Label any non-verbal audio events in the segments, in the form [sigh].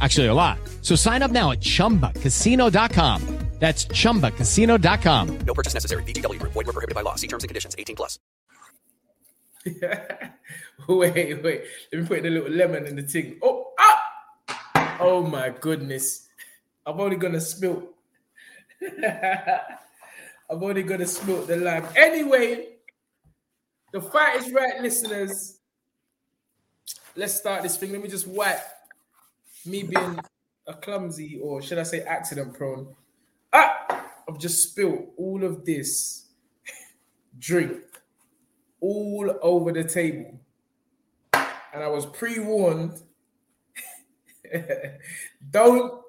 Actually, a lot. So sign up now at chumbacasino.com. That's chumbacasino.com. No purchase necessary. VGW Group. Void were prohibited by law. See terms and conditions. 18 plus. [laughs] wait, wait. Let me put the little lemon in the thing. Oh, ah! Oh my goodness. I'm only gonna spill. [laughs] I'm only gonna spill the lime. Anyway, the fight is right, listeners. Let's start this thing. Let me just wipe me being a clumsy, or should I say accident prone. Ah, I've just spilled all of this [laughs] drink all over the table. And I was pre-warned. [laughs] Don't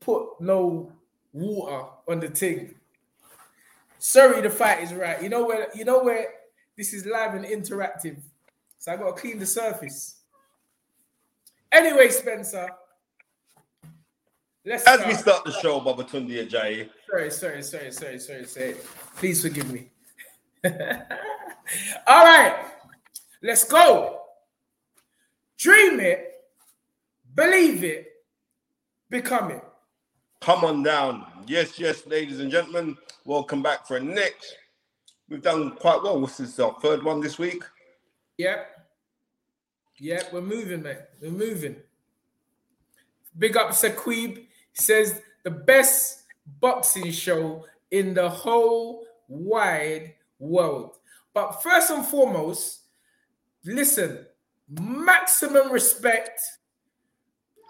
put no water on the thing. Sorry, the fight is right. You know where you know where this is live and interactive. So I gotta clean the surface. Anyway, Spencer. Let's As start. we start the show, Babatunde Ajayi, Sorry, sorry, sorry, sorry, sorry, sorry. Please forgive me. [laughs] All right, let's go. Dream it, believe it, become it. come on down. Yes, yes, ladies and gentlemen, welcome back for a next. We've done quite well. What's this, our third one this week? Yep. Yep, we're moving, man. We're moving. Big up Saqib says the best boxing show in the whole wide world. But first and foremost, listen, maximum respect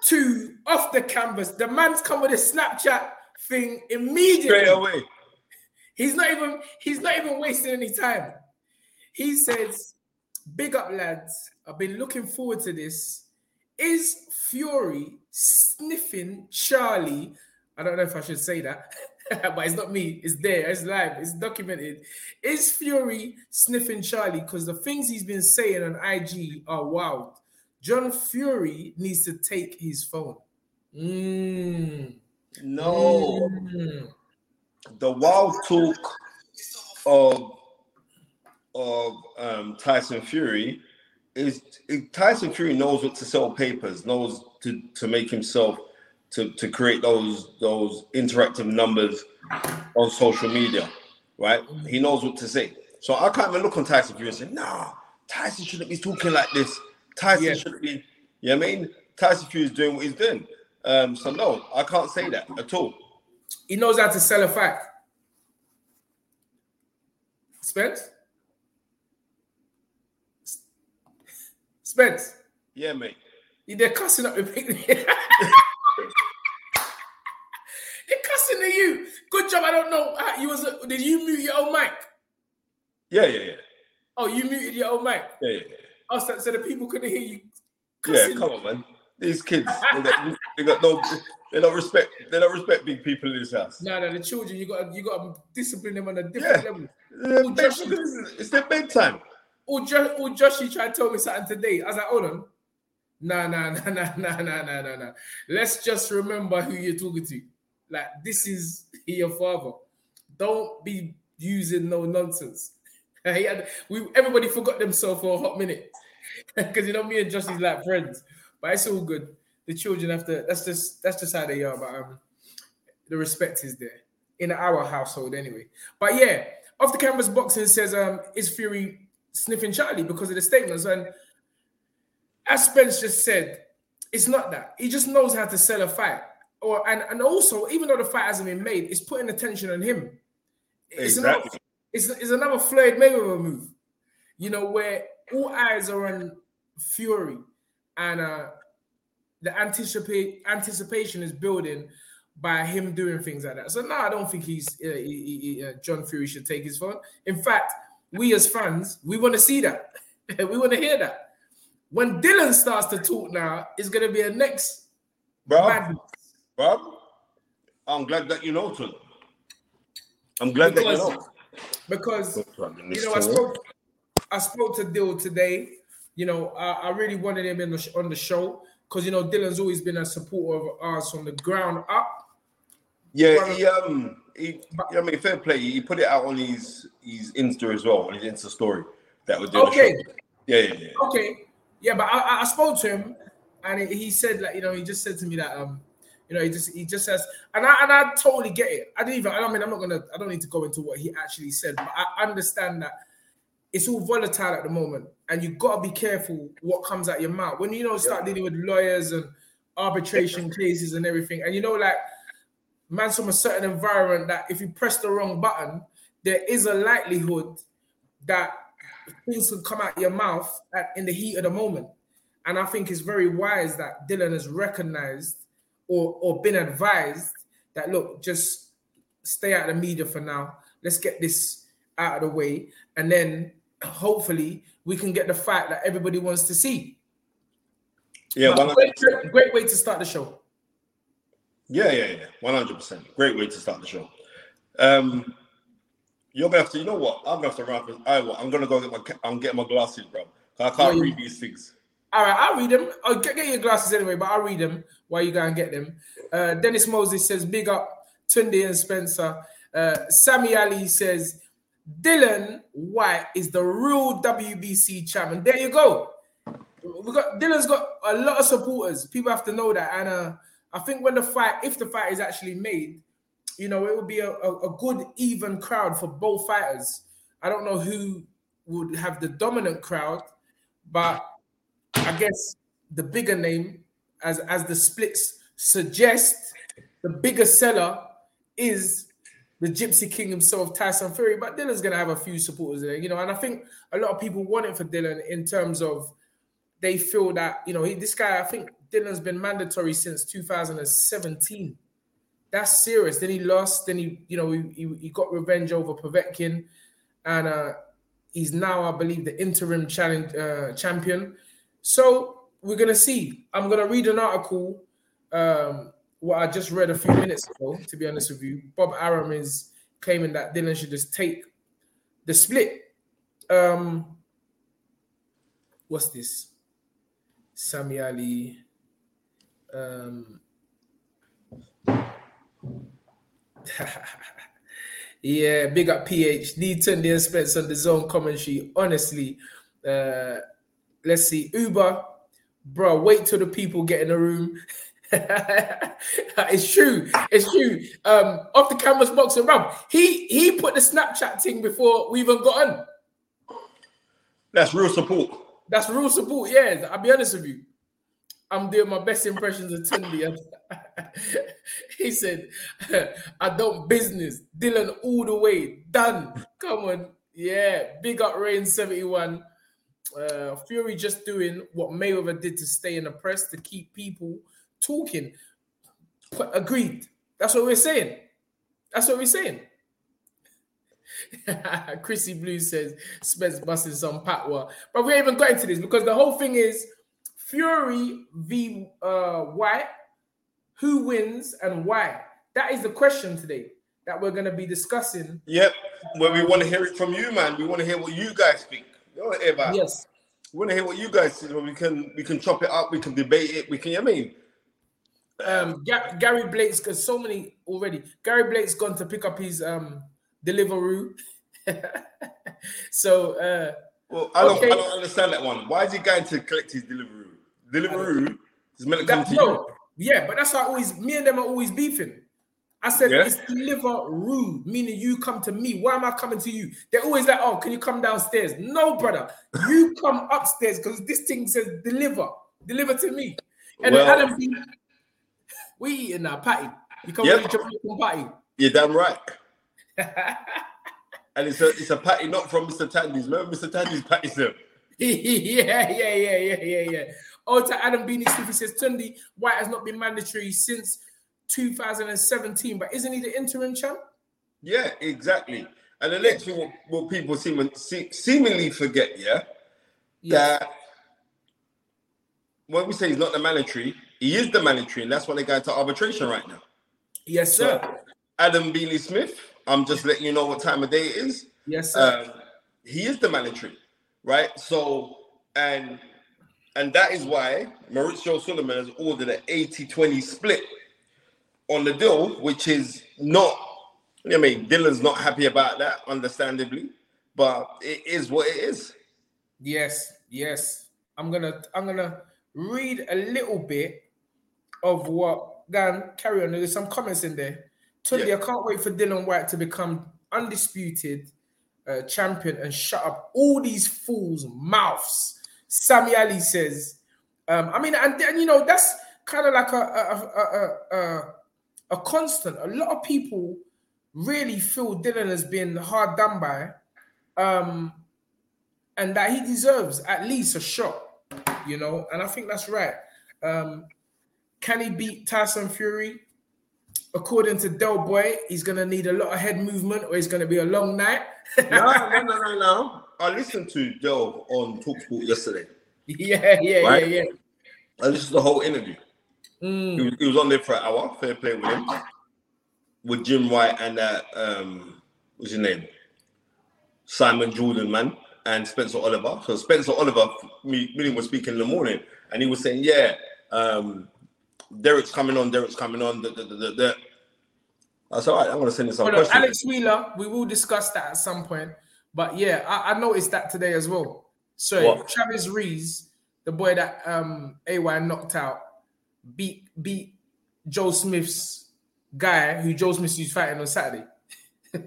to off the canvas. The man's come with a Snapchat thing immediately. Straight away. He's not even he's not even wasting any time. He says, "Big up, lads. I've been looking forward to this. Is Fury sniffing Charlie? I don't know if I should say that, [laughs] but it's not me. It's there. It's live. It's documented. Is Fury sniffing Charlie? Because the things he's been saying on IG are wild. John Fury needs to take his phone. Mm. No. Mm. The wild talk of of um, Tyson Fury is Tyson Fury knows what to sell papers, knows to, to make himself to, to create those those interactive numbers on social media, right? He knows what to say. So I can't even look on Tyson Fury and say, nah, Tyson shouldn't be talking like this. Tyson Yeah. shouldn't be, you know what I mean? Tyson Fury is doing what he's doing. Um, so no, I can't say that at all. He knows how to sell a fact. Spence? Spence, Yeah, mate. They're cussing up with me. they're cussing at you. Good job. I don't know. Ah, you was did you mute your own mic? Yeah, yeah, yeah. Oh, you muted your own mic. Yeah, yeah, yeah. Oh, so, so the people couldn't hear you. Yeah, cussing. come on, man. These kids, they got, they got no, they don't respect, they don't respect big people in this house. No, no, the children. You got you got to discipline them on a different Yeah. level. Josh. It's their bedtime. Oh, jo- oh, Joshy tried to tell me something today. I was like, hold on. Nah, nah, [laughs] nah, nah, nah, nah, nah, nah, nah. Let's just remember who you're talking to. Like, this is [laughs] your father. Don't be using no nonsense. [laughs] had, we everybody forgot themselves for a hot minute because you know me and Josh is like friends, but it's all good. The children have to. That's just that's just how they are. But um, the respect is there in our household anyway. But yeah, off the canvas boxing says um is Fury sniffing Charlie because of the statements and as Spence just said, it's not that he just knows how to sell a fight. Or and and also even though the fight hasn't been made, it's putting attention on him. It's Exactly. another, it's, it's another Floyd Mayweather move, you know, where all eyes are on Fury and uh the anticipate anticipation is building by him doing things like that. So no, I don't think he's uh, he- he- uh, John Fury should take his phone. In fact, we as fans, we want to see that. [laughs] we want to hear that. When Dillian starts to talk now, it's going to be a next Bro, madness. bro, I'm glad that you know, Tun. I'm glad that you Because- know. because you know I spoke I spoke to Dill today. You know, I, I really wanted him in the sh- on the show because you know Dillian's always been a supporter of ours from the ground up. Yeah, he um, he, I mean, fair play. He put it out on his his Insta as well, on his Insta story that was doing Okay. Yeah, yeah, yeah. Okay, yeah, but I, I- spoke to him and he- said like you know he just said to me that um you know he just he just says and I and I totally get it. I didn't even I mean I'm not gonna I don't need to go into what he actually said, but I understand that it's all volatile at the moment, and you got to be careful what comes out your mouth when you know start dealing with lawyers and arbitration cases and everything. And you know, like man's from a certain environment that if you press the wrong button, there is a likelihood that things can come out your mouth at, in the heat of the moment. And I think it's very wise that Dillian has recognized or or been advised that look, just stay out of the media for now. Let's get this out of the way, and then hopefully we can get the fight that everybody wants to see. Yeah, great, great way to start the show. Yeah, yeah, yeah. One hundred percent. Great way to start the show. Um, you're gonna have to. You know what? I'm gonna have to wrap. it. I, I'm gonna go get my. I'm getting my glasses, bro. I can't Yeah, read these things. All right, I'll read them. I'll get, get your glasses anyway, but I'll read them while you go and get them. Uh, Dennis Moses says, Big up Tunde and Spencer. Uh, Sammy Ali says, Dillian Whyte is the real WBC champion. There you go. We got Dillian's got a lot of supporters. People have to know that. And uh, I think when the fight, if the fight is actually made, you know, it would be a, a, a good, even crowd for both fighters. I don't know who would have the dominant crowd, but I guess the bigger name, as as the splits suggest, the bigger seller is the Gypsy King himself, Tyson Fury. But Dillian's gonna have a few supporters there, you know. And I think a lot of people want it for Dillian in terms of they feel that you know he, this guy. I think Dillian's been mandatory since 2017. That's serious. Then he lost. Then he, you know, he, he, he got revenge over Povetkin, and uh, he's now, I believe, the interim challenge uh, champion. So we're gonna see. I'm gonna read an article. Um, what I just read a few minutes ago. To be honest with you, Bob Arum is claiming that Dillian should just take the split. Um, what's this? Sami Ali. Um, [laughs] yeah, big up PhD Tunde and Spence on the zone commentary. Honestly, uh, let's see. Uber, bro, wait till the people get in the room. [laughs] it's true. It's true. Um, off the canvas boxing Rob, he he put the Snapchat thing before we even got on. That's real support. That's real support. Yeah, I'll be honest with you. I'm doing my best impressions of Tunde. [laughs] he said, I don't business. Dillian all the way. Done. Come on. Yeah. Big up Rain 71. Uh, Fury just doing what Mayweather did to stay in the press to keep people talking. Agreed. That's what we're saying. That's what we're saying. [laughs] Chrissy Blue says Spence busting some patwa. But we haven't got into this because the whole thing is Fury v uh, Whyte. Who wins and why? That is the question today that we're going to be discussing. Yep. Well, we want to hear it from you, man. We want to hear what you guys think. We want to hear about. Yes. We want to hear what you guys think. We can we can chop it up. We can debate it. We can. I mean, Um, Ga- Gary Blake's got so many already. Gary Blake's gone to pick up his um Deliveroo. [laughs] so uh Well, I don't, Okay. I don't understand that one. Why is he going to collect his delivery? Delivery is meant to come that, to no, you. yeah, but that's how I always me and them are always beefing. I said Yeah. it's deliver rude, meaning you come to me. Why am I coming to you? They're always like, oh, can you come downstairs? No, brother, you [laughs] come upstairs because this thing says deliver, deliver to me. And Well- then Adam, B, we eating now, patty. You come Yep. Jamaican patty. You're damn right. [laughs] And it's a it's a patty not from Mr. Tandy's. Remember Mr. Tandy's patty sir? [laughs] yeah, yeah, yeah, yeah, yeah, yeah. Oh, to Adam Beanie Smith, he says Tunde Whyte has not been mandatory since 2017, but isn't he the interim champ? Yeah, exactly. And the next thing what, people seem, se- seemingly forget, yeah, that when we say he's not the mandatory, he is the mandatory, and that's why they're going to arbitration right now. Yes, sir. Adam Beanie Smith, I'm just letting you know what time of day it is. Yes, sir. Um, he is the mandatory, right? So, and and that is why Mauricio Sulaimán has ordered an 80-20 split on the deal, which is not. I mean, Dillian's not happy about that, understandably, but it is what it is. yes, yes. I'm gonna I'm gonna read a little bit of what Dan carry on. There's some comments in there. Tunde, Yeah. I can't wait for Dillian Whyte to become undisputed uh, champion and shut up all these fools' mouths. Sammy Ali says, um, I mean, and you know that's kind of like a a, a, a, a a constant. A lot of people really feel Dillian has been hard done by, um, and that he deserves at least a shot. You know, and I think that's right. Um, can he beat Tyson Fury? According to Del Boy, he's gonna need a lot of head movement, or it's gonna be a long night. No, no, no, no, no. I listened to Joe on Talksport yesterday. [laughs] yeah, yeah, Right. yeah, yeah. I listened to the whole interview. Mm. He was, he was on there for an hour. Fair play with him, with Jim White and that um, what's his name, Simon Jordan, man, and Spencer Oliver. So Spencer Oliver, me, me was speaking in the morning, and he was saying, yeah, um, Derek's coming on, Derek's coming on. Da, da, da, da, said, all right, I'm gonna send Hold on. Alex Wheeler, we will discuss that at some point. But yeah, I, I noticed that today as well. So What? Travis Rees, the boy that um AY knocked out, beat beat Joe Smith's guy who Joe Smith was fighting on Saturday. [laughs]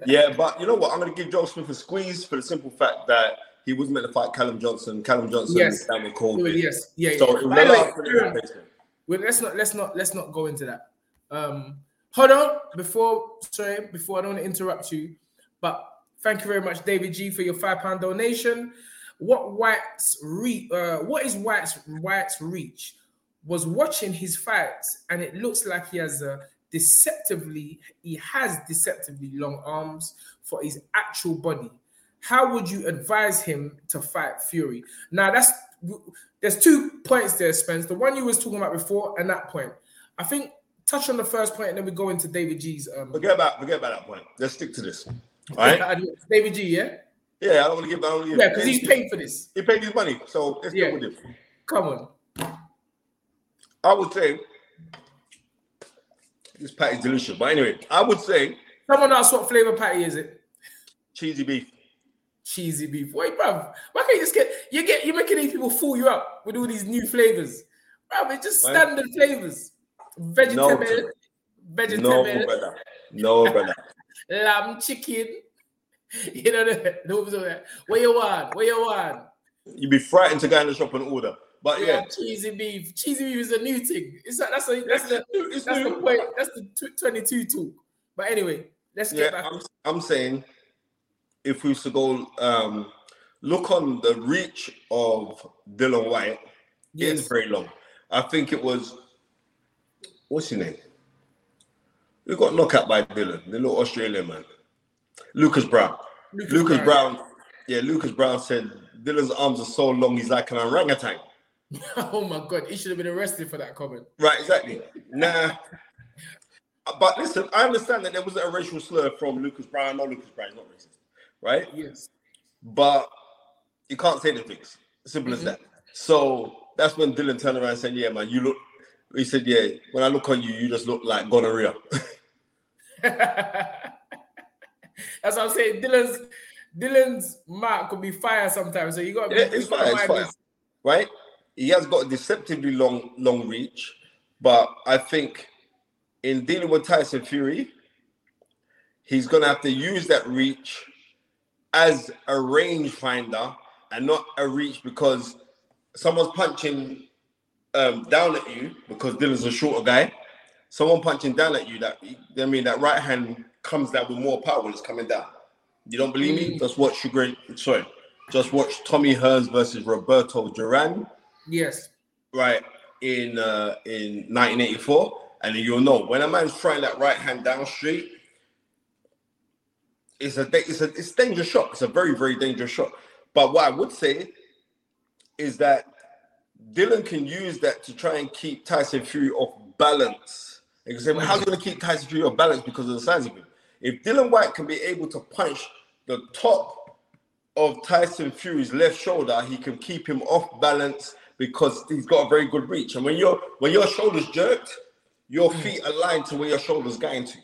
Yeah, but you know what? I'm going to give Joe Smith a squeeze for the simple fact that he wasn't meant to fight Callum Johnson. Callum Johnson Yes. is down with Well, COVID. yes, yeah, So yeah. it was anyway, up for the Kieran, replacement. well, let's not let's not let's not go into that. Um, hold on before sorry before I don't want to interrupt you, but thank you very much, David G, for your five pound donation. What Whyte's re uh, what is Whyte's Whyte's reach? Was watching his fights, and it looks like he has a deceptively he has deceptively long arms for his actual body. How would you advise him to fight Fury? Now that's there's two points there, Spence. The one you was talking about before and that point. I think touch on the first point and then we go into David G's um Forget about forget about that point. Let's stick to this. All right. David G, yeah? Yeah, I don't want to give. I don't give Yeah, because he's paid for this. He paid his money, so let's Yeah. deal with it. Come on. I would say this patty is delicious, but anyway, I would say Someone else, what flavor patty is it? cheesy beef. Cheesy beef. Wait, bruv. Why can't you just get you get you're making these people fool you up with all these new flavors? Bruv, it's just Right. standard flavors. Vegetable, No, vegetable, No, brother. No, [laughs] brother. lamb, chicken. You know the, the what you want? What you want? You'd be frightened to go in the shop and order. But Yeah, yeah, cheesy beef. Cheesy beef is a new thing. It's a, that's a, that's the that's the new. point. That's the tw- 22 talk. But anyway, let's Yeah, get back. I'm, I'm saying if we was to go um, look on the reach of Dillian Whyte, it is very long. I think it was what's his name? We got knocked out by Dillian, the little Australian man, Lucas Browne. Lucas Lucas, Browne. Browne. yeah, Lucas Browne said Dillian's arms are so long, he's like an orangutan. [laughs] Oh my god, he should have been arrested for that comment. Right, exactly. Nah. But listen, I understand that there wasn't a racial slur from Lucas Browne. I know Lucas Browne is not racist, right? Yes. But you can't say the things. Simple as mm-hmm. that. So that's when Dillian turned around and said, Yeah, man, you look. He said, Yeah, when I look on you, you just look like gonorrhea. [laughs] [laughs] That's what I'm saying. Dillian's Dillian's mark could be fire sometimes. So you got Yeah, it's fire, it's fire. Right? He has got a deceptively long, long reach, but I think in dealing with Tyson Fury, he's gonna have to use that reach as a range finder and not a reach because someone's punching um, down at you because Dillian's a shorter guy. Someone punching down at you that I mean that right hand comes down with more power when it's coming down. You don't believe me? Just watch Sugar. Sorry, just watch Tommy Hearns versus Roberto Duran. Yes. Right in uh, in 1984, and you'll know when a man's throwing that right hand down straight. It's a it's a it's a dangerous shot. It's a very very dangerous shot. But what I would say is that Dillian can use that to try and keep Tyson Fury off balance. You can say, well, how's he going to keep Tyson Fury off balance because of the size of him? If Dillian Whyte can be able to punch the top of Tyson Fury's left shoulder, he can keep him off balance because he's got a very good reach. And when your when your shoulders jerked, your feet align to where your shoulders going to.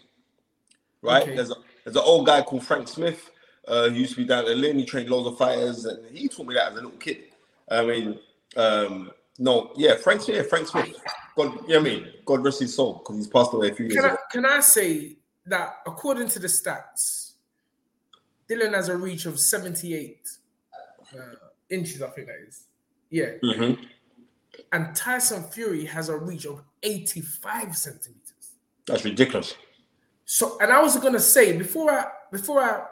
Right? Okay. There's a there's an old guy called Frank Smith. Uh, he used to be down at Lynn. He trained loads of fighters, and he taught me that as a little kid. I mean, um, no, yeah, Frank Smith, yeah, Frank Smith. God, you know what I mean? God rest his soul because he's passed away a few years Can I, ago. can I say that according to the stats, Dillian has a reach of 78 uh, inches, I think that is. Yeah. Mhm. And Tyson Fury has a reach of 85 centimeters. That's ridiculous. So, and I was gonna say before I before I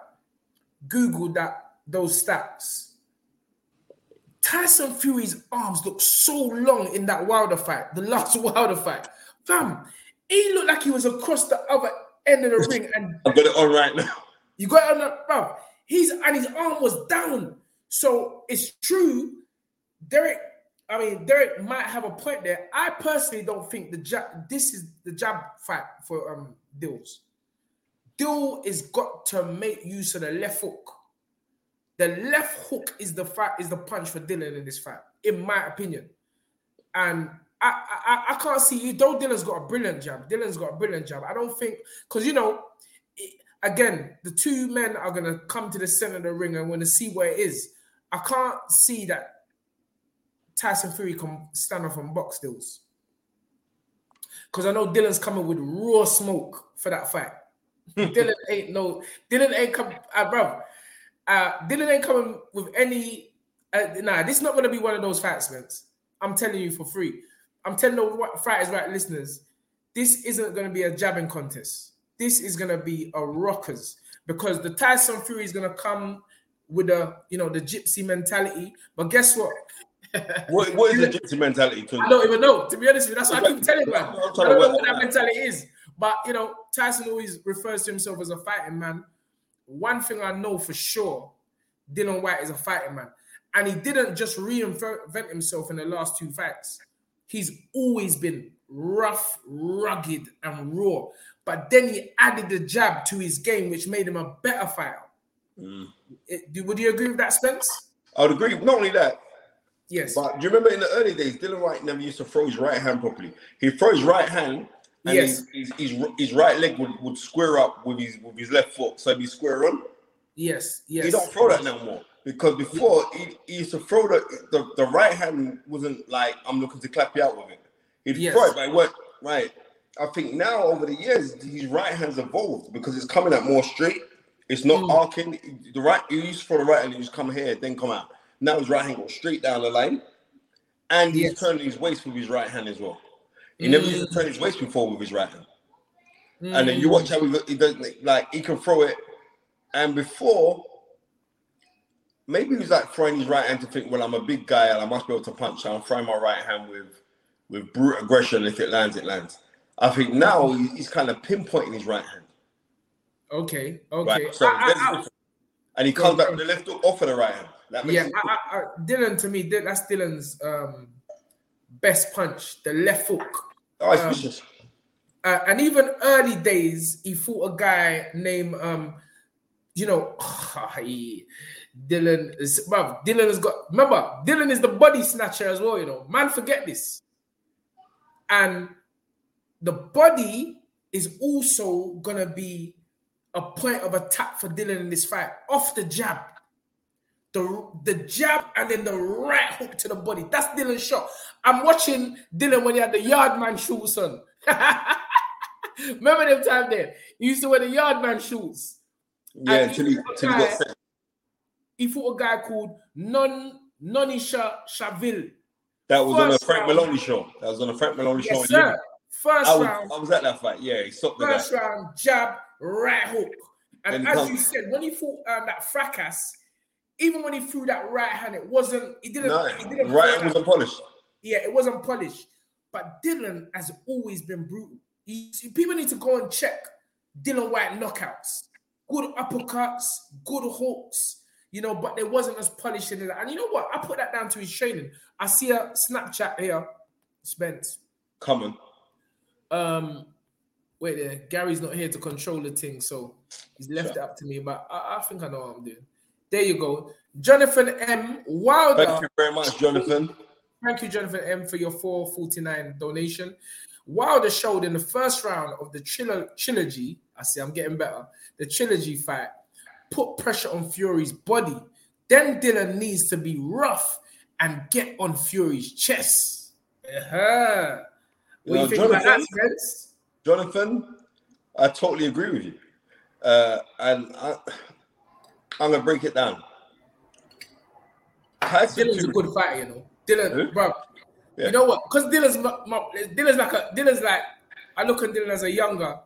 googled that those stats, Tyson Fury's arms look so long in that Wilder fight, the last [laughs] Wilder fight. Fam, he looked like he was across the other end of the ring, and [laughs] I've got it on right now. [laughs] you got it on the bro. He's and his arm was down. So it's true. Derek, I mean, Derek might have a point there. I personally don't think the jab. This is the jab fight for um Dills. Dill is got to make use of the left hook. The left hook is the fight is the punch for Dillian in this fight, in my opinion. And I I, I can't see you. Though Dillian's got a brilliant jab. Dillian's got a brilliant jab. I don't think because you know, it- again, the two men are gonna come to the center of the ring and want to see where it is. I can't see that Tyson Fury can stand off on box deals. Because I know Dillian's coming with raw smoke for that fight. [laughs] Dillian ain't no Dillian ain't come, uh, bro. Uh, Dillian ain't coming with any. Uh, nah, this is not gonna be one of those fights, man. I'm telling you for free. I'm telling the fighters, right, listeners. This isn't gonna be a jabbing contest. This is gonna be a rockers because the Tyson Fury is gonna come with a you know the gypsy mentality. But guess what? [laughs] What, what is the [laughs] gypsy mentality? To, I don't even know. To be honest with you, that's what I keep telling man. I don't to know what that that mentality is. But you know, Tyson always refers to himself as a fighting man. One thing I know for sure, Dillian Whyte is a fighting man. And he didn't just reinvent himself in the last two fights. He's always been rough, rugged, and raw. But then he added the jab to his game, which made him a better fighter. Mm. It- would you agree with that, Spence? I would agree. Not only that, Yes. but do you remember in the early days, Dillian Whyte never used to throw his right hand properly. He throw his right hand, and Yes. his, his, his, his right leg would, would square up with his with his left foot, so he'd be square on. yes. Yes. He don't throw that no more because before he, he used to throw the, the the right hand wasn't like I'm looking to clap you out with it. He'd Yes. throw it, but right. I think now over the years his right hand's evolved because it's coming out more straight. It's not Mm. arcing. The right he used to throw the right hand, he just come here, then come out. Now his right hand goes straight down the line, and he's Yes. turning his waist with his right hand as well. He never used to turn his waist before with his right hand. And then you watch how he, he does like he can throw it, and before maybe he was like throwing his right hand to think, well, I'm a big guy and I must be able to punch. So I'm throwing my right hand with with brute aggression. If it lands, it lands. I think now he's kind of pinpointing his right hand, Okay. Okay. right? So I- I- and he comes back with the left hook off of the right hand. That makes yeah, I, Dillian to me, that's Dillian's um, best punch, the left hook. oh, it's um, vicious. Uh, and even early days, he fought a guy named, um, you know, [sighs] he, Dillian is, bruv, Dillian has got, remember, Dillian is the body snatcher as well, you know. Man, forget this. And the body is also gonna be a point of attack for Dillian in this fight off the jab. The, the jab and then the right hook to the body. That's Dillian's shot. I'm watching Dillian when he had the yardman shoes on. [laughs] Remember them time there? He used to wear the yardman shoes. Yeah, until he he, until he got set. He fought a guy called Non Nonisha Chaville. That was on a Frank round. Maloney show. That was on a Frank Maloney show. Yes, Liverpool. sir. First I was, round, I was at that fight. Yeah, he stopped the guy. first round, jab, right hook. And And as come- you said, when he fought um, that fracas, even when he threw that right hand, it wasn't. He didn't. No, he didn't right hand wasn't polished. Yeah, it wasn't polished. But Dillian has always been brutal. He, people need to go and check Dillian Whyte knockouts. Good uppercuts, good hooks, you know, but there wasn't as polished in it. And you know what? I put that down to his training. I see a Snapchat here, Spence. Coming. Um, wait there. Gary's not here to control the thing, so he's left Sure. it up to me. But I, I think I know what I'm doing. There you go. Jonathan M. Wilder. Thank you very much, Jonathan. Thank you, Jonathan M, for your 449 donation. Wilder showed in the first round of the trilo- trilogy, I see I'm getting better, the trilogy fight, put pressure on Fury's body. Then Dillian needs to be rough and get on Fury's chest. Uh-huh. What do you think about that, Jonathan- Spence? Jonathan, I totally agree with you. Uh, and I, I'm gonna break it down. Tyson Dillian's a good fighter, you know. Dillian, Who? bro. Yeah. You know what? Because Dillian's my, my, Dillian's like a Dillian's like I look at Dillian as a younger,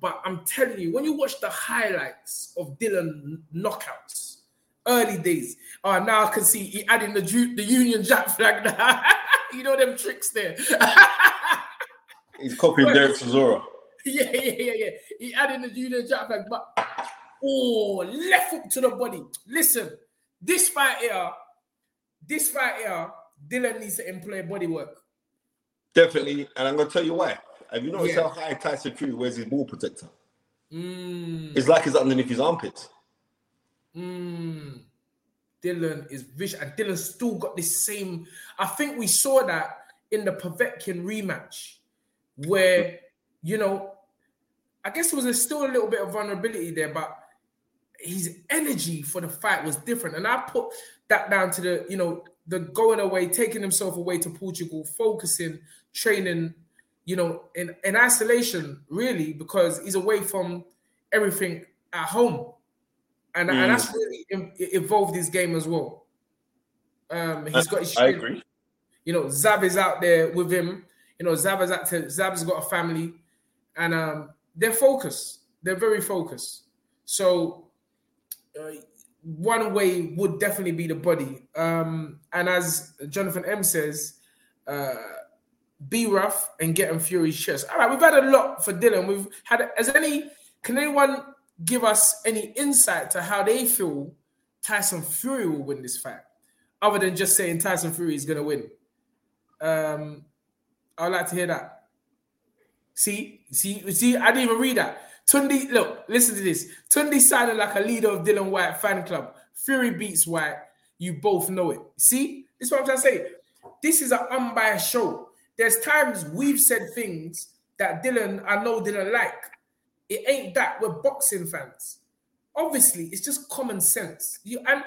but I'm telling you, when you watch the highlights of Dillian knockouts, early days, oh now I can see he adding the Ju- the Union Jack flag. now. [laughs] you know them tricks there. He's copying [laughs] Derek Chisora. yeah, yeah, yeah, yeah. He added the Union Jack flag, but oh, left hook to the body. Listen, this fight here, this fight here, Dillian needs to employ body work. Definitely, and I'm gonna tell you why. Have you noticed Yeah. how high Tyson Fury wears his ball protector? Mm, It's like it's underneath his armpits. mm. Dillian is vicious, and Dillian still got this same. I think we saw that in the Povetkin rematch, where you know, I guess there was a, still a little bit of vulnerability there, but his energy for the fight was different. And I put that down to the, you know, the going away, taking himself away to Portugal, focusing, training, you know, in, in isolation, really, because he's away from everything at home. And, and that's really evolved his game as well. Um, he's got his I agree. You know, Zab is out there with him. You know, Zab is out to, Zab's got a family, and um, they're focused. They're very focused. So, uh, one way would definitely be the body. Um, and as Jonathan M says, uh, be rough and get on Fury's chest. All right, we've had a lot for Dillian. We've had. Has any? Can anyone give us any insight to how they feel Tyson Fury will win this fight, other than just saying Tyson Fury is going to win? Um, I'd like to hear that. See, see, see, I didn't even read that. Tunde, look, listen to this. Tunde sounded like a leader of Dillian Whyte fan club. Fury beats Whyte. You both know it. See, this is what I'm trying to say. This is an unbiased show. There's times we've said things that Dillian, I know Dillian like. It ain't that. We're boxing fans. Obviously, it's just common sense. You and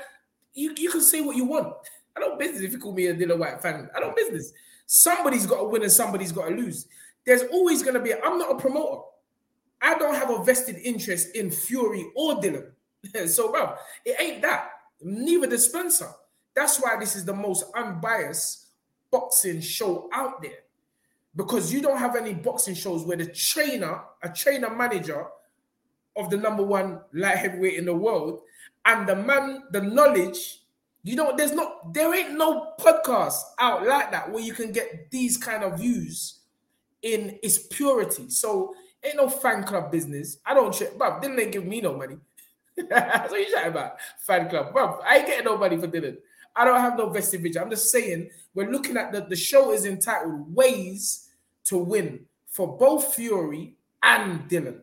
you, you can say what you want. I don't business if you call me a Dillian Whyte fan. I don't business. Somebody's got to win and somebody's got to lose. There's always going to be. I'm not a promoter. I don't have a vested interest in Fury or Dillian. [laughs] so, bro, it ain't that. Neither does Spencer. That's why this is the most unbiased boxing show out there. Because you don't have any boxing shows where the trainer, a trainer manager of the number one light heavyweight in the world, and the man, the knowledge, you know, there's not, there ain't no podcast out like that where you can get these kind of views in its purity. So ain't no fan club business. I don't check, but Dillian ain't give me no money. [laughs] That's what you chatting about. Fan club. Bro, I ain't getting no money for Dillian. I don't have no vested. I'm just saying we're looking at the, the show is entitled Ways to Win for both Fury and Dillian.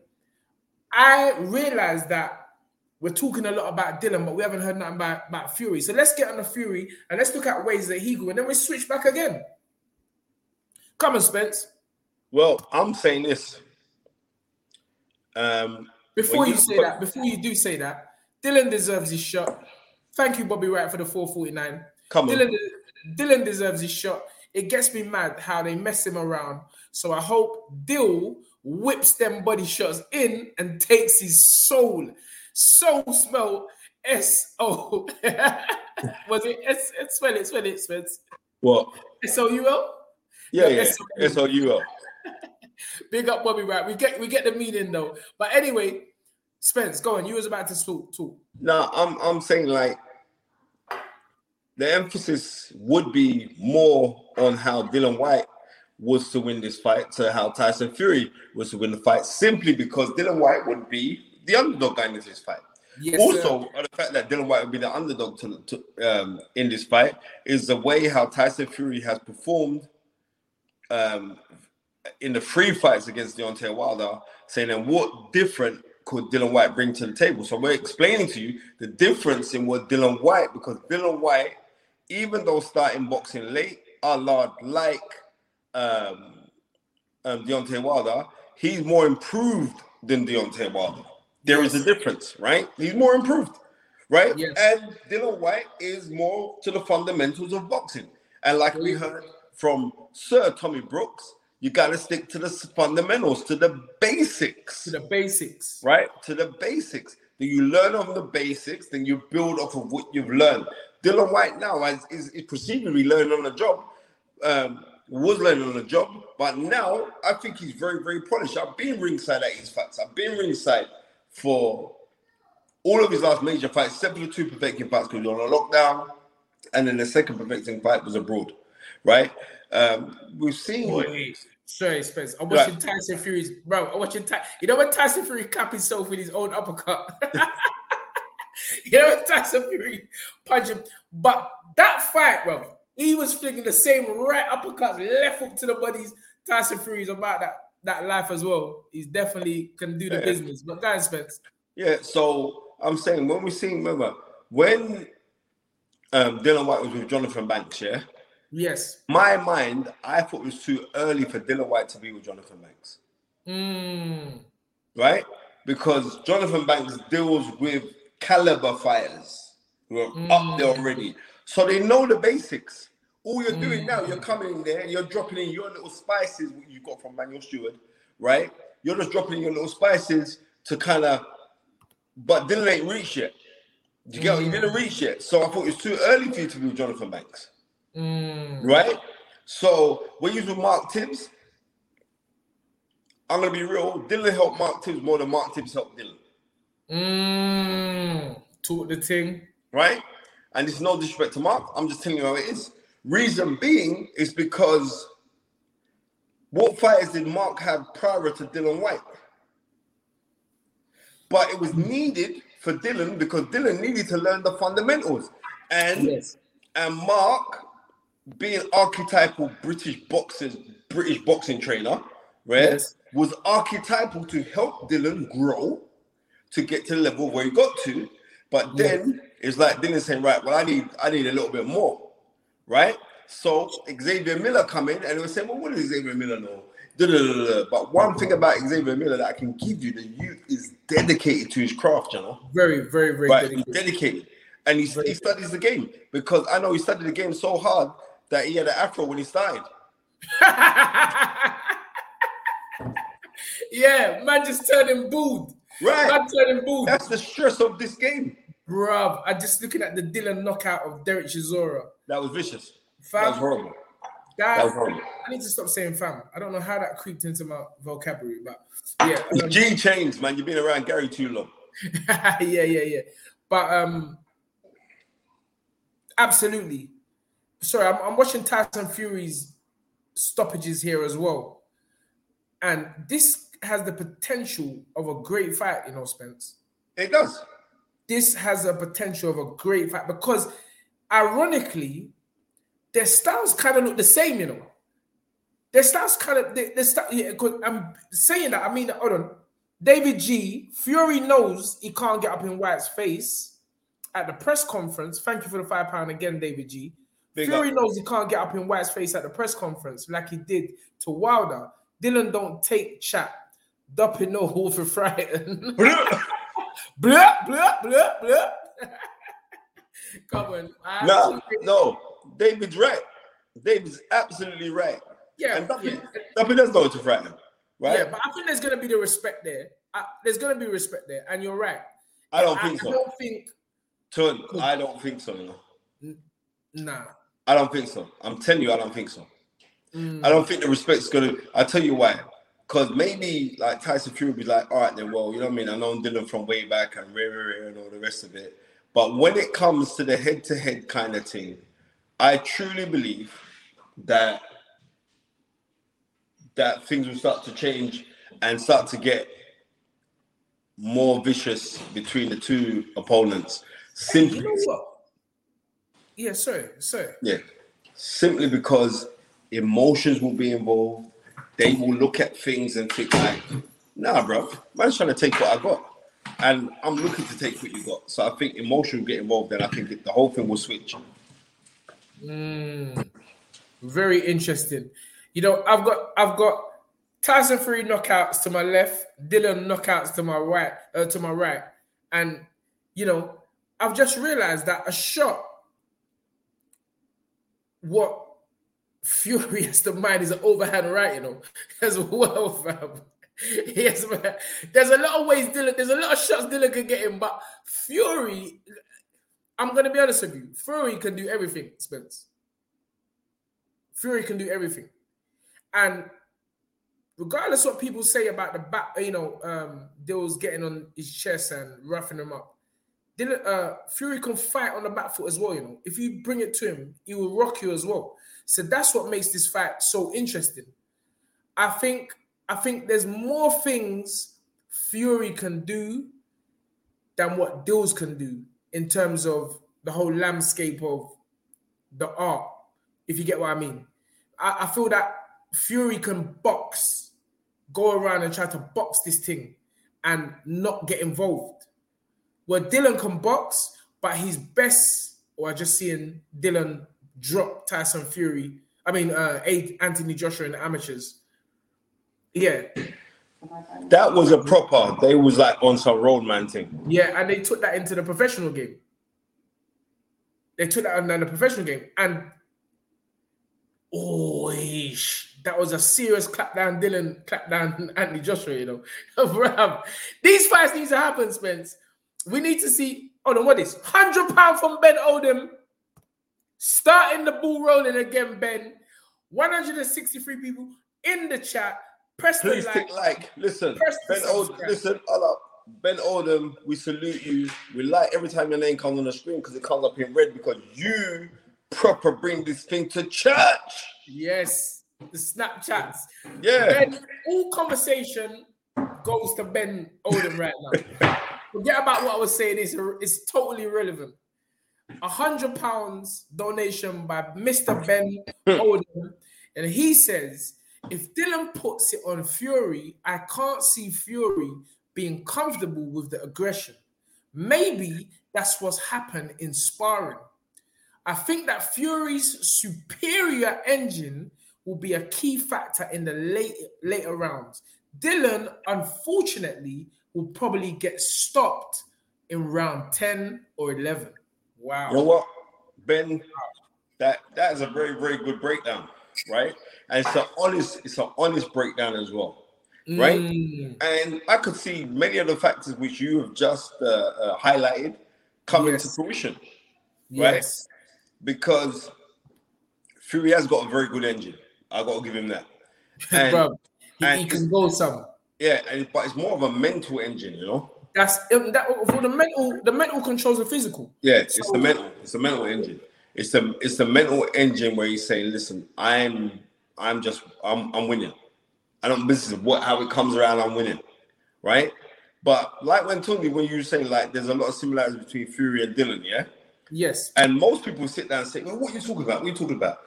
I realize that we're talking a lot about Dillian, but we haven't heard nothing about, about Fury. So let's get on the Fury and let's look at ways that he grew, and then we switch back again. Come on, Spence. Well, I'm saying this. Um, Before you you say put- that, before you do say that, Dillian deserves his shot. Thank you, Bobby Wright, for the 449. Come on. Dillian, Dillian deserves his shot. It gets me mad how they mess him around. So I hope Dill whips them body shots in and takes his soul. Soul smell S O. [laughs] Was it S? Spell it, spell it, Spence. What? S O U L. Yeah, Yeah, S O U L. [laughs] Big up Bobby Wright. We get we get the meaning though. But anyway, Spence, go on. You was about to talk. talk. No, I'm I'm saying like the emphasis would be more on how Dillian Whyte was to win this fight to how Tyson Fury was to win the fight, simply because Dillian Whyte would be the underdog going into this fight. Yes, also, sir. the fact that Dillian Whyte would be the underdog to, to um, in this fight is the way how Tyson Fury has performed um, in the three fights against Deontay Wilder, saying, "And what different could Dillian Whyte bring to the table?" So we're explaining to you the difference in what Dillian Whyte, because Dillian Whyte, even though starting boxing late, a lot like um, um, Deontay Wilder, he's more improved than Deontay Wilder. There is a difference, right? He's more improved, right? Yes. And Dillian Whyte is more to the fundamentals of boxing. And like we heard from Sir Tommy Brooks, you got to stick to the fundamentals, to the basics, To the basics. right? To the basics. Then you learn on the basics, then you build off of what you've learned. Dillian Whyte now is, is, is perceivably learning on the job, um, was learning on the job, but now I think he's very, very polished. I've been ringside at his fights. I've been ringside for all of his last major fights, except for the two Povetkin fights because you're on a lockdown, and then the second Povetkin fight was abroad, right? Um, we've seen. Wait, sorry, Spence. I'm watching Tyson Fury's bro. I'm watching Ty- You know when Tyson Fury cap himself with his own uppercut. [laughs] you know when Tyson Fury punch him, but that fight, bro, he was flinging the same right uppercuts left hook to the bodies. Tyson Fury's about that that life as well. He's definitely can do the Yeah. business. But guys, Spence, Yeah, so I'm saying when we see, remember, when um, Dillian Whyte was with Johnathon Banks, yeah, yes. my mind, I thought it was too early for Dillian Whyte to be with Johnathon Banks, Mm, right? Because Johnathon Banks deals with caliber fighters who are up there hmm. already. So they know the basics. All you're doing now, you're hmm. coming in there, you're dropping in your little spices, you got from Manuel Steward, right? You're just dropping in your little spices to kind of, but Dillian ain't reached yet. You get what? He didn't hmm. reach yet. So I thought it was too early for you to be with Johnathon Banks, mm, right? So when you was with Mark Tibbs, I'm gonna be real. Dillian helped Mark Tibbs more than Mark Tibbs helped Dillian, mm. Talk the thing. right? And it's no disrespect to Mark. I'm just telling you how it is. Reason being is because what fighters did Mark have prior to Dillian Whyte? But it was needed for Dillian because Dillian needed to learn the fundamentals. And Yes. and Mark, being archetypal British boxers, British boxing trainer, right, Yes. was archetypal to help Dillian grow to get to the level where he got to. But then it's like Dillian saying, right, well, I need I need a little bit more, right? So Xavier Miller come in and they were saying, well, what does Xavier Miller know? Da-da-da-da-da. But one thing about Xavier Miller that I can give you, the youth is dedicated to his craft, you know. Very, very, very Right, dedicated. dedicated, and he's, he studies the game because I know he studied the game so hard that he had an afro when he started. [laughs] yeah, man just turned him booed. Right, Man him booed. that's the stress of this game. Bruv, I just looking at the Dillian knockout of Derek Chisora. That was vicious. Fam, That was horrible. that- That was horrible. I need to stop saying fam. I don't know how that creeped into my vocabulary, but yeah. It's um, G chains, man. You've been around Gary too long. [laughs] yeah, yeah, yeah. But um, absolutely. Sorry, I'm, I'm watching Tyson Fury's stoppages here as well, and this has the potential of a great fight. You know, Spence. It does. This has a potential of a great fight because, ironically, their styles kind of look the same. You know, their styles kind of they, their style, yeah, I'm saying that. I mean, hold on. David G. Fury knows he can't get up in Whyte's face at the press conference. Thank you for the five pound again, David G. Big Fury up. knows he can't get up in Whyte's face at the press conference like he did to Wilder. Dylan don't take chat. Dupping no hole for. [laughs] Blah. blah, blah, blah, blah. [laughs] Come on. I no, no, David's right. David's absolutely right. Yeah, and Duppy, yeah. Duppy does know to frighten, right? Yeah, but I think there's gonna be the respect there. Uh, there's gonna be respect there, and you're right. I don't I, think I so. don't think. Turn, I don't think so. No. Nah. I don't think so. I'm telling you, I don't think so. Mm. I don't think the respect's gonna. I'll tell you why. Because maybe like Tyson Fury will be like, all right, then, well, you know what I mean? I know Dillian from way back and rare, rare, and all the rest of it. But when it comes to the head to head kind of thing, I truly believe that that things will start to change and start to get more vicious between the two opponents. Simply, You know? Yeah, sorry, sorry. yeah. Simply because emotions will be involved. They will look at things and think like, nah, bro, man's trying to take what I got. And I'm looking to take what you got. So I think emotion will get involved and I think the whole thing will switch. Mm, very interesting. You know, I've got I've got Tyson Fury knockouts to my left, Dillian knockouts to my right, uh, to my right, and you know, I've just realized that a shot, what Fury has to mind is an overhand right, you know, as well, fam. [laughs] Yes, man. There's a lot of ways Dillian. There's a lot of shots Dillian can get him, but Fury. I'm gonna be honest with you. Fury can do everything, Spence. Fury can do everything, and regardless what people say about the back, you know, um, Dill's getting on his chest and roughing him up. Uh, Fury can fight on the back foot as well. You know, if you bring it to him, he will rock you as well. So that's what makes this fight so interesting. I think I think there's more things Fury can do than what Dills can do in terms of the whole landscape of the art, if you get what I mean. I, I feel that Fury can box, go around and try to box this thing and not get involved. Where Dillian can box, but he's best, or I just seeing Dillian drop Tyson Fury. I mean, uh, Anthony Joshua in the amateurs. Yeah, That was a proper, they was like on some roadman thing. yeah, and they took that into the professional game. They took that into the professional game, and oh, that was a serious clap down. Dillian clap down [laughs] Anthony Joshua. You know, [laughs] these fights need to happen, Spence. We need to see. Hold on, what is hundred pound from Ben Odom? Starting the ball rolling again, Ben. 163 people in the chat. Press the like. like. Listen, Press Ben Oldham. Listen, hold up. Ben Oldham, we salute you. We like every time your name comes on the screen because it comes up in red because you proper bring this thing to church. Yes, the Snapchats. Yeah. Ben, all conversation goes to Ben Odom right now. [laughs] Forget about what I was saying. It's, it's totally irrelevant. A hundred pounds donation by Mr. Ben Odom, and he says, if Dillian puts it on Fury, I can't see Fury being comfortable with the aggression. Maybe that's what's happened in sparring. I think that Fury's superior engine will be a key factor in the late later rounds. Dillian, unfortunately, will probably get stopped in round 10 or 11. Wow. You know what, Ben? That that is a very very good breakdown, right? And it's an honest it's an honest breakdown as well, right? Mm, And I could see many of the factors which you have just uh, uh, highlighted coming Yes. to fruition, right? yes. Because Fury has got a very good engine. I got to give him that. [laughs] And, Bro, he, and he can go some. Yeah, and but it's more of a mental engine, you know. That's that for the mental. The mental controls the physical. Yeah, it's So- the mental. It's the mental engine. It's the it's the mental engine where you say, "Listen, I'm I'm just I'm I'm winning. I don't. This is what how it comes around. I'm winning, right? But like when Tony, when you saying like there's a lot of similarities between Fury and Dillian, yeah. Yes. And most people sit down and say, well, what are you talking about? What are you talking about?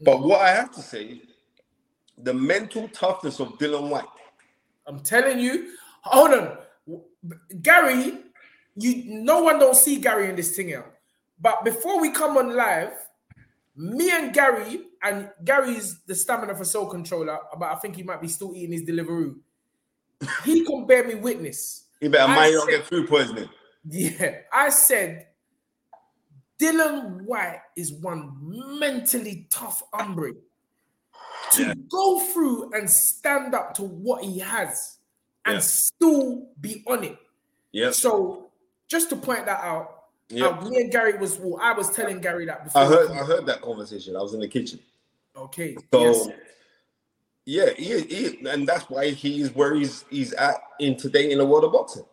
But mm. what I have to say, the mental toughness of Dillian Whyte. I'm telling you. Hold on, Gary. You no one don't see Gary in this thing out. But before we come on live, me and Gary and Gary's the stamina for soul controller. But I think he might be still eating his delivery. he can bear me witness. He better I mind you not get food poisoning. Yeah, I said Dillian Whyte is one mentally tough hombre to Yeah. go through and stand up to what he has and Yeah. still be on it. Yep. So just to point that out, uh, me and Gary was well, I was telling Gary that before. I heard I heard that conversation. I was in the kitchen. Okay. So yes. yeah, he, he and that's why he is where he's he's at in today in the world of boxing.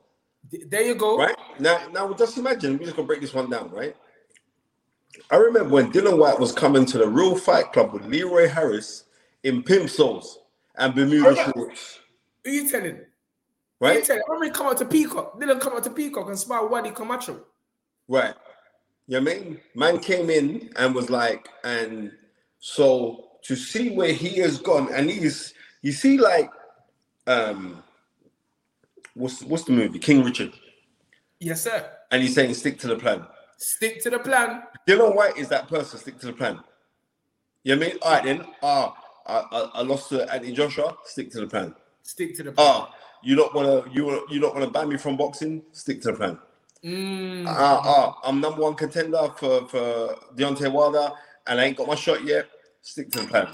There you go. Right? Now now just imagine, we're just gonna break this one down, right? I remember when Dillian Whyte was coming to the real fight club with Leroy Harris in pimp soles and Bermuda Okay. shorts. Who you telling? Who you Right? telling? Come out to Peacock, Dillian come out to Peacock and spar Wadi Camacho. Right. You know what I mean? Man came in and was like, and so to see where he has gone, and he's you see like um what's what's the movie? King Richard. Yes, sir. And he's saying stick to the plan. Stick to the plan. Dillian Whyte is that person, stick to the plan. You know what I mean? All right then. Ah, I, I, I lost to Anthony Joshua, stick to the plan. Stick to the plan. Ah, you don't wanna you you don't wanna ban me from boxing, stick to the plan. Mm. Ah, ah, I'm number one contender for, for Deontay Wilder, and I ain't got my shot yet. Stick to the plan.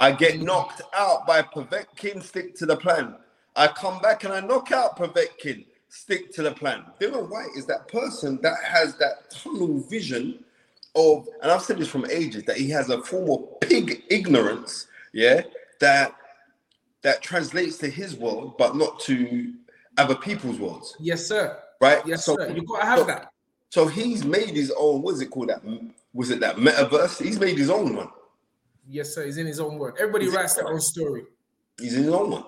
I get knocked out by Povetkin. Stick to the plan. I come back and I knock out Povetkin. Stick to the plan. Dillian Whyte is that person that has that tunnel vision of, and I've said this from ages, that he has a form of pig ignorance, yeah, that that translates to his world, but not to other people's worlds, Yes, sir. right? Yes, So- sir. You gotta have so- that. so he's made his own. What's it called? That was it that metaverse? He's made his own one. Yes, sir. He's in his own world. Everybody writes their own story, He's in his own one.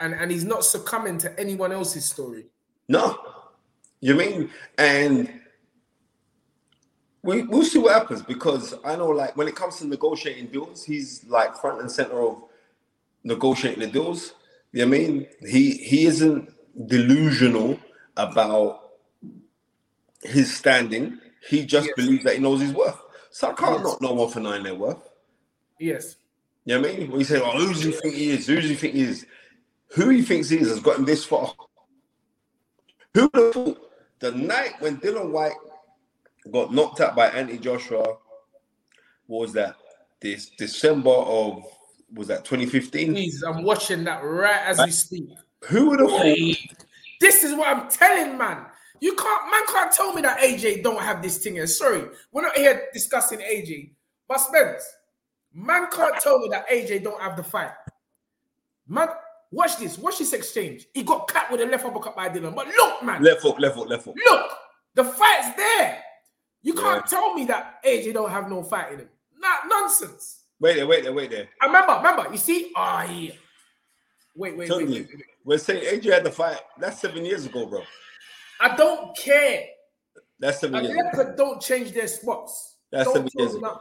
and and he's not succumbing to anyone else's story. No, you mean? And we we'll see what happens because I know, like when it comes to negotiating deals, he's like front and center of negotiating the deals. You know what I mean? He he isn't delusional about his standing. He just Yes. believes that he knows his worth. So I can't Yes. not know one for nine their worth. Yes. You know what I mean? When you say, oh, who do you think he is? Who do you think he is? Who he thinks he is has gotten this far. Who thought the night when Dillian Whyte got knocked out by Anthony Joshua what was that? This December of was that 2015? Please, I'm watching that right as we speak. Who would have thought? This is what I'm telling, man. You can't, man, can't tell me that AJ don't have this thing. here. Sorry, we're not here discussing AJ, but Spence, man can't tell me that AJ don't have the fight. Man, watch this. Watch this exchange. He got cut with a left uppercut by Dillian. But look, man, Left hook, left hook, left hook. look, the fight's there. You can't Yeah. tell me that AJ don't have no fight in him. Nah, nonsense. Wait there, wait there, wait there. I remember, remember. You see? Ah, yeah. Wait, wait, wait, wait, wait, we're saying AJ had the fight. That's seven years ago, bro. I don't care. That's seven A years ago. leopard don't change their spots. That's don't seven years ago.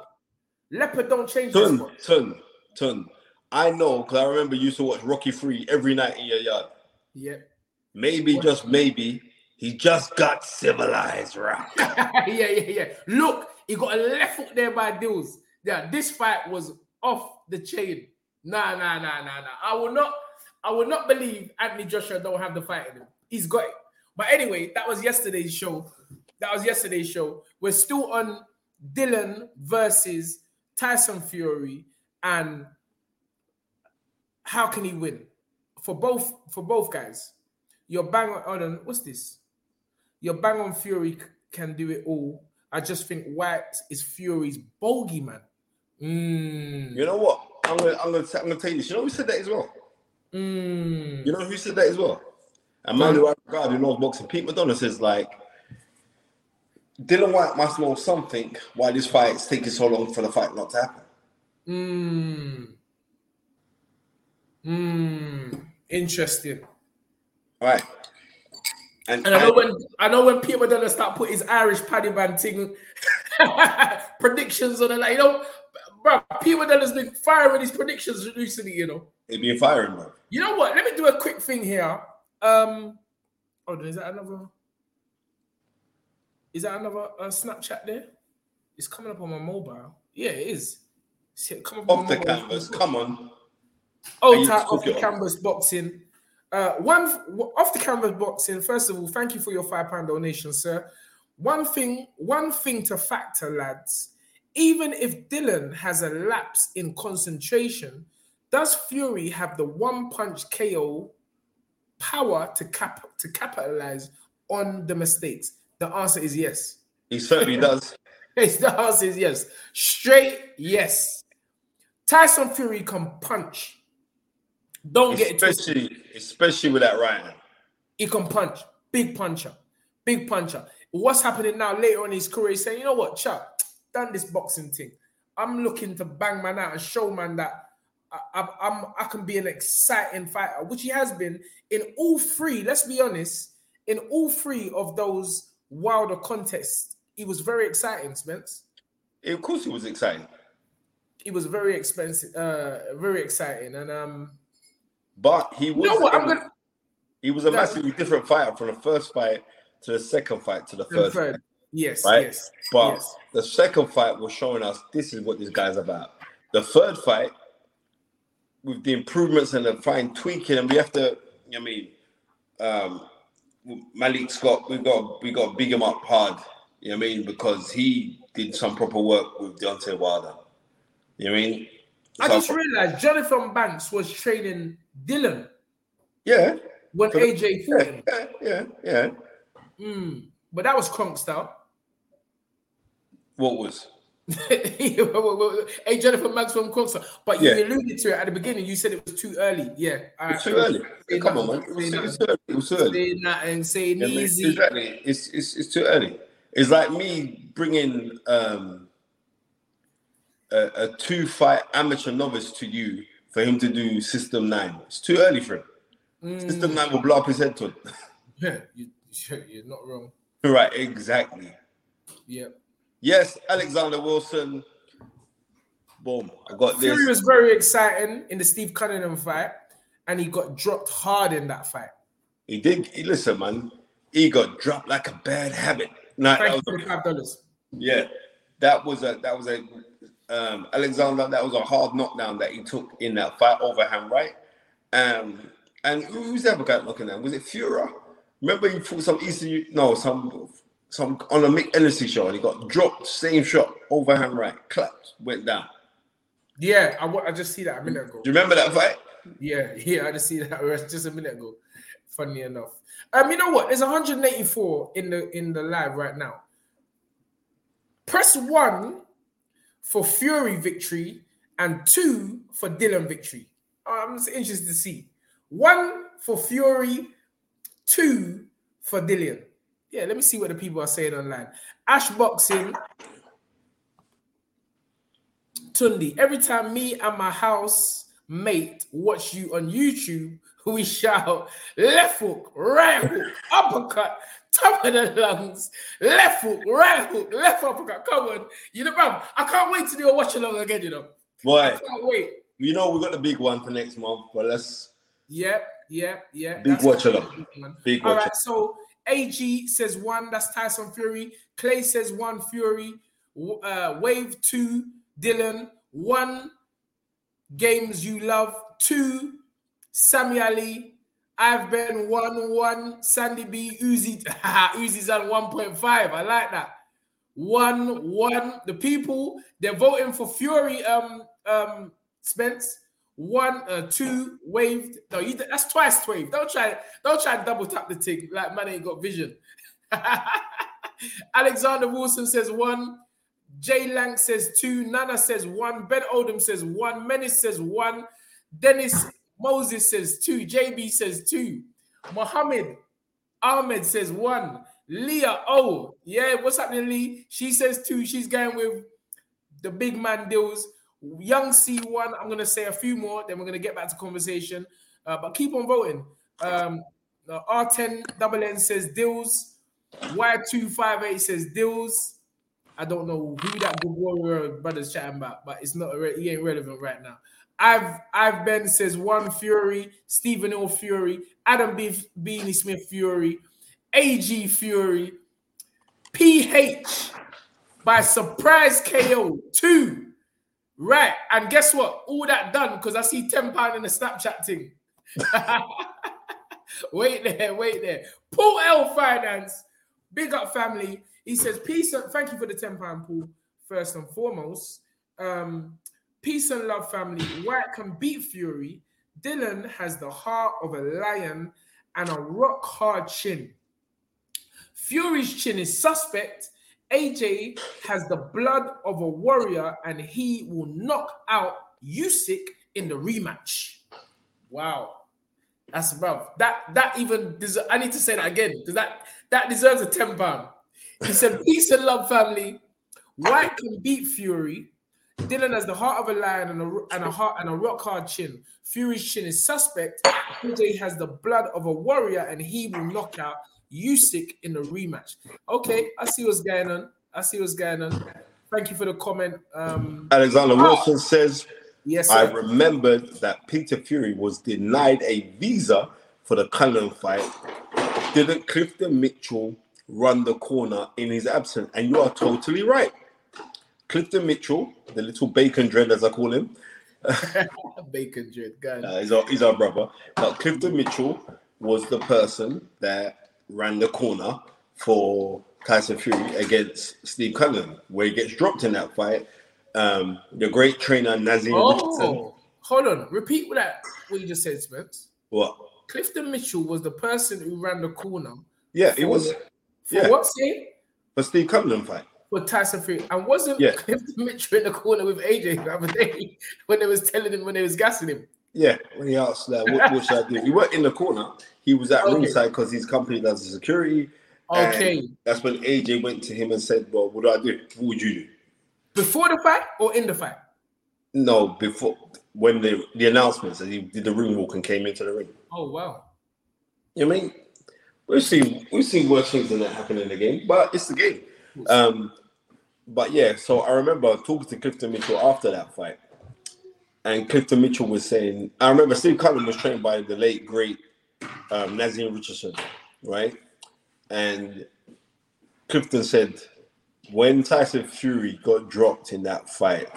Leopard don't change their Ton, spots. ton, ton. I know because I remember you used to watch Rocky Free every night in your yard. Yep. Maybe, just maybe, he just got civilized, right? [laughs] yeah, yeah, yeah. Look, he got a left hook there by Dills. Yeah, this fight was off the chain. Nah, nah, nah, nah, nah. I will not, I will not believe Anthony Joshua don't have the fight in him. He's got it. But anyway, that was yesterday's show. That was yesterday's show. We're still on Dillian versus Tyson Fury and how can he win for both for both guys? You're bang on, what's this? Your bang on Fury can do it all. I just think Whyte is Fury's bogey man. Mm, You know what? I'm gonna, I'm gonna, I'm gonna tell you this. You know who said that as well? mm. You know who said that as well? A man who I regard who knows boxing. Pete McDonagh says like, Dillian Whyte must know something why this fight's taking so long for the fight not to happen. Mm. Mm. Interesting. Right? And, And I know when I know when Peter McDonagh start put his Irish paddy band thing [laughs] predictions on it, like you know, bro, Peter McDonagh's been firing his predictions recently, you know. it'd be firing, man. You know what? Let me do a quick thing here. Um, oh, is that another? Is that another uh, Snapchat there? It's coming up on my mobile. Yeah, it is. Come up on Off the canvas, come on. Oh, And you type took off the off. canvas boxing. Uh, one off the canvas boxing. First of all, thank you for your five pound donation, sir. One thing, one thing to factor, lads. Even if Dylan has a lapse in concentration, does Fury have the one punch KO power to cap to capitalize on the mistakes? The answer is yes. He certainly [laughs] does. The answer is yes. Straight yes. Tyson Fury can punch. Don't get it twisted. Especially, especially with that right hand. He can punch. Big puncher. Big puncher. What's happening now later on in his career? He's saying, you know what, Chuck, done this boxing thing. I'm looking to bang man out and show man that I, I'm I can be an exciting fighter, which he has been in all three. Let's be honest, in all three of those wilder contests, he was very exciting, Spence. Of course, he was exciting. He was very expensive, uh, very exciting, and um, But he was what? I'm gonna he was a massively different fighter from the first fight to the second fight to the fight, Yes, right? yes, But yes. the second fight was showing us this is what this guy's about. The third fight, with the improvements and the fine tweaking, and we have to, I mean, um, Malik Scott, we got we got big him up hard. You know what I mean? Because he did some proper work with Deontay Wilder. You know what I mean? I So- just realized Johnathon Banks was training Dillian yeah, when For AJ fought yeah, him. yeah, yeah, yeah. Mm, but that was Kronk style. What was? [laughs] hey, Johnathon Banks from Kronk style. But you Yeah. alluded to it at the beginning. You said it was too early. Yeah, all It's right. too early. Say Come on, man. It was, say it's too early. It was too early. Say nothing. Say Yeah, man, easy. Exactly. It's, it's it's too early. It's like me bringing um, a, a two fight amateur novice to you for him to do System Nine. It's too early for him. Mm. System Nine will blow up his head to it. Yeah, you, you're not wrong. right, exactly. Yep. Yes, Alexander Wilson. Boom. I got this. Fury was very exciting in the Steve Cunningham fight, and he got dropped hard in that fight. He did. He, listen, man. He got dropped like a bad habit. Thank you was for the five dollars. Yeah, that was a that was a um, Alexander. That was a hard knockdown that he took in that fight overhand, right? Um, and who- who's other guy knocking down? Was it Fura? Remember he fought some Eastern no some some on a Mick Hennessy show and he got dropped same shot overhand right clapped went down. Yeah, I, I just see that a minute ago. Do you remember that fight? Yeah, [laughs] yeah, I just see that [laughs] just a minute ago. Funny enough. Um, you know what? There's 184 in the in the live right now. Press one for Fury victory and two for Dillian victory. Um, I'm just interested to see. One for Fury, two for Dillian. Yeah, let me see what the people are saying online. Ash Boxing, Tunde, every time me and my house mate watch you on YouTube, [laughs] we shout left hook, right hook, uppercut, top of the lungs, left hook, right hook, left uppercut. Come on, you know, bro. I can't wait to do a watch along again. You know, I can't wait. you know we got the big one for next month, but let's Yep, yep, yep. Big watch along. big. Big All watch right, so AG says one. That's Tyson Fury. Clay says one. Fury. Uh, wave two. Dillian one. Games you love two. Sammy Ali. I've been one one. Sandy B. Uzi. [laughs] Uzi's on one point five. I like that. One one. The people they're voting for Fury. Um um Spence. One, uh, two, waved. No, you, that's twice waved. Don't try, don't try to double tap the thing like man ain't got vision. [laughs] Alexander Wilson says one. Jay Lang says two. Nana says one. Ben Odom says one. Menace says one. Dennis Moses says two. JB says two. Mohammed Ahmed says one. Leah, oh, yeah, what's happening, Lee? She says two. She's going with the big man deals. Young C1, I'm going to say a few more, then we're going to get back to conversation. Uh, but keep on voting. Um, uh, R10 double N says deals. Y258 says deals. I don't know who that good warrior brother's chatting about, but it's not he ain't relevant right now. I've I've Ben says one Fury, Stephen O Fury, Adam B Beanie Smith Fury, AG Fury, PH by surprise KO two. Right, and guess what? All that done because I see ten pound in the Snapchat thing. [laughs] wait there, wait there. Paul L Finance, big up family. He says, Peace thank you for the 10 pound Paul, first and foremost. Um, peace and love, family. Whyte can beat Fury. Dillian has the heart of a lion and a rock hard chin. Fury's chin is suspect. AJ has the blood of a warrior and he will knock out Usyk in the rematch. Wow. That's rough. That that even deserve, I need to say that again because that that deserves a 10 pound. He said, Peace and love, family. Whyte can beat Fury. Dillian has the heart of a lion and a, and a heart and a rock hard chin. Fury's chin is suspect. AJ has the blood of a warrior, and he will knock out Usyk in the rematch. Okay, I see what's going on. I see what's going on. Thank you for the comment. Um, Alexander Wilson says, yes, I sir. remembered that Peter Fury was denied a visa for the Cullen fight. Didn't Clifton Mitchell run the corner in his absence? And you are totally right. Clifton Mitchell, the little bacon dread as I call him, [laughs] Bacon dread, guys. uh, he's, our, he's our brother. But Clifton Mitchell was the person that ran the corner for Tyson Fury against Steve Cullen, where he gets dropped in that fight. Um, the great trainer Naazim Richardson. Oh, hold on. Repeat what that what you just said, Spence. What? Clifton Mitchell was the person who ran the corner Yeah, it was for Yeah. what say? for Steve Cullen fight. For Tyson Fury. And wasn't Yeah. Clifton [laughs] Mitchell in the corner with AJ the other day [laughs] when they was telling him when they was gassing him? Yeah, when he asked that, what, what should I do? He weren't in the corner. He was at Okay. ringside because his company does the security. Okay. that's when AJ went to him and said, "Well, what do I do? What would you do?" Before the fight or in the fight? No, before when the the announcements that he did the ring walk and came into the ring. Oh wow. You know what I mean, we've seen we've seen worse things than that happen in the game, but it's the game. Um, but yeah, so I remember talking to Clifton Mitchell after that fight, and Clifton Mitchell was saying, I remember Steve Cullen was trained by the late great um, Naazim Richardson, right? And Clifton said when Tyson Fury got dropped in that fight,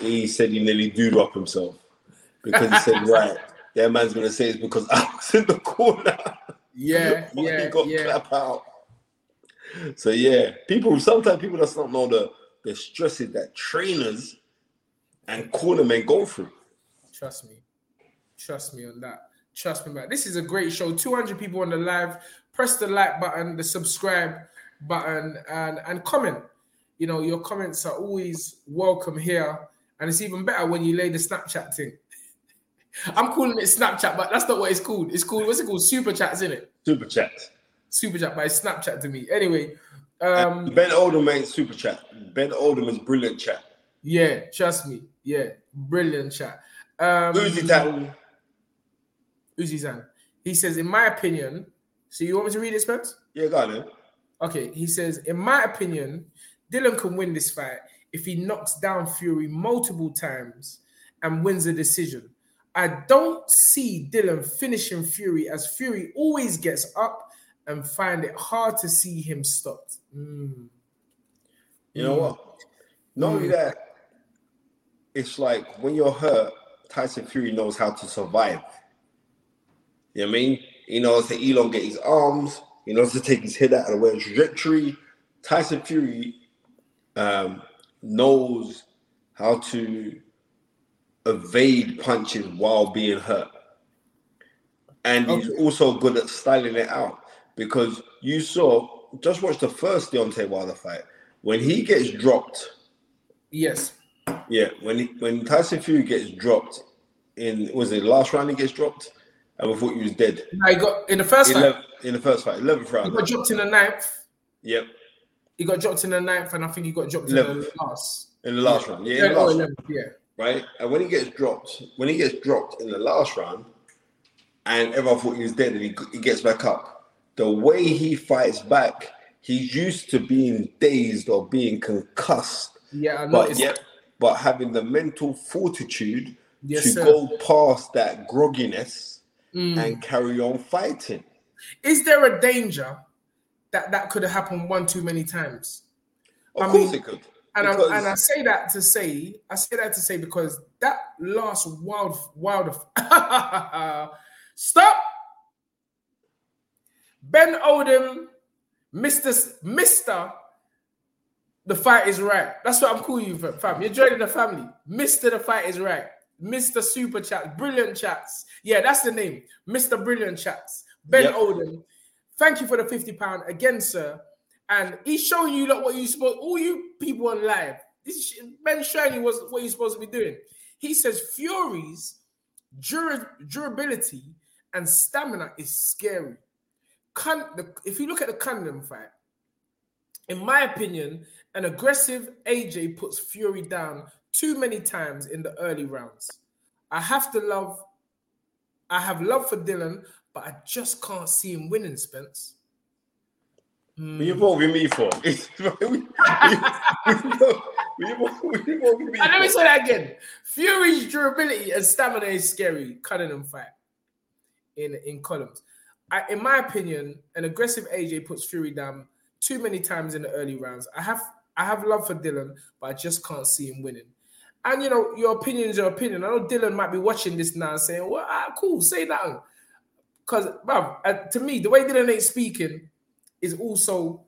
he said he nearly dooed up himself because he said, [laughs] right, that man's gonna say it's because I was in the corner. Yeah, [laughs] yeah, he got yeah. clap out. So yeah, people sometimes people just don't know the the stresses that trainers and cornermen go through. Trust me. Trust me on that. Trust me, man. This is a great show. 200 people on the live. Press the like button, the subscribe button, and, and comment. You know, your comments are always welcome here. And it's even better when you lay the Snapchat thing. [laughs] I'm calling it Snapchat, but that's not what it's called. It's called, what's it called? Super chats, isn't it? Super chat. Super chat, but it's Snapchat to me. Anyway, um, ben Oldham ain't super chat. Ben Oldham is brilliant chat. yeah, trust me. Yeah, brilliant chat. Um, Uzi Town. Uzi Zan. He says, in my opinion, so you want me to read it, Spence? Yeah, got it. Okay, he says, in my opinion, Dillian can win this fight if he knocks down Fury multiple times and wins a decision. I don't see Dillian finishing Fury as Fury always gets up and find it hard to see him stopped. Mm. You know what? Not only Mm. that, it's like when you're hurt, Tyson Fury knows how to survive. You know what I mean? He knows to elongate his arms, he knows to take his head out of the way trajectory. Tyson Fury um, knows how to evade punches while being hurt. And he's also good at styling it out because you saw, just watch the first Deontay Wilder fight. When he gets dropped, Yes. yeah, when he, when Tyson Fury gets dropped in was it last round he gets dropped, and we thought he was dead. Now he got in the first fight, 11, in the first fight, eleventh he round. got dropped in the ninth. Yep, He got dropped in the ninth, and I think he got dropped in the last. in the last round. Yeah, in Yeah, the oh, last round, 11th, yeah. right? And when he gets dropped, when he gets dropped in the last round, and everyone thought he was dead, and he, he gets back up. The way he fights back, he's used to being dazed or being concussed. Yeah, I but yet, but having the mental fortitude Yes, to sir. go past that grogginess Mm. and carry on fighting. Is there a danger that that could have happened one too many times? Of I course mean, it could. And I, and I say that to say, I say that to say because that last wild, wild, [laughs] stop. Ben Odom, Mister Mister. The fight is right. That's what I'm calling you, fam. You're joining the family. Mister, the fight is right. Mr. Super Chats, Brilliant Chats. Yeah, that's the name. Mr. Brilliant Chats. Ben Yep. Odom. Thank you for the 50 pound again, sir. And he's showing you like what you supposed all you people on live. This is, Ben showing you was what you're supposed to be doing. He says Fury's dura- durability and stamina is scary. Con- the, if you look at the Cunningham fight, in my opinion, an aggressive AJ puts Fury down too many times in the early rounds. I have to love, I have love for Dillian, but I just can't see him winning, Spence. Hmm. What you involving me for? [laughs] what you what you involving me And let me say that again. Fury's durability and stamina is scary. Cunningham fight in in columns. I, in my opinion, an aggressive AJ puts Fury down too many times in the early rounds. I have I have love for Dillian, but I just can't see him winning. And you know, your opinion is your opinion. I know Dillian might be watching this now saying, "Well, ah, cool, say that." Because, bruv, uh, to me, the way Dillian ain't speaking is also,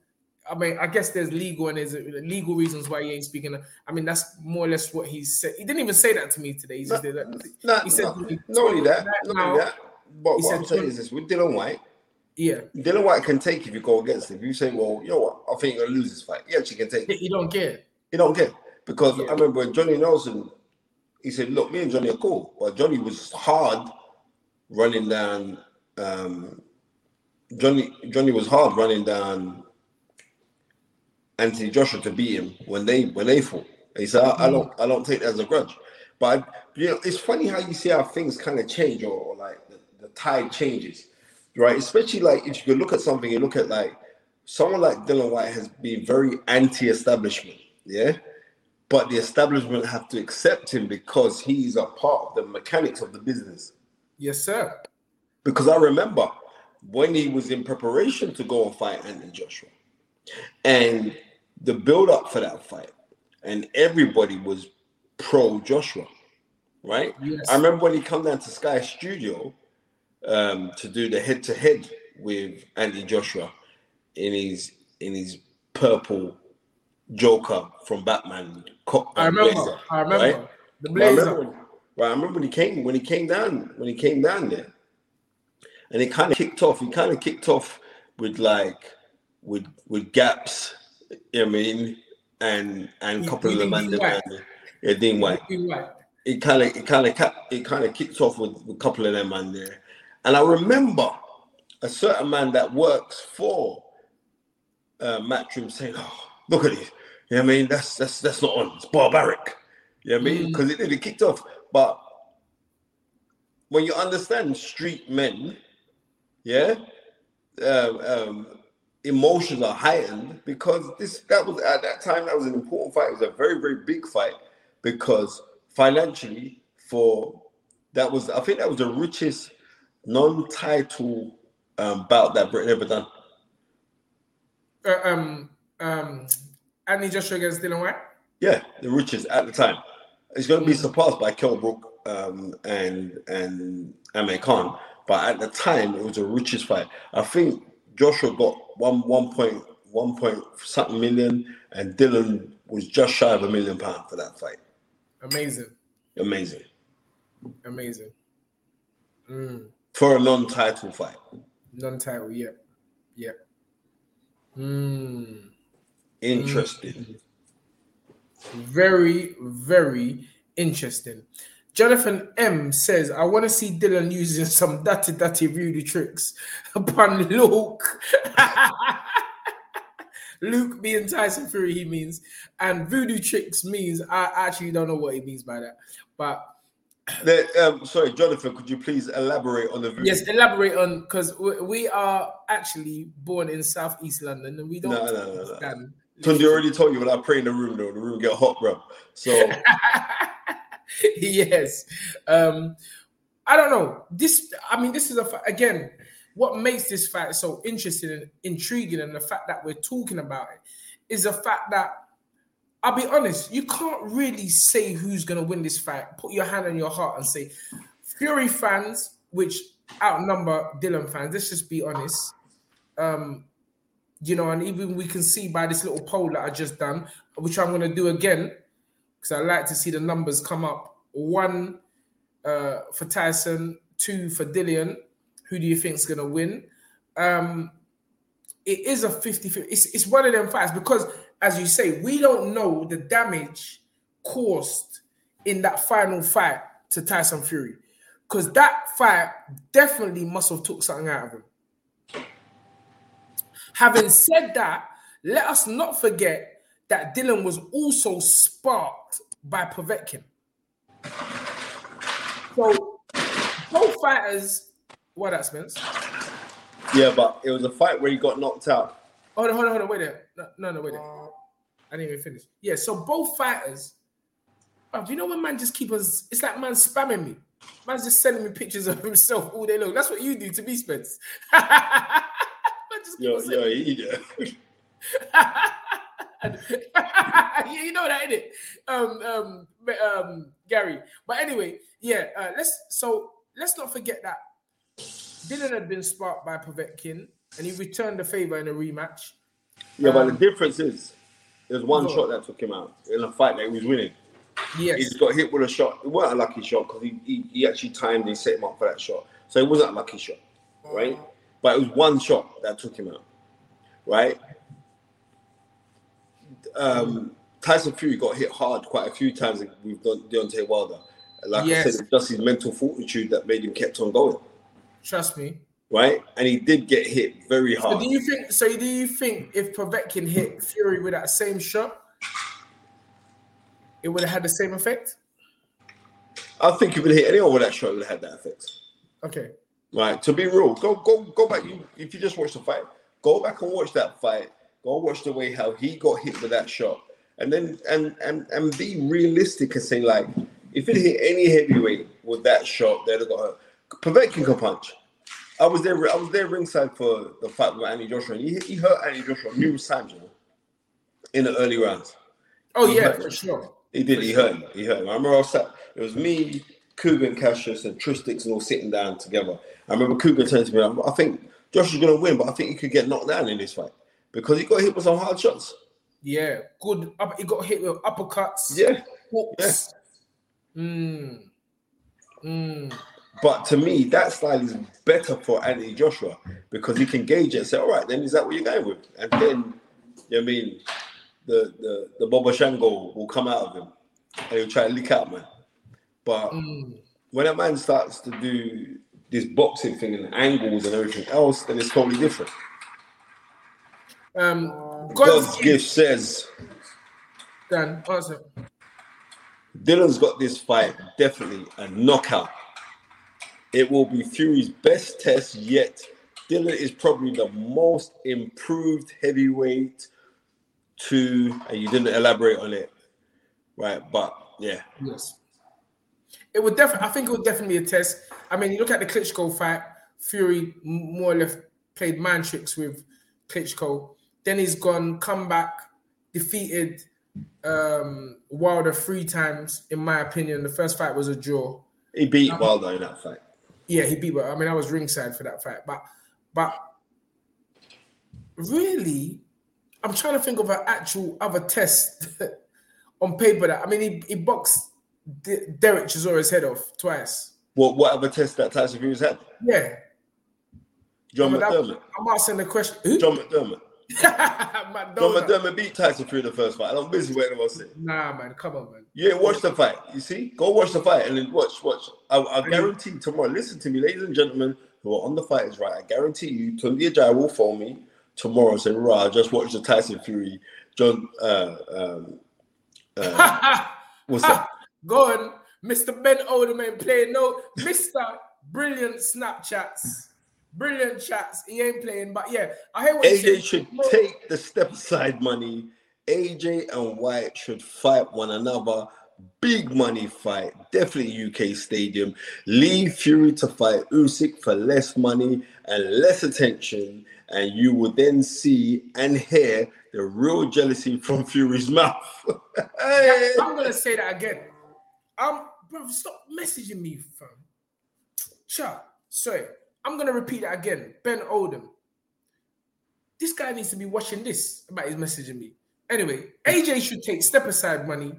I mean, I guess there's legal and there's legal reasons why he ain't speaking. I mean, that's more or less what he said. He didn't even say that to me today. He just did that. Nah, he said, to me, not only that, not only that. But He what said I'm saying is this: with Dillian Whyte, Yeah, Dillian Whyte can take if you go against him. If you say, "Well, you know what? I think you're gonna lose this fight," he actually can take. it. you don't care. He don't care because Yeah. I remember when Johnny Nelson, he said, "Look, me and Johnny are cool," but Johnny was hard running down. Um, Johnny Johnny was hard running down Anthony Joshua to beat him when they when they fought. And he said, I, "I don't I don't take that as a grudge." But you know, it's funny how you see how things kind of change or, or like tide changes, right? Especially like if you look at something, you look at like someone like Dillian Whyte has been very anti-establishment, yeah. But the establishment have to accept him because he's a part of the mechanics of the business. Yes, sir. Because I remember when he was in preparation to go and fight Anthony Joshua, and the build up for that fight, and everybody was pro Joshua, right? Yes. I remember when he come down to Sky Studio um, to do the head to head with Andy Joshua in his in his purple Joker from Batman. co- I remember. blazer, I remember right? the But I remember, when, right, I remember when he came when he came down when he came down there, and it kind of kicked off. He kind of kicked off with like with with gaps. You know what I mean, and and a couple you of the man, Whyte? yeah, Dean White. It kind of it kind of it kind of kicked off with, with a couple of them man there, and I remember a certain man that works for uh, Matchroom saying, "Oh, look at this." You know what I mean? That's that's that's not on. It's barbaric. You know what I mean? Mm. Because it did it kicked off. But when you understand street men, yeah, um, um, emotions are heightened because this that was at that time that was an important fight. It was a very very big fight because financially for that was I think that was the richest non-title um, bout that Britain ever done. Uh, um, um, Anthony Joshua against Dillian Whyte. Yeah, the richest at the time. It's going to be Mm. surpassed by Kell Brook um, and and Amir Khan, but at the time it was the richest fight. I think Joshua got one one point one point something million, and Dillian was just shy of a million pound for that fight. Amazing, Amazing amazing. Mm. For a non-title fight. Non-title. Yep. Yep. Mm. Interesting. Very, very interesting. Jonathan M says, I want to see Dillian using some dirty, dirty voodoo tricks upon Luke. [laughs] Luke being Tyson Fury, he means. And voodoo tricks means, I actually don't know what he means by that. But um, sorry, Jonathan, could you please elaborate on the voodoo? yes, elaborate on, because we, we are actually born in Southeast London and we don't No, no, no, no. Tunde already told you when I pray in the room, though, the room get hot, bro. So [laughs] yes. Um, I don't know. This, I mean, this is a again. What makes this fight so interesting and intriguing, and the fact that we're talking about it, is the fact that I'll be honest. You can't really say who's going to win this fight. Put your hand on your heart and say, Fury fans, which outnumber Dillian fans. Let's just be honest. Um, you know, and even we can see by this little poll that I just done, which I'm gonna do again, because I like to see the numbers come up. One uh, for Tyson, two for Dillian. Who do you think is gonna win? Um, it is a 50 50. It's, it's one of them fights because, as you say, we don't know the damage caused in that final fight to Tyson Fury. Because that fight definitely must have took something out of him. Having said that, let us not forget that Dillian was also sparked by Povetkin. So both fighters, what that Spence? Yeah, but it was a fight where he got knocked out. Hold on, hold on, hold on, wait there. No, no, no wait there. I didn't even finish. Yeah, so both fighters, you know when man just keep us, it's like man spamming me. Man's just sending me pictures of himself all day long. That's what you do to me, Spence. [laughs] Man just keep Yo, yo, me- he, [laughs] [laughs] yeah, you know that, innit? Um, um, um, Gary. But anyway, yeah. Uh, let's so let's not forget that Dillian had been sparked by Povetkin, and he returned the favor in a rematch. Yeah, but the Um, difference is, there's one shot that took him out in a fight that he was winning. He Yes, just got hit with a shot. It wasn't a lucky shot because he, he he actually timed and set him up for that shot. So it wasn't a lucky shot, right? But it was one shot that took him out, right? Um, Tyson Fury got hit hard quite a few times with Don- Deontay Wilder. Like I Yes. said, it's just his mental fortitude that made him kept on going, trust me. Right? And he did get hit very So hard. do you think? So do you think if Povetkin hit Fury with that same shot, it would have had the same effect? I think if it hit anyone with that shot, it would have had that effect. Okay. Right. To be real, go go go back. You, if you just watch the fight, go back and watch that fight. Go watch the way how he got hit with that shot, and then and and and be realistic and say like, if it hit any heavyweight with that shot, they'd have got hurt. Povetkin can punch. I was there. I was there ringside for the fight with Andy Joshua, and he, he hurt Andy Joshua numerous times, you know, in the early rounds. Oh He yeah, for him. sure. He did. He hurt him. He hurt him. I remember I was sat. It was me, Coogan, Cassius, and Tristix, and all sitting down together. I remember Coogan turned to me. I think Josh is going to win, but I think he could get knocked down in this fight because he got hit with some hard shots. Yeah, good. He got hit with uppercuts. Yeah. hooks. Mm. Mm. But to me, that style is better for Anthony Joshua because he can gauge it and say, all right, then is that what you're going with? And then, you know what I mean, the, the, the Boba Shango will come out of him and he'll try to lick out, man. But Mm. when a man starts to do this boxing thing and angles and everything else, then it's totally different. Um, God's God's gift says Dan, answer. Dillian's got this fight definitely a knockout. It will be Fury's best test yet. Dylan is probably the most improved heavyweight to, and you didn't elaborate on it, right? But yeah, Yes. It would definitely. I think it would definitely be a test. I mean, you look at the Klitschko fight. Fury more or less played man tricks with Klitschko. Then he's gone, come back, defeated um, Wilder three times. In my opinion, the first fight was a draw. he beat Wilder in that fight. Yeah, he beat. But I mean, I was ringside for that fight, but but really, I'm trying to think of an actual other test [laughs] on paper that I mean, he, he boxed D- Derek Chisora's head off twice. What what other test that Tyson Fury's had? Yeah, John but that- McDermott. I'm asking the question. Who? John McDermott. [laughs] Man, John. McDermott beat Tyson Fury the first fight. I'm busy waiting on it. Nah, man, come on, man. You ain't watched the fight. You see? Go watch the fight and then watch, watch. I, I guarantee tomorrow, listen to me, ladies and gentlemen who are on the fight is right. I guarantee you, Tunde Ajayi will phone me tomorrow and say, Rah, I just watched the Tyson Fury, John, uh, um, uh, [laughs] what's that? [laughs] Go on, Mr. Ben Oderman playing no Mr. Brilliant Snapchats. Brilliant chats. He ain't playing, but yeah, I hear what AJ should take the step aside money. AJ and Whyte should fight one another. Big money fight, definitely UK stadium. Leave Fury to fight Usyk for less money and less attention, and you will then see and hear the real jealousy from Fury's mouth. [laughs] Hey! I'm gonna say that again. Um, bro, stop messaging me, fam. Chat. Sorry, I'm gonna repeat that again. Ben Odom. this guy needs to be watching this about his messaging me. Anyway, AJ should take step aside money.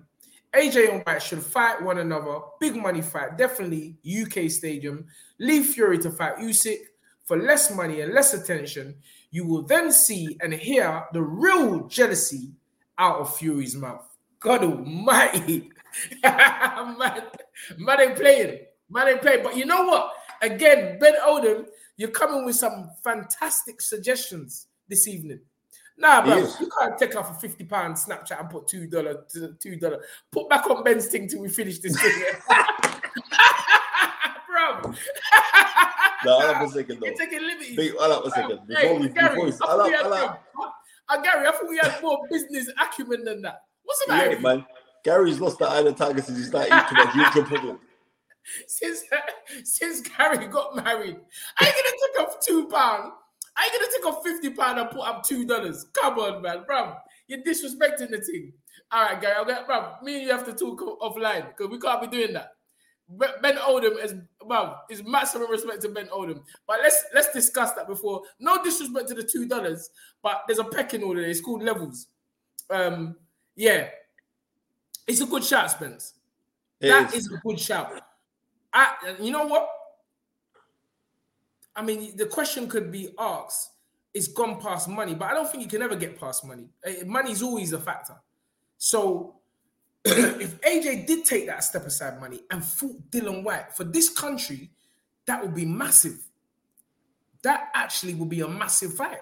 AJ and Whyte should fight one another. Big money fight, definitely UK Stadium. Leave Fury to fight Usyk for less money and less attention. You will then see and hear the real jealousy out of Fury's mouth. God Almighty, [laughs] man, man ain't playing, man ain't playing. But you know what? Again, Ben Odom, you're coming with some fantastic suggestions this evening. Nah, bro, Yes. you can't take off a 50 pound Snapchat and put two dollar two dollar. Put back on Ben's thing till we finish this thing. [laughs] [laughs] bro. No, hold up a second though. You're taking liberties. Hold up a second. Hey, we, Gary, before we, hold we up, had hold up. more- uh, Gary, I thought we had more business acumen than that. What's the matter? Yeah, man. Gary's lost the Island Tiger since he started eating too much pudding. Since since Gary got married, I ain't gonna take off two pound. I ain't gonna take off fifty pound and put up two dollars. Come on, man, bro. You're disrespecting the thing. All right, Gary. I'll get, bro. Me and you have to talk offline because we can't be doing that. Ben Odom is well, is maximum respect to Ben Odom. But let's let's discuss that before. No disrespect to the two dollars, but there's a pecking order. It's called levels. Um, yeah, it's a good shot, Spence. It That is. is a good shout. I, you know what? I mean, the question could be asked: It's gone past money, but I don't think you can ever get past money. Eh, Money's always a factor. So, [clears throat] if AJ did take that step aside money and fought Dillian Whyte for this country, that would be massive. That actually would be a massive fight.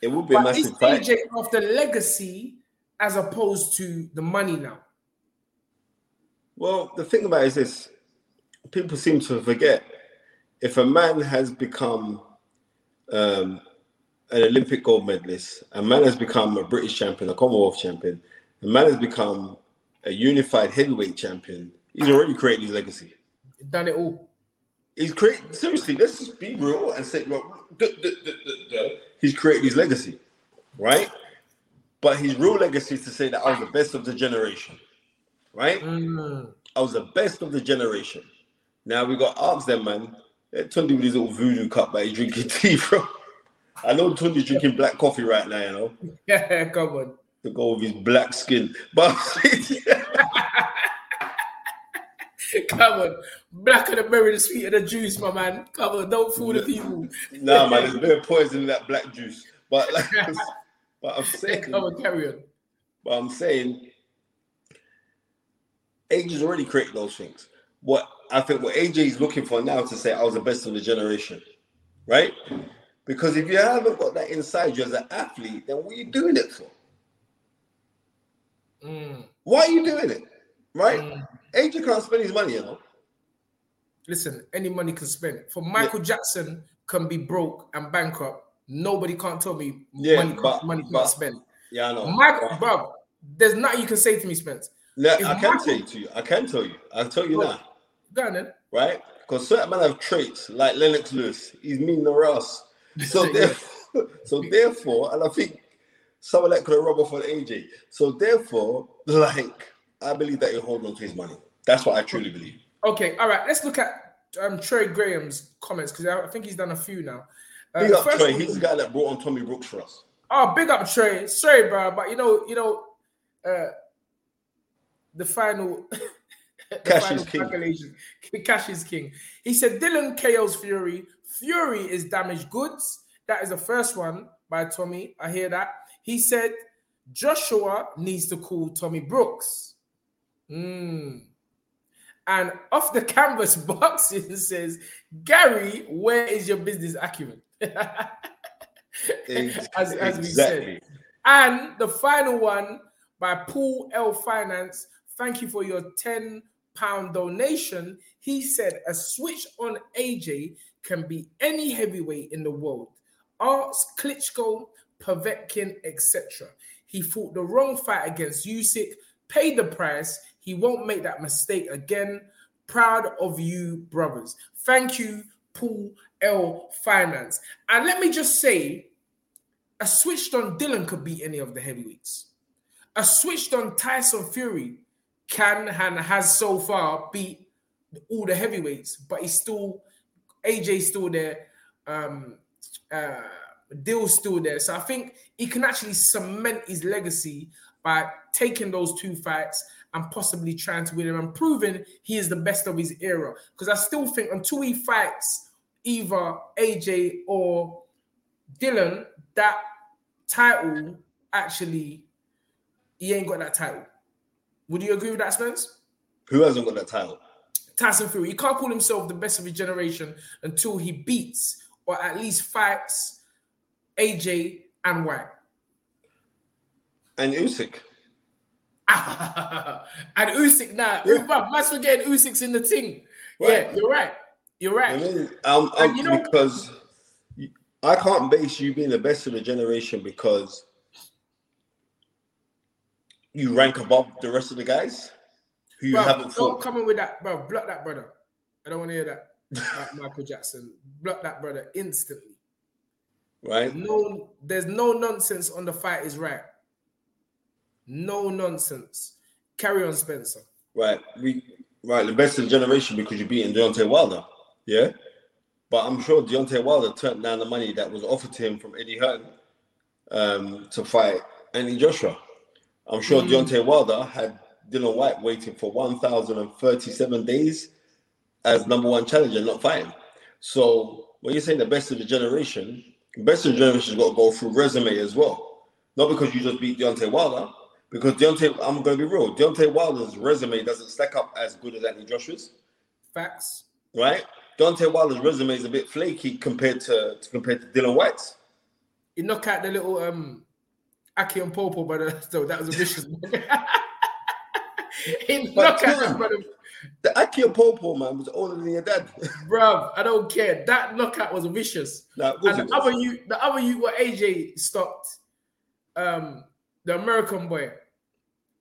It would be a But is massive fight. AJ after legacy as opposed to the money now? Well, the thing about it is this: people seem to forget if a man has become um, an Olympic gold medalist, a man has become a British champion, a Commonwealth champion, a man has become a unified heavyweight champion. He's already created his legacy. He's done it all. He's created seriously. Let's just be real and say, well, duh, duh, duh, he's created his legacy, right? But his real legacy is to say that I was the best of the generation, right? Mm. I was the best of the generation. Now we got Arks then, man. Yeah, Tunde with his little voodoo cup, but he's drinking [laughs] tea, bro. I know Tunde's drinking black coffee right now, you know, [laughs] Yeah, come on. to go with his black skin. But [laughs] Come on. black Blacker the berry, the sweeter the juice, my man. Come on, don't fool the people. nah, man, there's a bit of poison in that black juice. But like, but I'm saying, Come on, carry on. but I'm saying, age has already created those things. What I think what AJ is looking for now to say I was the best of the generation, right? Because if you haven't got that inside you as an athlete, then what are you doing it for? Mm. Why are you doing it? Right? Mm. AJ can't spend his money, you know. Listen, any money can spend. For Michael Jackson can be broke and bankrupt. Nobody can't tell me Yeah, money, can't, but- money can't but- spend. Yeah, I know. Michael, bro, there's nothing you can say to me, Spence. If I can Michael- tell you to you. I can tell you. I'll tell you now, Go on then. right? Because certain men have traits like Lennox Lewis. He's mean the Ross. So [laughs] therefore, so therefore, and I think some of that could have rubbed off on AJ. So therefore, like I believe that he hold on to his money. That's what I truly believe. Okay, all right. Let's look at um, Trey Graham's comments because I think he's done a few now. Uh, Big up first Trey. one- He's the guy that brought on Tommy Brooks for us. Oh, big up Trey. Sorry, bro, but you know, you know, uh, the final, [laughs] [laughs] Cash final is king. calculation. [laughs] Cash is king. He said Dillian KO's Fury. Fury is damaged goods. That is the first one by Tommy. I hear that. He said Joshua needs to call Tommy Brooks. Mm. And off the [laughs] canvas boxing says, Gary, where is your business acumen? as, as we said. exactly. And the final one by Paul L Finance. Thank you for your 10 pound donation. He said a switch on AJ can be any heavyweight in the world. Arts, Klitschko, Povetkin, etc. He fought the wrong fight against Usyk, paid the price. He won't make that mistake again. Proud of you, brothers. Thank you, Paul L Finance. And let me just say, a switched on Dillian could beat any of the heavyweights. A switched on Tyson Fury can and has so far beat all the heavyweights, but he's still AJ still there. Um, uh, Dill's still there. So I think he can actually cement his legacy by taking those two fights and possibly trying to win them and proving he is the best of his era. Because I still think until he fights either AJ or Dillian, that title actually he ain't got that title. Would you agree with that, Spence? Who hasn't got that title? Tyson Fury. He can't call himself the best of his generation until he beats or at least fights AJ and Whyte. And Usyk. [laughs] and Usyk now, yeah. man, man's forgetting Usyk's in the thing. Right. Yeah, you're right. You're right. I mean, um, um, you know, because I can't base you being the best of the generation because you rank above the rest of the guys who you haven't fought. Don't come in with that, bro. Block that brother. I don't want to hear that. like Michael Jackson. Block that brother instantly. Right. No, there's no nonsense on the fight is right. No nonsense. Carry on, Spencer. Right. We right, the best of the generation because you're beating Deontay Wilder. Yeah. But I'm sure Deontay Wilder turned down the money that was offered to him from Eddie Hearn um, to fight Anthony Joshua. I'm sure mm. Deontay Wilder had Dillian Whyte waiting for 1,037 days as number one challenger, not fighting. So when you're saying the best of the generation, the best of the generation's got to go through resume as well. Not because you just beat Deontay Wilder, because Deontay, I'm going to be real, Deontay Wilder's resume doesn't stack up as good as Anthony Joshua's. Facts. Right? Deontay Wilder's resume is a bit flaky compared to, to compared to Dillian Whyte's. You knock out the little um Aki and Popo, but [laughs] so that was a vicious. he [laughs] knocked out brother. The Aki and Popo man was older than your dad, [laughs] bro. I don't care. That knockout was vicious. Nah, and the other you, the other you, what AJ stopped, um, the American boy,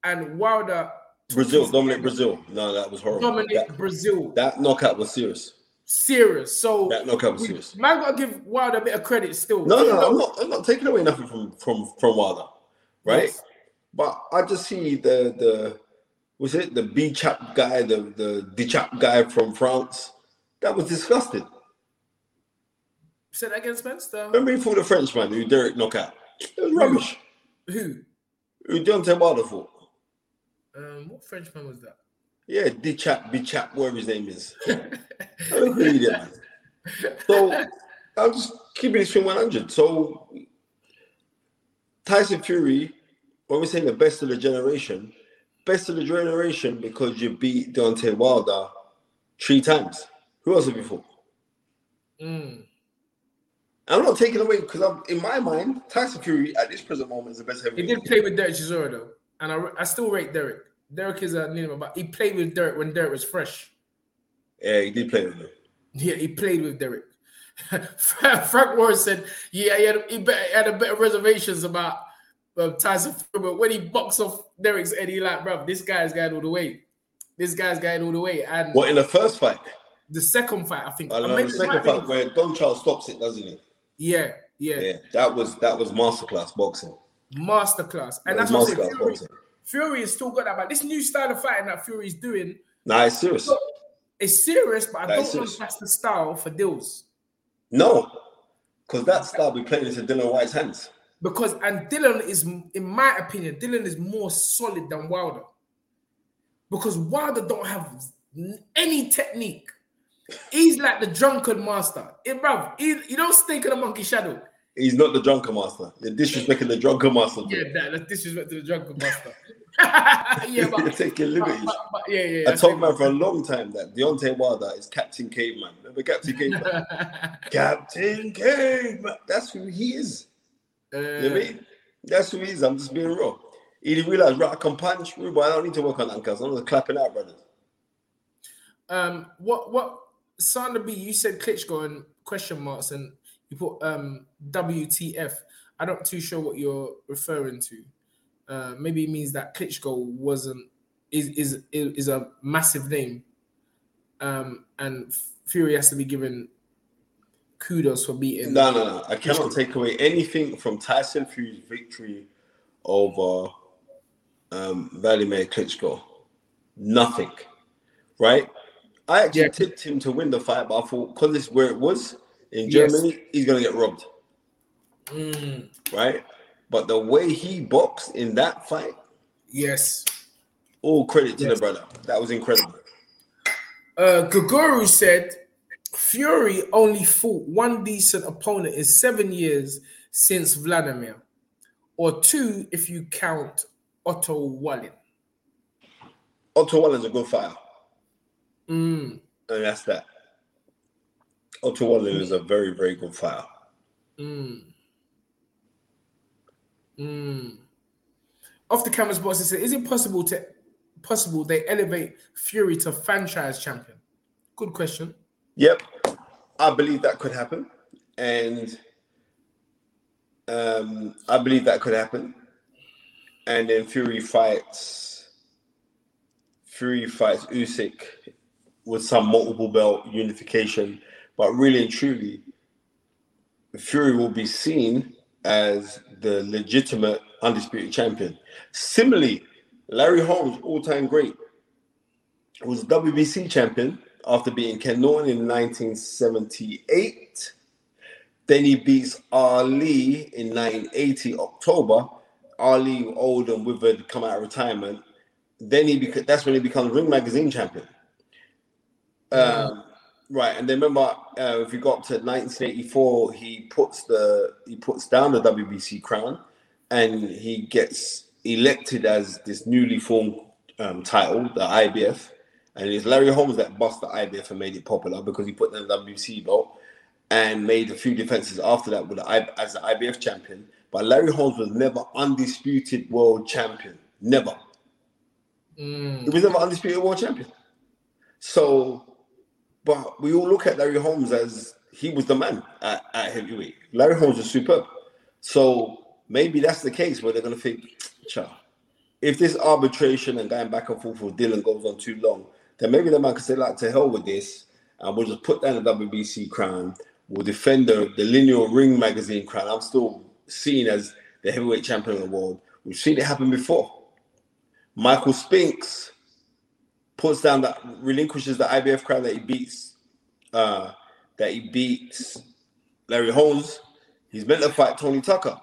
and Wilder. Breazeale, Dominic Breazeale. No, that was horrible. Dominic that, Breazeale. That knockout was serious serious. So that knockout was serious. Man, gotta give Wilder a bit of credit still. No, no, I'm not. I'm not taking away nothing from from from Wilder, right? Yes. But I just see the the was it the B chap guy, the the D chap guy from France. That was disgusting. Said that against Spence. Remember he fought the Frenchman who Derek knockout. It was rubbish. Who? Who Deontay Wilder fought? Um, what Frenchman was that? Yeah, D chap, B chap, whatever his name is. I don't agree with man. So I'm just keeping it from 100. So Tyson Fury, when we're saying the best of the generation, best of the generation because you beat Deontay Wilder three times. Who else have fought? Mm. I'm not taking away because I'm in my mind, Tyson Fury at this present moment is the best heavyweight. He did play with Derek Chisora though, and I, I still rate Derek. Derek is a name, but he played with Derek when Derek was fresh. Yeah, he did play with him. Yeah, he played with Derek. [laughs] Frank Warren said, "Yeah, he had, he had a bit of reservations about uh, Tyson Fury, but when he boxed off Derek's head, he like, bro, this guy's going all the way. This guy's going all the way." And what in the first fight? The second fight, I think. I know, the second fight where Don Charles stops it, doesn't he? Yeah, yeah, yeah. That was that was masterclass boxing. Masterclass, and that that's what Fury, boxing. Fury has still got that. But this new style of fighting that Fury is doing, nah, it's serious. It's serious, but I that don't know if that's the style for Dills. No, because that style will be playing into Dillian Whyte's hands. Because and Dillian is, in my opinion, Dillian is more solid than Wilder. Because Wilder don't have any technique. He's like the drunken master. Hey, bruv, he, you don't stink in a monkey shadow. He's not the drunken master. You're disrespecting the drunken master. Yeah, that, that's disrespect to the drunken master. [laughs] yeah, [laughs] but you're taking liberties. But, but, yeah, yeah. I told man for a long time that Deontay Wilder is Captain Caveman. Remember Captain Caveman? [laughs] Captain Caveman. That's who he is. Uh, you know I mean? That's who he is. I'm just being real. He didn't realize, right, I can punch, but I don't need to work on ankles. I'm just clapping out, brothers. Um, what what Sander B, you said Klitschko and question marks and you put um, WTF. I'm not too sure what you're referring to. Uh, maybe it means that Klitschko wasn't is is is a massive name, um, and Fury has to be given kudos for beating. No, no, no. I cannot take away anything from Tyson Fury's victory over um, Vladimir Klitschko. Nothing, right? I actually yeah. tipped him to win the fight, but I thought because this is where it was, in Germany, yes. he's going to get robbed. Mm, right? But the way he boxed in that fight, yes. all credit to Yes. the brother. That was incredible. Uh, said Fury only fought one decent opponent in seven years since Vladimir, or two if you count Otto Wallin. Otto Wallin's a good fighter, Mm, and that's that. Otto Wallin is a very, very good fighter. mm, mm. Off the cameras, boss said, "Is it possible to possible they elevate Fury to franchise champion?" Good question. Yep, I believe that could happen, and um, I believe that could happen. And then Fury fights, Fury fights Usyk with some multiple belt unification, but really and truly, Fury will be seen as the legitimate undisputed champion. Similarly, Larry Holmes, all-time great, was WBC champion after beating Ken Norton in 1978. Then he beats Ali in 1980 October. Ali, old and withered, come out of retirement. Then he beca- that's when he becomes Ring Magazine champion. Um, right, and then remember, uh, if you go up to 1984, he puts the he puts down the WBC crown, and he gets elected as this newly formed um, title, the IBF. And it's Larry Holmes that bust the IBF and made it popular because he put down the WBC belt and made a few defenses after that with the, as the IBF champion. But Larry Holmes was never undisputed world champion. Never. Mm, He was never undisputed world champion. So, but we all look at Larry Holmes as he was the man at, at heavyweight. Larry Holmes was superb. So maybe that's the case where they're going to think, Cha, if this arbitration and going back and forth with Dillian goes on too long, then maybe the man could say, like, to hell with this, and we'll just put down the WBC crown. We'll defend the, the lineal ring magazine crown. I'm still seen as the heavyweight champion of the world. We've seen it happen before. Michael Spinks puts down that relinquishes the IBF crown that he beats uh that he beats Larry Holmes. He's meant to fight Tony Tucker.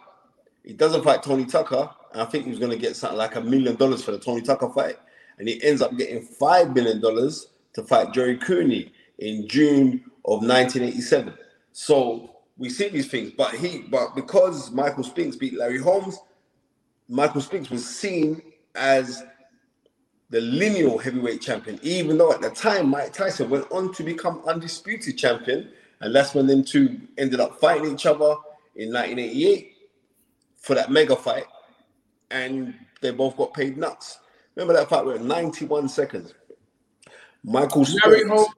He doesn't fight Tony Tucker. And I think he was gonna get something like a million dollars for the Tony Tucker fight. And he ends up getting five million dollars to fight Jerry Cooney in June of 1987. So we see these things, but he but because Michael Spinks beat Larry Holmes, Michael Spinks was seen as the lineal heavyweight champion, even though at the time Mike Tyson went on to become undisputed champion, and that's when them two ended up fighting each other in 1988 for that mega fight, and they both got paid nuts. Remember that fight went 91 seconds. Michael Larry Holmes.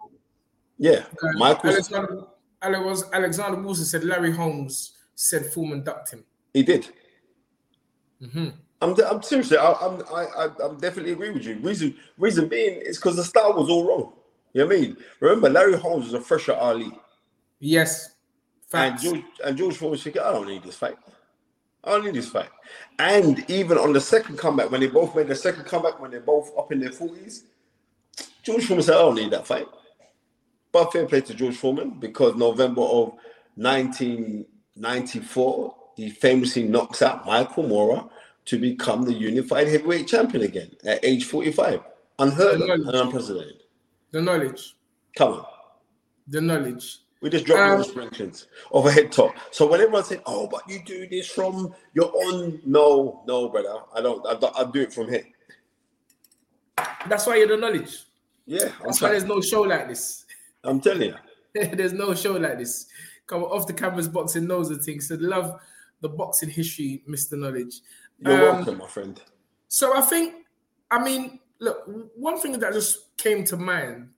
yeah, Michael, Alexander, Ale- Alexander Wilson said Larry Holmes said Foreman ducked him. he did. Mhm. I'm, I'm seriously, I, I'm, I, I, I'm definitely agree with you. Reason, reason being is because the style was all wrong. You know what I mean? Remember, Larry Holmes was a fresher Ali. Yes, And. George and George Foreman thinking, I don't need this fight. I don't need this fight. And even on the second comeback, when they both made the second comeback, when they're both up in their forties, George Foreman said, I don't need that fight. But fair play to George Foreman because November of 1994, he famously knocks out Michael Moorer to become the unified heavyweight champion again at age 45. Unheard of and unprecedented. the knowledge, Come on. the knowledge. We just dropped Um, sprinklings of a head top. So when everyone said, "Oh, but you do this from your own," no, no, brother, I don't. I, don't, I do it from here. That's why you're the knowledge. Yeah, I'm, That's why there's no show like this. I'm telling you. [laughs] there's no show like this. Come off the cameras, boxing knows the things. So love the boxing history, Mr. Knowledge. You're Um, welcome, my friend. So I think, I mean, look, one thing that just came to mind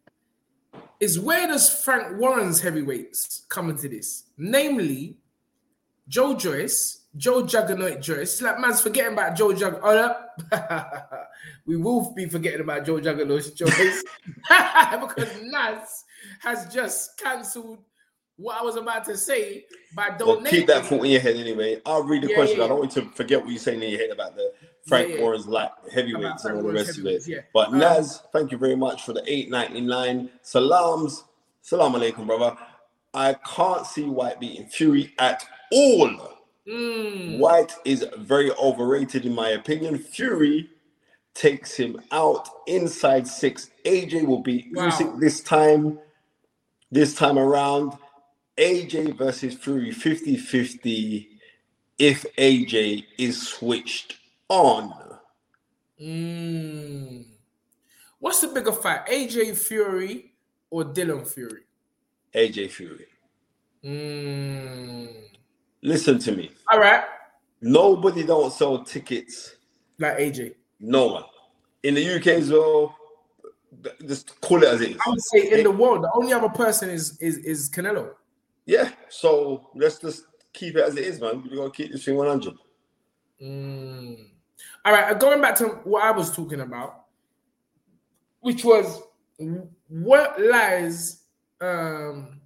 is where does Frank Warren's heavyweights come into this? Namely, Joe Joyce, Joe Juggernaut Joyce. It's like man's forgetting about Joe Jug. Oh, [laughs] no. we will be forgetting about Joe Juggernaut Joyce [laughs] because Naz has just cancelled what I was about to say by donating. Well, keep that thought in your head anyway. I'll read the Yeah, question. yeah, I don't want you to forget what you're saying in your head about the Frank Yeah. Warren's like heavyweights and all the rest of it. But Um, Naz, thank you very much for the 8.99. Salams, salam alaikum, brother. I can't see Whyte beating Fury at all. Mm. Whyte is very overrated in my opinion. Fury takes him out inside six. AJ will beat Wow. Usyk this time. This time around, AJ versus Fury 50-50 if AJ is switched on. Mm. What's the bigger fight, AJ Fury or Dillian Fury? AJ Fury. Mm. Listen to me. All right, Nobody don't sell tickets. like AJ. No one. In the UK as well, just call it as it is. I would say in the world, the only other person is is is Canelo. Yeah. So let's just keep it as it is, man. We're gonna keep this thing 100. Mm. All right, uh, going back to what I was talking about, which was what lies, um,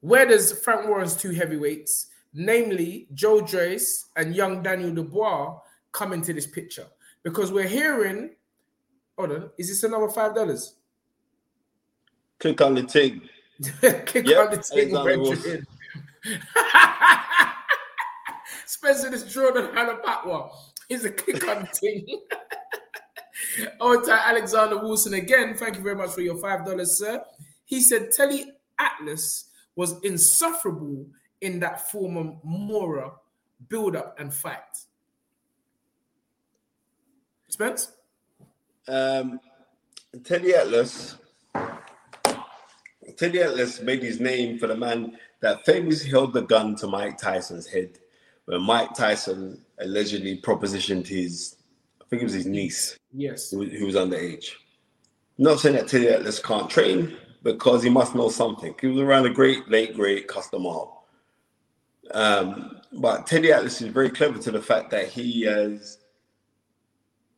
where does Frank Warren's two heavyweights, namely Joe Joyce and young Daniel Dubois, come into this picture? Because we're hearing, hold on, is this another five dollars? Click on the thing. [laughs] Kick Yep, on the table, Benjamin. [laughs] Spencer is drawn on Hannah Patwa. He's a kick on the thing. On to Alexander Wilson again. Thank you very much for your five dollars, sir. He said Teddy Atlas was insufferable in that Foreman Moorer build up and fight. Spence? Um, Teddy Atlas. Teddy Atlas made his name for the man that famously held the gun to Mike Tyson's head when Mike Tyson allegedly propositioned his, I think it was his niece, Yes. who, who was underage. Not saying that Teddy Atlas can't train because he must know something. He was around the great, late, great Custom Hall. Um, but Teddy Atlas is very clever to the fact that he has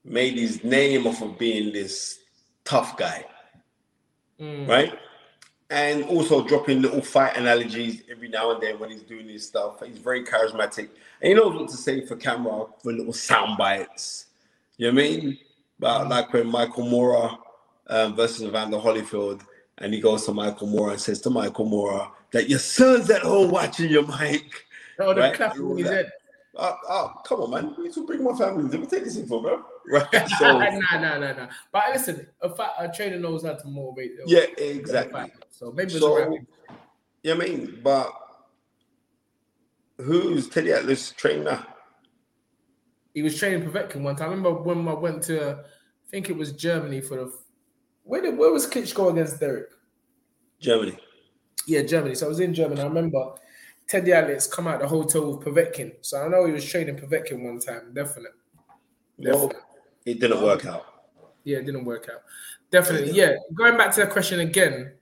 made his name off of being this tough guy, Mm. right? And also dropping little fight analogies every now and then when he's doing his stuff. He's very charismatic and he knows what to say for camera for little sound bites. You know what I mean? But like when Michael Moorer um, versus Evander Holyfield, and he goes to Michael Moorer and says to Michael Moorer that your son's at home watching your mic. Oh, the Right. clap in his All head. Oh, oh, come on, man. You need to bring my family. Let me take this info, bro. [laughs] Right. So, nah, nah, nah, nah. But listen, a, fa- a trainer knows how to motivate. them. yeah, exactly. So maybe it's So, right. yeah, I mean, but who's Teddy Atlas trainer? He was training Povetkin one time. I remember when I went to, I think it was Germany for the. Where did where was Klitschko against Derek? Germany. Yeah, Germany. So I was in Germany. I remember Teddy Atlas come out the hotel with Povetkin. So I know he was training Povetkin one time. Definitely. Well, Definitely. it didn't work out. Yeah, it didn't work out. Definitely. Yeah. Going back to the question again,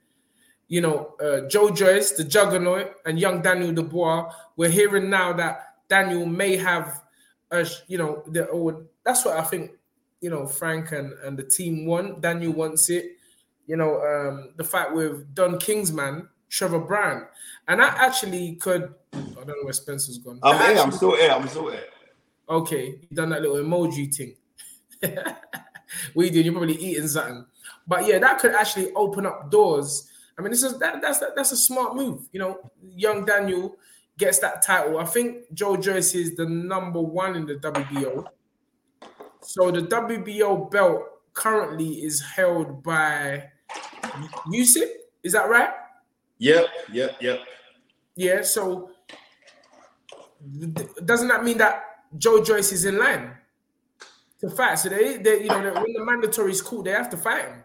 you know, uh, Joe Joyce, the juggernaut, and young Daniel Dubois, we're hearing now that Daniel may have, a, you know, the, or that's what I think, you know, Frank and, and the team want. Daniel wants it. You know, um, the fight with Don Kingsman, Trevor Bryan. And that actually could, I don't know where Spencer's gone. I'm here. I'm still here. I'm still here. Okay, you done that little emoji thing. [laughs] what you doing? You're probably eating something. But yeah, that could actually open up doors. I mean, this is that, that's that, that's a smart move. You know, young Daniel gets that title. I think Joe Joyce is the number one in the WBO. So the WBO belt currently is held by Usyk. Is that right? Yep, yep, yep. Yeah. So doesn't that mean that Joe Joyce is in line to fight? So they, they you know, when the mandatory is cool, they have to fight him.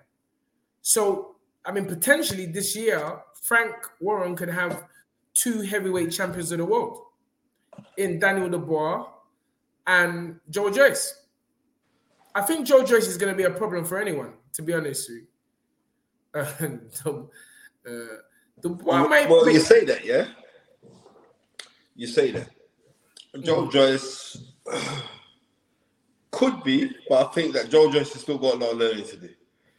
So I mean, potentially this year, Frank Warren could have two heavyweight champions of the world in Daniel Dubois and Joe Joyce. I think Joe Joyce is going to be a problem for anyone, to be honest with you. [laughs] Uh, Dubois might well, be- you say that, yeah? You say that. Joe Joyce [sighs] could be, but I think that Joe Joyce has still got a lot of learning to do.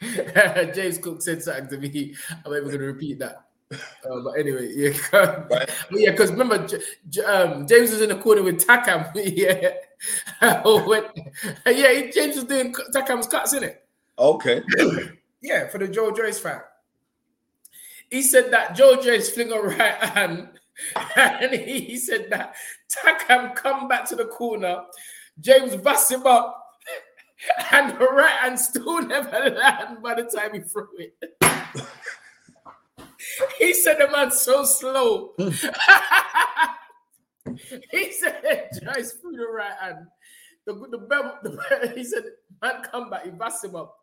[laughs] James Cook said something to me. I'm never going to repeat that. Uh, but anyway, [laughs] yeah, but yeah, because remember, J- J- um, James was in the corner with Takam. [laughs] yeah, when, yeah, he- James was doing Takam's cuts in it. Okay. [coughs] Yeah, for the Joe Joyce fight. He said that Joe Joyce fling a right hand and he, said that Takam come back to the corner, James bust him up, [laughs] and the right hand still never land by the time he threw it. [laughs] he said the man's so slow. [laughs] he said Joyce threw the right hand. The, the, bell- the, he said, man, come back. He bust him up.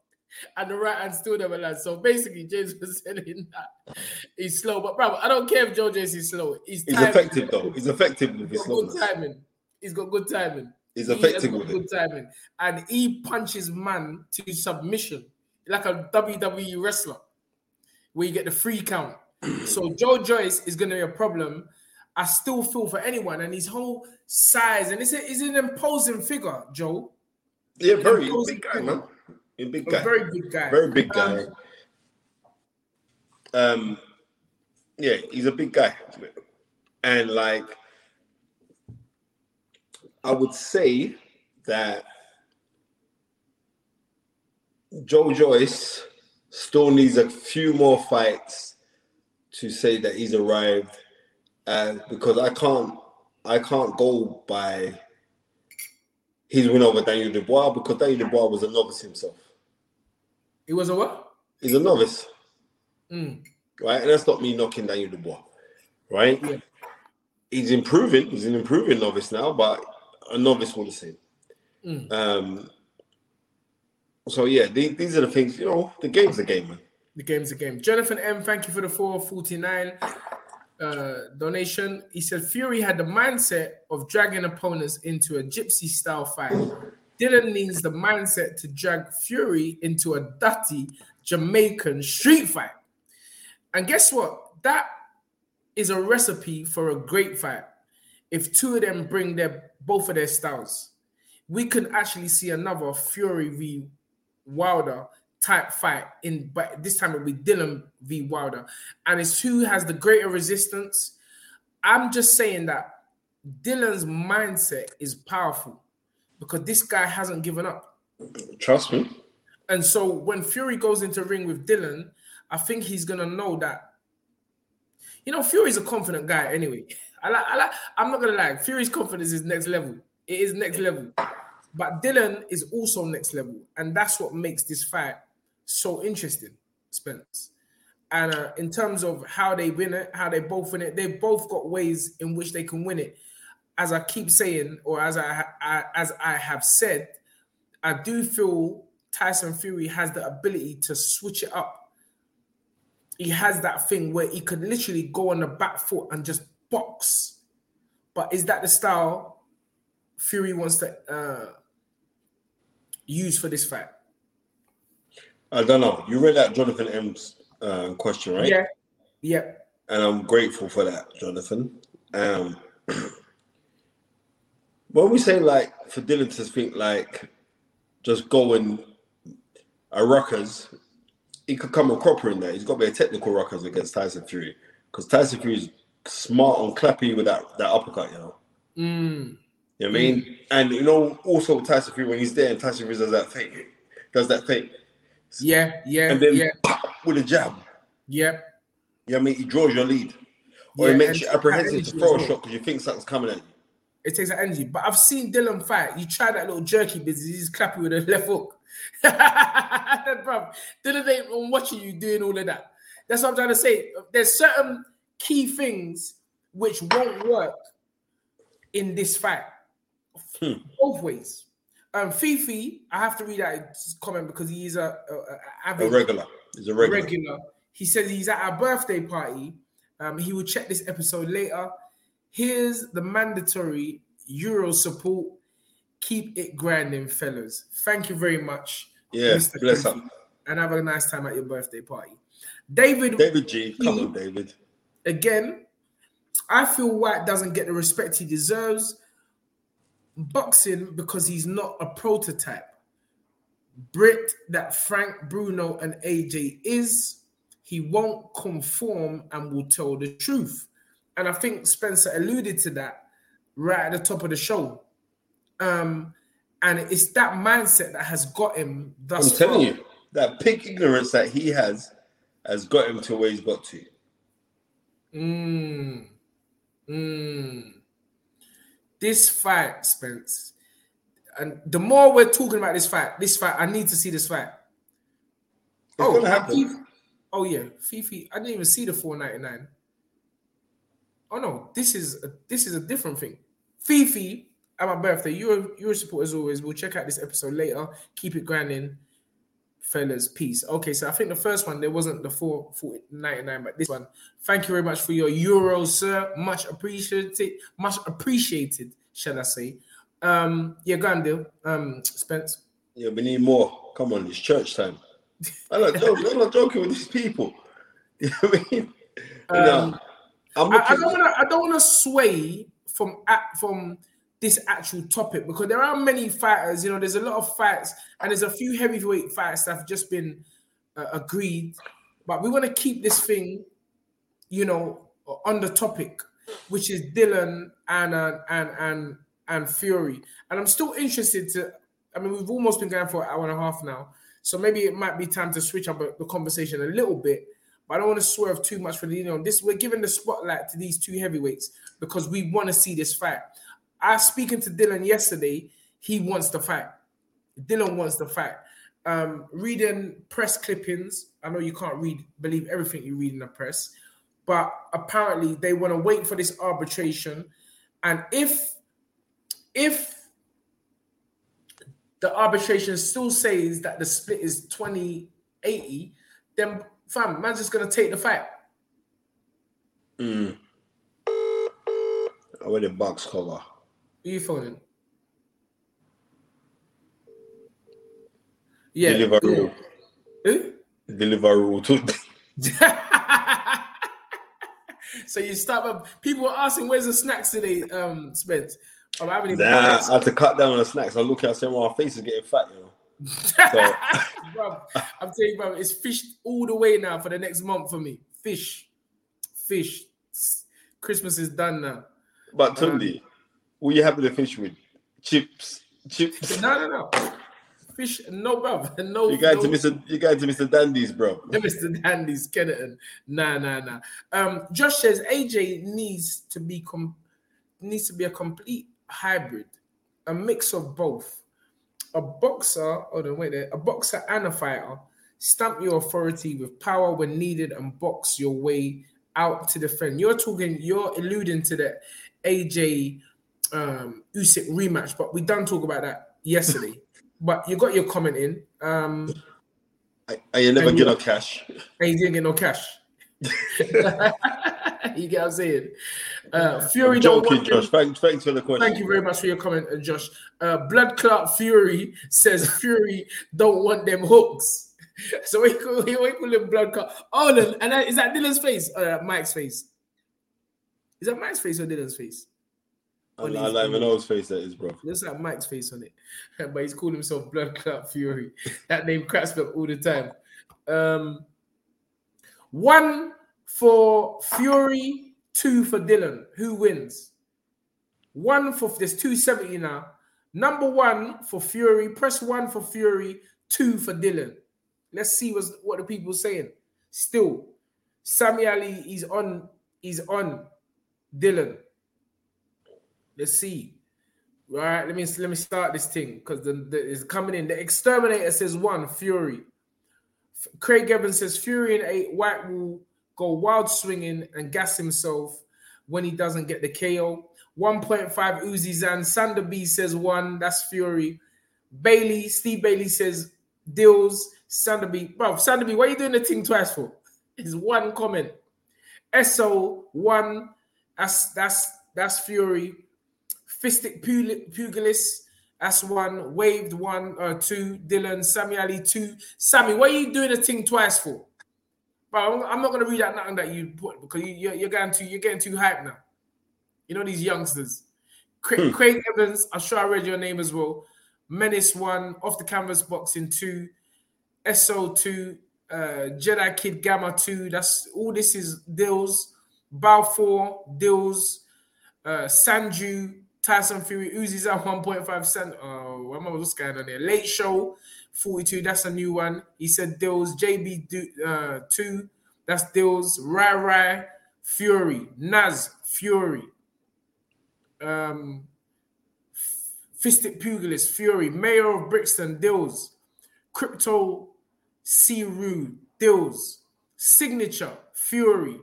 And the right hand still never lands. So basically, James was saying that he's slow. But, bro, I don't care if Joe James is slow. He's, He's effective though. He's effective with his good timing. He's got good timing. He's He effective got with good it. timing. And he punches man to submission like a WWE wrestler where you get the free count. [clears throat] so Joe Joyce is going to be a problem. I still feel for anyone and his whole size and it's, a, it's an imposing figure, Joe. Yeah, very big guy, man. A big A guy. very big guy. Very big guy. Um, Um, yeah, he's a big guy, and like, I would say that Joe Joyce still needs a few more fights to say that he's arrived, uh, because I can't, I can't go by his win over Daniel Dubois because Daniel Dubois was a novice himself. He was a what? He's a novice Mm. right? And that's not me knocking Daniel Dubois, right? Yeah. He's improving. He's an improving novice now, but a novice the same. Mm. Um. So yeah, these, these are the things. You know, the game's a game, man. The game's a game. Jonathan M, thank you for the 449 uh, donation. He said Fury had the mindset of dragging opponents into a gypsy style fight. Dillian needs the mindset to drag Fury into a dirty Jamaican street fight. And guess what? That is a recipe for a great fight. If two of them bring their both of their styles, we could actually see another Fury v Wilder type fight in, but this time it'll be Dillian v Wilder, and it's who has the greater resistance. I'm just saying that Dillian's mindset is powerful because this guy hasn't given up. Trust me. And so when Fury goes into ring with Dillian, I think he's gonna know that. You know, Fury's a confident guy anyway. [laughs] I like, I like, I'm not gonna lie, Fury's confidence is next level. It is next level. But Dillian is also next level, and that's what makes this fight so interesting, Spence. And uh, in terms of how they win it, how they both win it, they've both got ways in which they can win it. As I keep saying, or as I, I as I have said, I do feel Tyson Fury has the ability to switch it up. He has that thing where he could literally go on the back foot and just box. But is that the style Fury wants to uh, use for this fight? I don't know. You read that Jonathan M's uh, question, right? Yeah, yeah, and I'm grateful for that, Jonathan. Um, [clears throat] when we say like for Dillian to think like just going a ruckers, he could come a cropper in there. He's got to be a technical ruckers against Tyson Fury because Tyson Fury is smart and clappy with that that uppercut, you know. Mm, You know what I mean? And you know, also Tyson Fury when he's there and Tyson Fury does that thing, does that thing, yeah, yeah, and then yeah, pop, with a jab. yeah. You know what I mean? He draws your lead. Or Yeah, he makes you apprehensive to throw a shot because you think something's coming at you. It takes that energy. But I've seen Dillian fight. You try that little jerky business, he's clapping with a [laughs] left hook. [laughs] Bro, Dillian ain't on watching you doing all of that. That's what I'm trying to say. There's certain key things which won't work in this fight. Hmm. Both ways. Um, Fifi, I have to read that comment because he is a, a, a A regular. He's a regular. regular. He says he's at our birthday party. Um, he will check this episode later. Here's the mandatory Euro support. Keep it grinding, fellas. Thank you very much. Yeah, Mr. bless Fifi, up. And have a nice time at your birthday party. David, David G. Come on, David. Again, I feel Whyte doesn't get the respect he deserves. Boxing because he's not a prototype. Brit that Frank, Bruno, and AJ is, he won't conform and will tell the truth. And I think Spencer alluded to that right at the top of the show. Um, and it's that mindset that has got him I'm thus telling far. you, that pig ignorance that he has has got him to where he's got to. Mm. Mm. This fight, Spence, and the more we're talking about this fight, this fight, I need to see this fight. It's oh. Fifi- oh yeah, Fifi. I didn't even see the 499. Oh no, this is a, this is a different thing. Fifi, at my birthday, you're you're support as always. We'll check out this episode later. Keep it grinding, fellas. Peace. Okay, so I think the first one there wasn't the 4 499, but this one. Thank you very much for your euros, sir. Much appreciated. Much appreciated, shall I say? Um, yeah, go on, deal. Um, Spence. Yeah, we need more. Come on, it's church time. I'm not joking. I'm not joking with these people. [laughs] You know what I mean? Um, I'm I, I don't want to. I don't want to sway from at, from this actual topic because there are many fighters. You know, there's a lot of fights, and there's a few heavyweight fights that have just been uh, agreed. But we want to keep this thing, you know, on the topic, which is Dillian and uh, and and and Fury. And I'm still interested to. I mean, we've almost been going for an hour and a half now, so maybe it might be time to switch up the conversation a little bit. But I don't want to swerve too much for the you know this. We're giving the spotlight to these two heavyweights because we want to see this fight. I was speaking to Dillian yesterday. He wants the fight. Dillian wants the fight. Um, reading press clippings. I know you can't read, believe everything you read in the press, but apparently they want to wait for this arbitration. And if if the arbitration still says that the split is 20-80, then fam, man's just gonna take the fight. Mm. Wear the box cover. Who you phoning? Yeah. Deliveroo. Who? Deliveroo. too. [laughs] so you start up. People were asking, "Where's the snacks today, um, Spence?" Oh, I haven't even. nah, I had to cut down on the snacks. I look at saying, well, my face is getting fat, you know. [laughs] [laughs] bro, I'm telling you, bro, it's fish all the way now for the next month for me. Fish, fish. Christmas is done now. But Tunde, what you having to fish with? Chips. Chips. [laughs] No, no, no. Fish, no, bro. [laughs] No, You going no. to Mr. You going to Mr. Dandy's, bro. [laughs] Mr. Dandy Skeleton. Nah, nah, nah. Um, Josh says AJ needs to be com- needs to be a complete hybrid, a mix of both. A boxer, hold on, wait there. A boxer and a fighter. Stamp your authority with power when needed and box your way out to defend. You're talking, you're alluding to the AJ um Usyk rematch, but we done talk about that yesterday. [laughs] but you got your comment in. Um I, I you never And get you- no cash. [laughs] and he didn't get no cash. [laughs] you get what I'm saying? Uh, Fury I'm don't want Josh. Thanks, thanks for the question. Thank you very much for your comment, uh, Josh. Uh, Blood Clot Fury says Fury don't want them hooks. So we call, we call him Blood Clot. Oh, then- and that, is that Dillian's face? Uh, Mike's face. Is that Mike's face or Dillian's face? I, I even know face that is, bro. Looks like Mike's face on it, [laughs] but he's called himself Blood Clot Fury. [laughs] That name cracks me up all the time. Um, one for Fury, two for Dillian. Who wins? One for there's 270 now. Number one for Fury. Press one for Fury, two for Dillian. Let's see what's, what the people saying. Still, Sammy Ali is on. He's on Dillian. Let's see. All right, let me let me start this thing because the, the is coming in. The exterminator says one Fury. F- Craig Evans says Fury and eight. Whyte will go wild swinging and gas himself when he doesn't get the KO. 1.5 Uzi Zan. Sander B says one. That's Fury. Bailey, Steve Bailey says deals. Sander B. Bro, Sander B, what are you doing the thing twice for? [laughs] It's one comment. SO one. That's that's that's Fury. Fistic Pugilist. That's one. Waved one or two. Dillian. Sammy Ali two. Sammy, what are you doing the thing twice for? Bro, I'm, not gonna read out nothing that you put because you, you're, you're getting too you're getting too hype now. You know these youngsters. Craig, Craig Evans. I'm sure I read your name as well. Menace one. Off the canvas boxing two. SO two. Uh, Jedi Kid Gamma two. That's all. This is deals. Balfour deals. Uh, Sanju, Tyson Fury, Uzi's at 1.5 cent. Oh, what am I what's going on there? Late show, 42. That's a new one. He said Dills, JB uh, 2. That's Dills, Rai Rai, Fury, Naz, Fury. um, Fistic Pugilist, Fury, Mayor of Brixton, Dills, Crypto, Siru, Dills, Signature, Fury,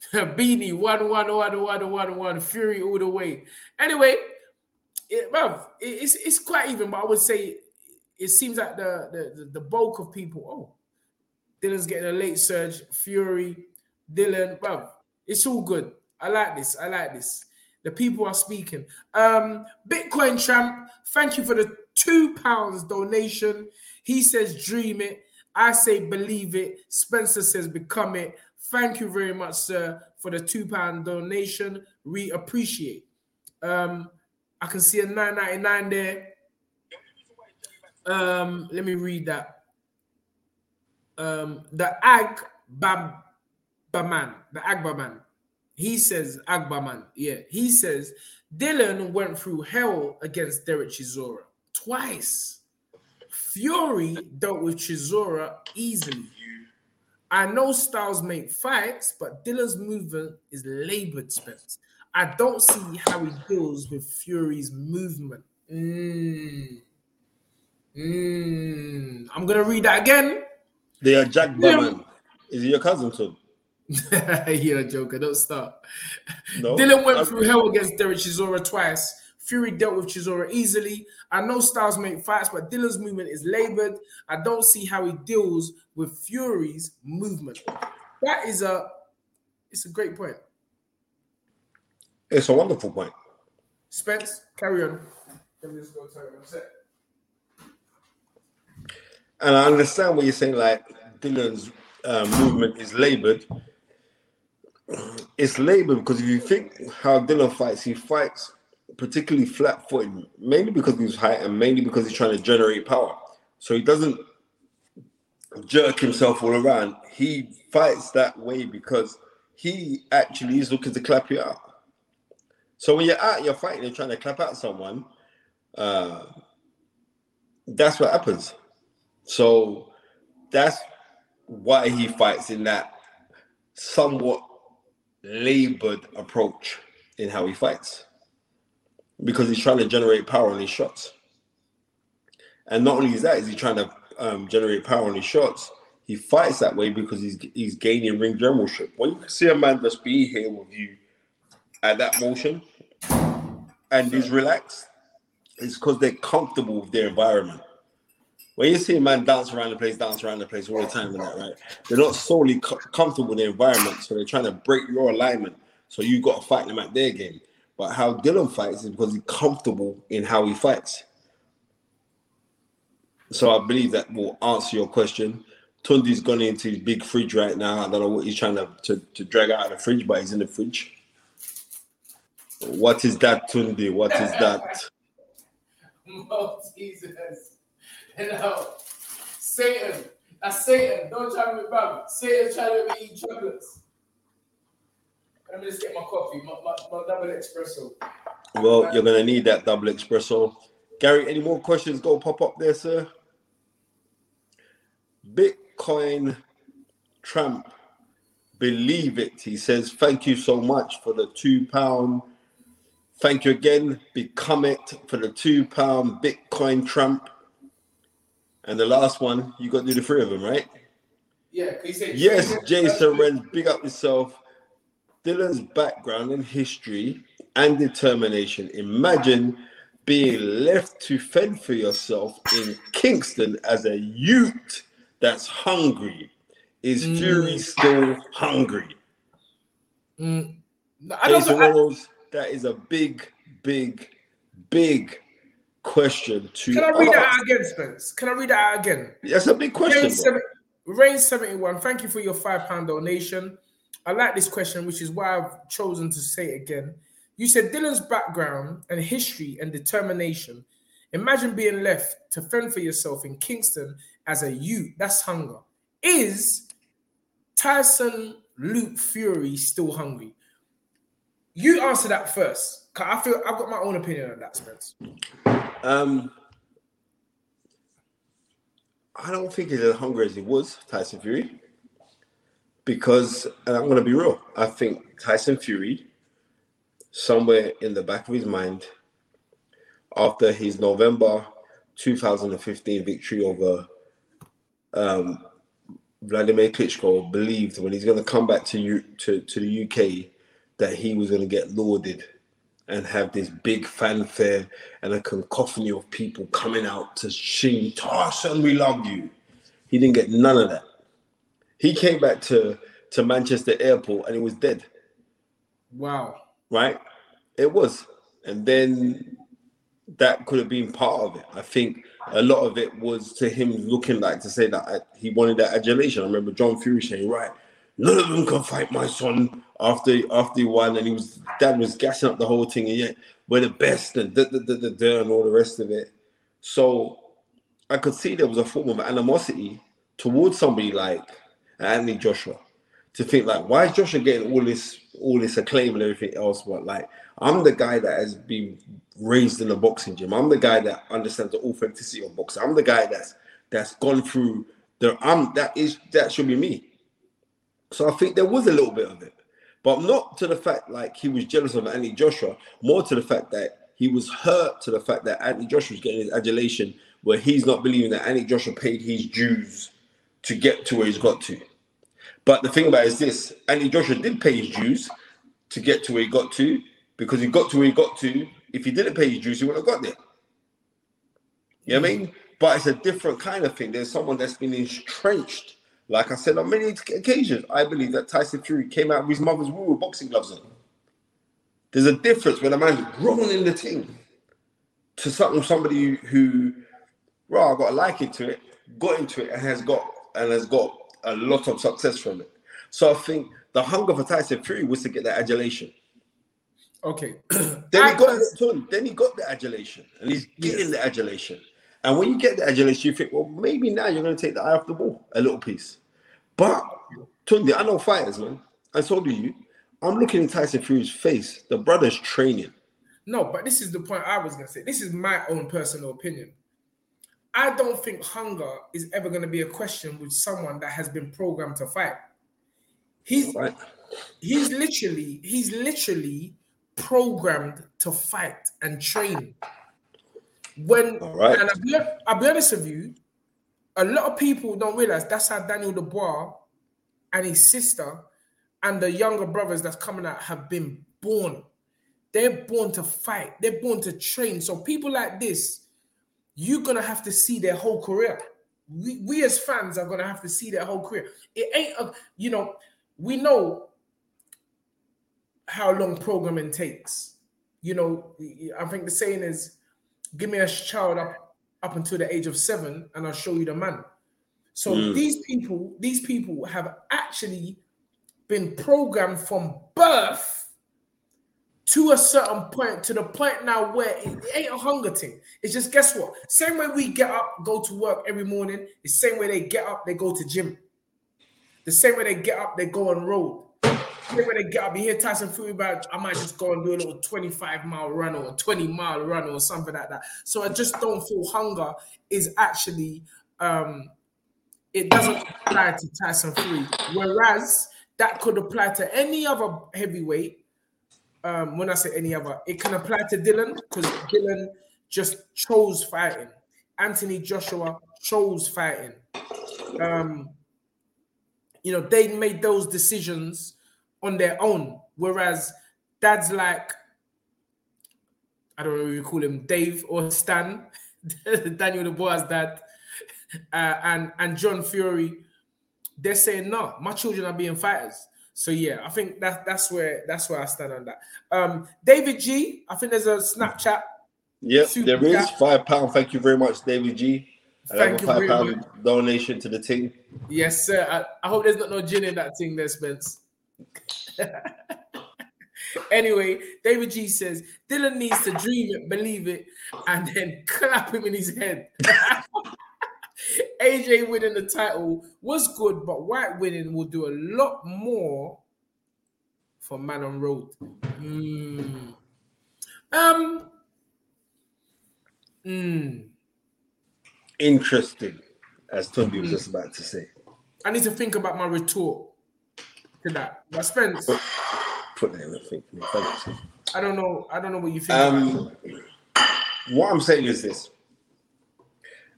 [laughs] Beanie, one, one, one, one, one, one, Fury all the way. Anyway, it, bruv, it- it's, it's quite even, but I would say it seems like the, the, the, the bulk of people, oh, Dillian's getting a late surge, Fury, Dillian, bruv, it's all good. I like this. I like this. The people are speaking. Um, Bitcoin champ, thank you for the two pounds donation. He says, dream it. I say, believe it. Spencer says, become it. Thank you very much, sir, for the two pound donation. We appreciate. Um, I can see a 999 there. Um, let me read that. Um, the Ag Bab Baman, the Agbaman. He says, Agbaman, yeah. He says, Dillian went through hell against Derek Chisora twice. Fury dealt with Chisora easily. I know Styles make fights, but Dillian's movement is labored, Spence. I don't see how he deals with Fury's movement. Mm. Mm. I'm gonna read that again. They are Jack Berman. Is he your cousin, too? [laughs] You're a joker. Don't stop. No. Dillian went I- through hell against Derek Chisora twice. Fury dealt with Chisora easily. I know Styles make fights, but Dillian's movement is labored. I don't see how he deals with Fury's movement. That is a it's a great point. It's a wonderful point. Spence, carry on. Let me just go tell you what I'm saying. And I understand what you're saying, like Dillian's uh, movement is labored. It's labored because if you think how Dillian fights, he fights particularly flat footed, mainly because he's height and mainly because he's trying to generate power. So he doesn't jerk himself all around. He fights that way because he actually is looking to clap you out. So when you're out, you're fighting and trying to clap out someone, uh, that's what happens. So that's why he fights in that somewhat labored approach in how he fights. Because he's trying to generate power on his shots. And not only is that, is he trying to um, generate power on his shots, he fights that way because he's he's gaining ring generalship. When you see a man just be here with you at that motion and he's relaxed, it's because they're comfortable with their environment. When you see a man dance around the place, dance around the place all the time, and that, right? They're not solely co- comfortable with the environment, so they're trying to break your alignment. So you got to fight them at their game. But how Dillian fights is because he's comfortable in how he fights. So I believe that will answer your question. Tunde's gone into his big fridge right now. I don't know what he's trying to, to, to drag out of the fridge, but he's in the fridge. What is that, Tunde? What is that? [laughs] Oh, Jesus. Know, Satan. That's Satan. Don't try to be bad. Satan trying to eat chocolates. Let me just get my coffee, my, my, my double espresso. Well, you're gonna need that double espresso. Gary, any more questions? Go pop up there, sir. Bitcoin Trump, believe it. He says, "Thank you so much for the two pound. Thank you again. Become it for the two pound Bitcoin Trump." And the last one, you got to do the three of them, right? Yeah, he said. Yes, Jason Renz, big up yourself. Dillian's background and history and determination. Imagine being left to fend for yourself in Kingston as a youth that's hungry. Is Fury still hungry? Mm, I don't know. Reynolds, that is a big, big, big question to Can I read that ask. out again, Spence? Can I read that out again? That's a big question. Rain, bro. Rain 71, thank you for your five pound donation. I like this question, which is why I've chosen to say it again. You said Dillian's background and history and determination. Imagine being left to fend for yourself in Kingston as a youth. That's hunger. Is Tyson Luke Fury still hungry? You answer that first. 'cause I feel I've got my own opinion on that, Spence. Um, I don't think he's as hungry as he was, Tyson Fury. Because, and I'm going to be real, I think Tyson Fury somewhere in the back of his mind, after his November 2015 victory over um, Vladimir Klitschko, believed when he's going to come back to you to, to the UK that he was going to get lauded and have this big fanfare and a cacophony of people coming out to sing Tyson, we love you. He didn't get none of that. He came back to, to Manchester Airport and he was dead. Wow. Right? It was. And then that could have been part of it. I think a lot of it was to him looking like to say that he wanted that adulation. I remember John Fury saying, right, none of them can fight my son after after he won, and he was dad was gassing up the whole thing, and yet we're the best and da, da, da, da, da, and all the rest of it. So I could see there was a form of animosity towards somebody like Anthony Joshua to think like, why is Joshua getting all this all this acclaim and everything else? But like, I'm the guy that has been raised in a boxing gym. I'm the guy that understands the authenticity of boxing. I'm the guy that's that's gone through the. I'm that is that should be me. So I think there was a little bit of it, but not to the fact like he was jealous of Anthony Joshua. More to the fact that he was hurt to the fact that Anthony Joshua was getting his adulation, where he's not believing that Anthony Joshua paid his dues to get to where he's got to. But the thing about it is this: Anthony Joshua did pay his dues to get to where he got to because he got to where he got to. If he didn't pay his dues, he wouldn't have got there. You know what I mean? But it's a different kind of thing. There's someone that's been entrenched like I said on many occasions, I believe that Tyson Fury came out of his mother's womb with boxing gloves on. There's a difference when a man's grown in the team to something somebody who, well, I got a liking to it, got into it, and has got and has got a lot of success from it. So I think the hunger for Tyson Fury was to get that adulation. Okay. [clears throat] Then I he got it, then he got the adulation, and he's getting the adulation. And when you get the adulation, you think, well, maybe now you're going to take the eye off the ball a little piece. But Tunde, I know fighters, man. I told you, I'm looking in Tyson Fury's face. The brother's training. No, but this is the point I was gonna say. This is my own personal opinion. I don't think hunger is ever gonna be a question with someone that has been programmed to fight. He's Right? he's literally he's literally programmed to fight and train. When right. and I'll be, I'll be honest with you, a lot of people don't realize that's how Daniel Dubois and his sister and the younger brothers that's coming out have been born. They're born to fight. They're born to train. So people like this, you're gonna have to see their whole career. We, we as fans are gonna have to see their whole career. It ain't a, you know, we know how long programming takes. You know, I think the saying is, give me a child up up until the age of seven, and I'll show you the man. So mm. these people, these people have actually been programmed from birth to a certain point, to the point now where it, it ain't a hunger thing. It's just guess what? Same way we get up, go to work every morning, the same way they get up, they go to gym. The same way they get up, they go on road. The same way they get up, you hear Tyson Fury about, I might just go and do a little 25 mile run or a 20 mile run or something like that. So I just don't feel hunger is actually um it doesn't apply to Tyson Fury. Whereas that could apply to any other heavyweight. Um, when I say any other, it can apply to Dillian because Dillian just chose fighting. Anthony Joshua chose fighting. Um, you know, they made those decisions on their own. Whereas dad's like, I don't know what you call him, Dave or Stan, [laughs] Daniel Dubois' dad, uh, and and John Fury, they're saying no, my children are being fighters. So yeah, I think that that's where that's where I stand on that. Um, David G, I think there's a Snapchat. Yep, there is chat. five pound. Thank you very much, David G. Thank have a you five pound much. donation to the team. Yes, sir. I, I hope there's not no gin in that thing there, Spence. [laughs] anyway, David G says Dillian needs to dream it, believe it, and then [laughs] clap him in his head. [laughs] AJ winning the title was good, but Whyte winning will do a lot more for Man on Road. Hmm. Um. hmm. Interesting, as Tony was just about to say. I need to think about my retort to that. But Spence, Put that in the thing. for me. Thank you. I don't know. I don't know what you think. Um, what I'm saying is this.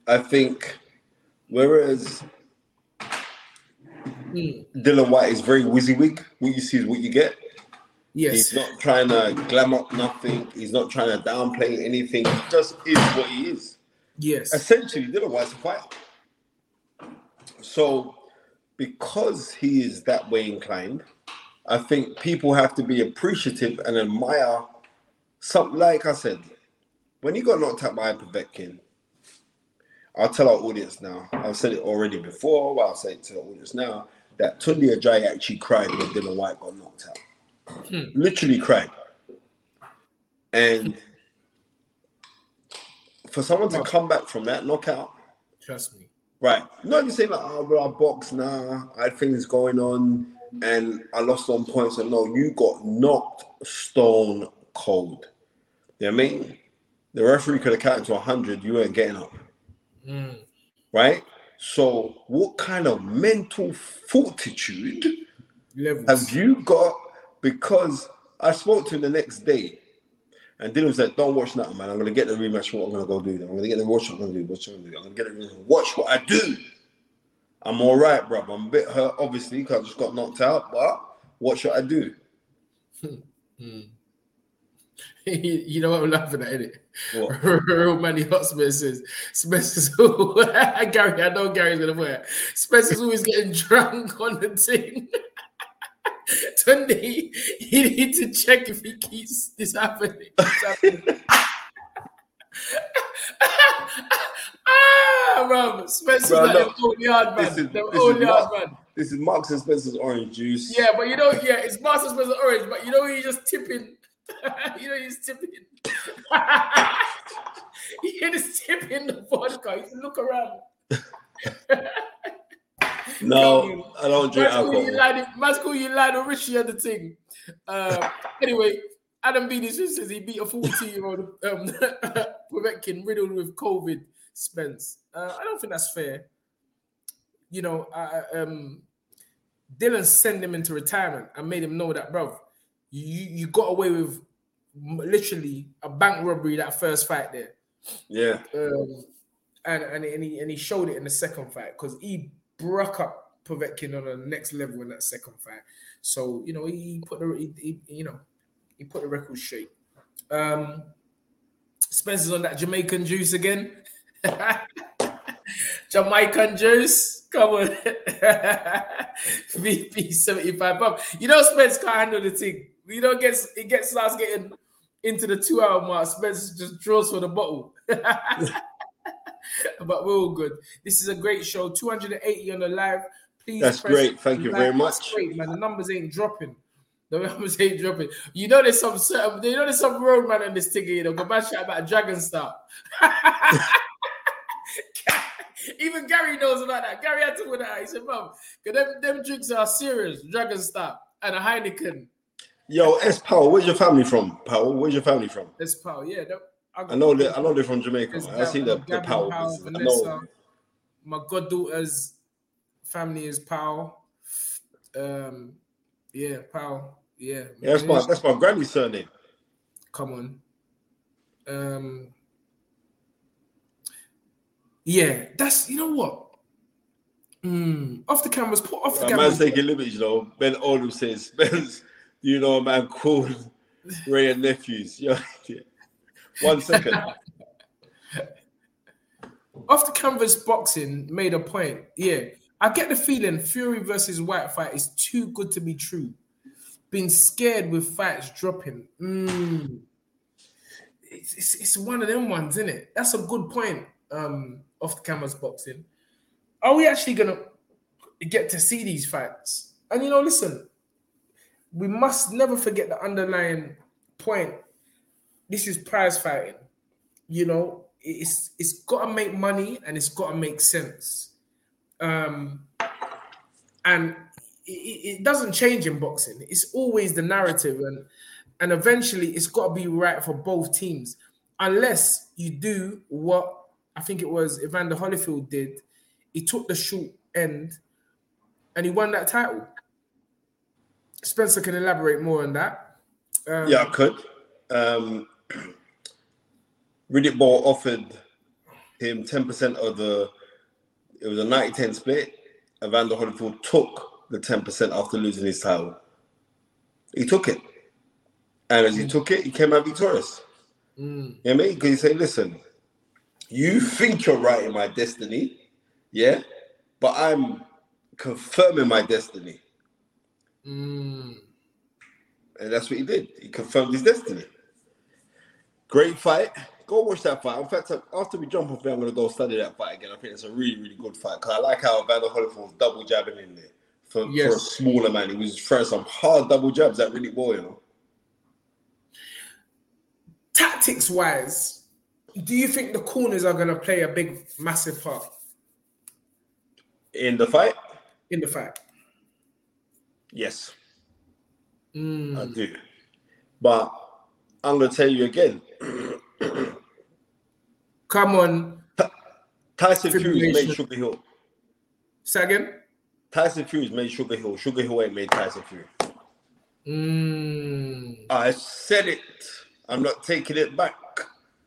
I think, whereas Hmm. Dillian Whyte is very WYSIWYG, what you see is what you get. yes. He's not trying to glam up nothing. He's not trying to downplay anything. He just is what he is. Yes. Essentially, Dillian Whyte's a fighter. So, because he is that way inclined, I think people have to be appreciative and admire something. Like I said, when he got knocked out by Povetkin, I'll tell our audience now. I've said it already before, but I'll say it to the audience now that Tunde Ajayi actually cried when Dillian Whyte got knocked out. Hmm. Literally cried. And for someone to come back from that knockout, Trust me. right? Not just saying like, oh, well, I box now, I had things going on, and I lost on points. And no, you got knocked stone cold. You know what I mean? The referee could have counted to 100, you weren't getting up. Right? So, what kind of mental fortitude Levels. have you got? Because I spoke to him the next day, and Dillian said, "Don't watch nothing, man. I'm gonna get the rematch. What I'm gonna go do? I'm gonna get the watch. What I'm gonna do. What I'm gonna do. I'm gonna get the rematch. Watch what I do. I'm all right, bro. I'm a bit hurt, obviously, because I just got knocked out. But what should I do? [laughs] Hmm. [laughs] you know what I'm laughing at, innit? [laughs] Real Manny Hot Spencer's Spencer's [laughs] [laughs] Gary, I know Gary's gonna wear. Spencer's always getting drunk on the thing. Tunde, you need to check if he keeps this happening. It's happening. ah, bro, Spencer's Bro, like look, old yard man. This is, this, old is yard Mark, man. this is Marks and Spencer's orange juice. Yeah, but you know, yeah, it's Master Spencer Orange, but you know he's just tipping. [laughs] you know he's tipping. he is tipping the vodka. You look around. [laughs] No, I don't drink you alcohol. Lionel- man's call you Lionel Richie at the thing. Uh, anyway, Adam Beanie says he beat a 42 year old um, [laughs] Povetkin riddled with COVID. Spence, uh, I don't think that's fair. You know, I, um, Dillian sent him into retirement and made him know that, bro, you you got away with literally a bank robbery that first fight there Yeah, um, and and and he and he showed it in the second fight because he broke up Povetkin on the next level in that second fight. So you know he put the he, he- you know he put the record straight. Um, Spencer's on that Jamaican juice again. [laughs] Jamaican juice, come on. [laughs] VP seventy five. You know Spence can't handle the thing. You know gets it gets starts getting into the two hour mark. Spence just draws for the bottle. [laughs] but we're all good. This is a great show. 280 on the live. Please, That's great. Thank you very That's much. great, man. The numbers ain't dropping. The numbers ain't dropping. You know there's some certain- you know there's some road man on this thing, you know. Go back chat about Dragon Stout. [laughs] Even Gary knows about that. Gary had to put that. He said, "Mom, 'cause them, them drinks are serious. Dragon Stout and a Heineken. Yo, S Powell, where's your family from? Powell, where's your family from? That's power. Yeah, that- I know that I know they're from Jamaica. Man. I see the, the Powell Powell. I know. My goddaughter's family is Powell. Um, yeah, Powell. Yeah, Yeah, that's my that's my granny's surname. come on. Um, yeah, that's you know what. Mm, off the cameras, put off the A cameras. man's taking liberties, though. Ben Oldham says, [laughs] Ben's, you know man called Wray and Nephews. Yo, [laughs] One second. off the canvas boxing made a point. Yeah, I get the feeling Fury versus White fight is too good to be true. Been scared with fights dropping. Mm. It's, it's, it's one of them ones, isn't it? That's a good point. Um, off the canvas boxing. Are we actually gonna get to see these fights? And you know, listen, we must never forget the underlying point. This is prize fighting you know, it's it's got to make money and it's got to make sense. Um, and it, it doesn't change in boxing. It's always the narrative, and and eventually it's got to be right for both teams, unless you do what I think it was Evander Holyfield did. He took the short end, and he won that title. Spencer can elaborate more on that. Um, Yeah, I could. um, Riddick Bowe offered him 10% of the, it was a 90 10 split. Evander Holyfield took the 10% after losing his title. He took it. And as he took it, he came out victorious. You know what I mean? Because he said, listen, you think you're right in my destiny, yeah, but I'm confirming my destiny. Mm. And that's what he did. He confirmed his destiny. Great fight. Go watch that fight. In fact, after we jump off there, I'm going to go study that fight again. I think it's a really, really good fight. Because I like how Evander Holyfield was double jabbing in there. For, for a Yes. smaller man, he was throwing some hard double jabs that really boy, you know. Tactics wise, do you think the corners are going to play a big, massive part In the fight, in the fight? Yes, Mm. I do. But I'm going to tell you again [clears throat] Come on, Tyson Fury made Sugar Hill. second. Tyson Fury's made Sugar Hill. Sugar Hill ain't made Tyson Fury. Mm. I said it. I'm not taking it back.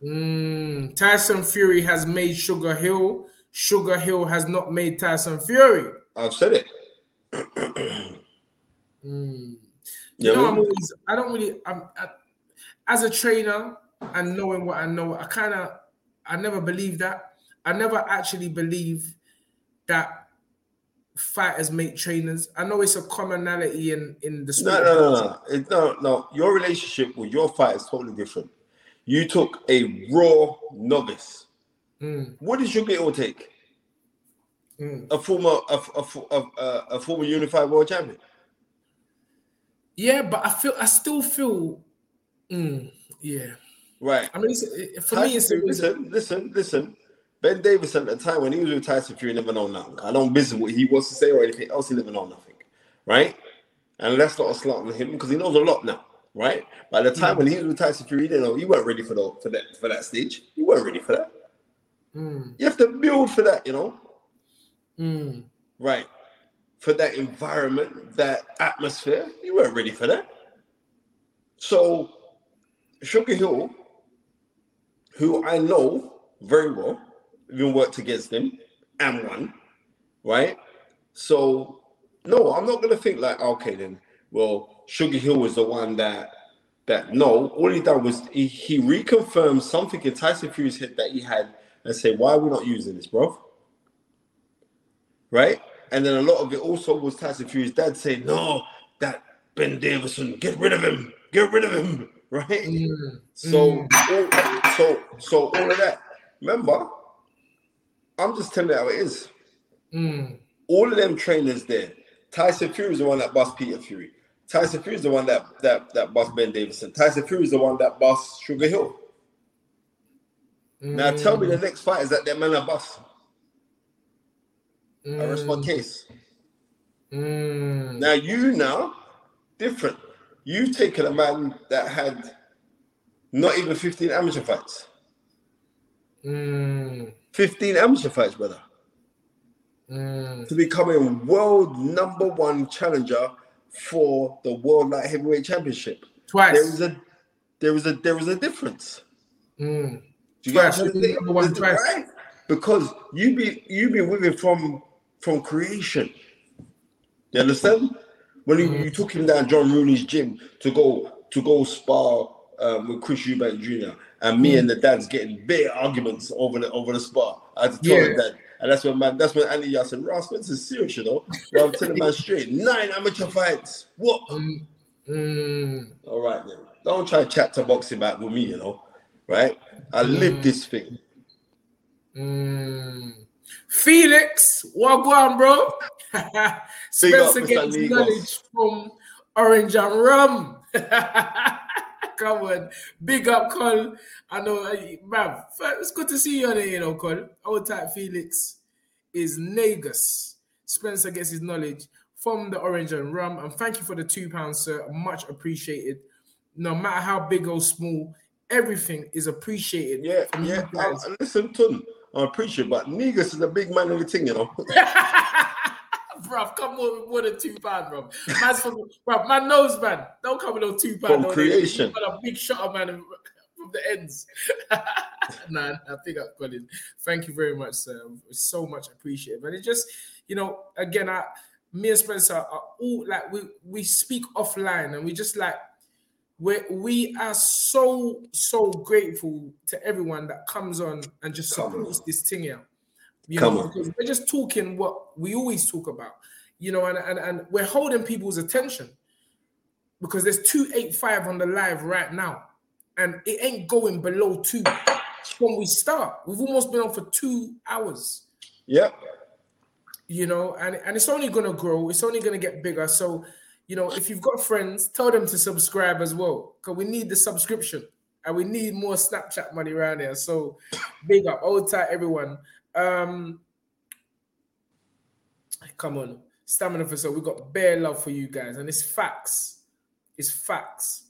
Mm. Tyson Fury has made Sugar Hill. Sugar Hill has not made Tyson Fury. I've said it. [clears throat] Mm. You You know, I'm always, I don't really, I'm, I, as a trainer and knowing what I know, I kind of, I never believe that. I never actually believe that fighters make trainers. I know it's a commonality in in the sport. no, no, no. It, no, no. Your relationship with your fight is totally different. You took a raw novice. Mm, What did Sugar Hill take? mm. A former, a, a, a, a, a former unified world champion. Yeah, but I feel, I still feel, mm, yeah. Right. I mean, it, for me, Tyson it's, Fury, it's listen, listen, listen. Ben Davis at the time when he was with Tyson Fury never know nothing. I don't business what he wants to say or anything else. He never know nothing, right? And that's not a slant on him because he knows a lot now, right? By the time when he was with Tyson Fury, you know he weren't ready for the for that for that stage. You weren't ready for that. mm, You have to build for that, you know, mm, right? For that environment, that atmosphere, you weren't ready for that. So, Sugar Hill, who I know very well, even worked against him and won, right? So, no, I'm not gonna think like, okay, then, well, Sugar Hill was the one that that no, all he done was he, he reconfirmed something in Tyson Fury's head that he had and say, why are we not using this, bro? Right? And then a lot of it also was Tyson Fury's dad saying, no, that Ben Davison, get rid of him, get rid of him, right? mm, So, all, so, so all of that. Remember, I'm just telling you how it is. mm. All of them trainers there. Tyson Fury is the one that bust Peter Fury. Tyson Fury is the one that that that bust Ben Davison. Tyson Fury is the one that bust Sugar Hill. Now tell me the next fight is that that man a bust. I rest my case. Mm, Now you now different. You've taken a man that had not even 15 amateur fights. mm, 15 amateur fights, brother. mm. To becoming world number one challenger for the world light heavyweight championship. Twice. There is a there is a there is a difference. Mm. Do you Twice, get what I'm you've been number one twice. right? Because you be you been with him from from creation. You understand? When you, you took him down John Rooney's gym to go to go spar um, with Chris Eubank Jr. and me and the dad's getting big arguments over the over the spar. I had to tell Yeah. him that. And that's when man, that's when Andy Yas said, Ross Spencer's serious, you know. Well, I'm telling man straight, nine amateur fights. What? Mm, mm, All right then. Don't try to chat to boxing back with me, you know. Right? I live this thing. mm. Felix, what go on, bro? [laughs] Spencer gets knowledge from Orange and Rum. [laughs] Come on, big up, Cole. I know, uh, man. It's good to see you on there, you know, Cole. Old type Felix is Nagus. Spencer gets his knowledge from the Orange and Rum, and thank you for the two pounds, sir. Much appreciated. No matter how big or small, everything is appreciated. Yeah, yeah. I, listen, Tun, I appreciate, but Negus is a big man of the thing, you know. [laughs] bruv, come on with more than two pounds, bruv. Man's from, bruv, man knows, man. Don't come with no two pounds. From no, creation. Got a big shot, of man, from the ends. [laughs] nah, I think I've got it. Thank you very much, sir. It's so much appreciated. But it just, you know, again, I, me and Spencer are all like we we speak offline and we just like we we are so so grateful to everyone that comes on and just Come on. supports this thing here. You Come know, on. because we're just talking what we always talk about, you know, and, and, and we're holding people's attention because there's 285 on the live right now, and it ain't going below two when we start. We've almost been on for two hours Yeah. you know, and, and it's only gonna grow, it's only gonna get bigger. So, you know, if you've got friends, tell them to subscribe as well. Because we need the subscription and we need more Snapchat money around here. So [sniffs] big up, old tight everyone. Um come on, stamina for so we got bare love for you guys, and it's facts. It's facts.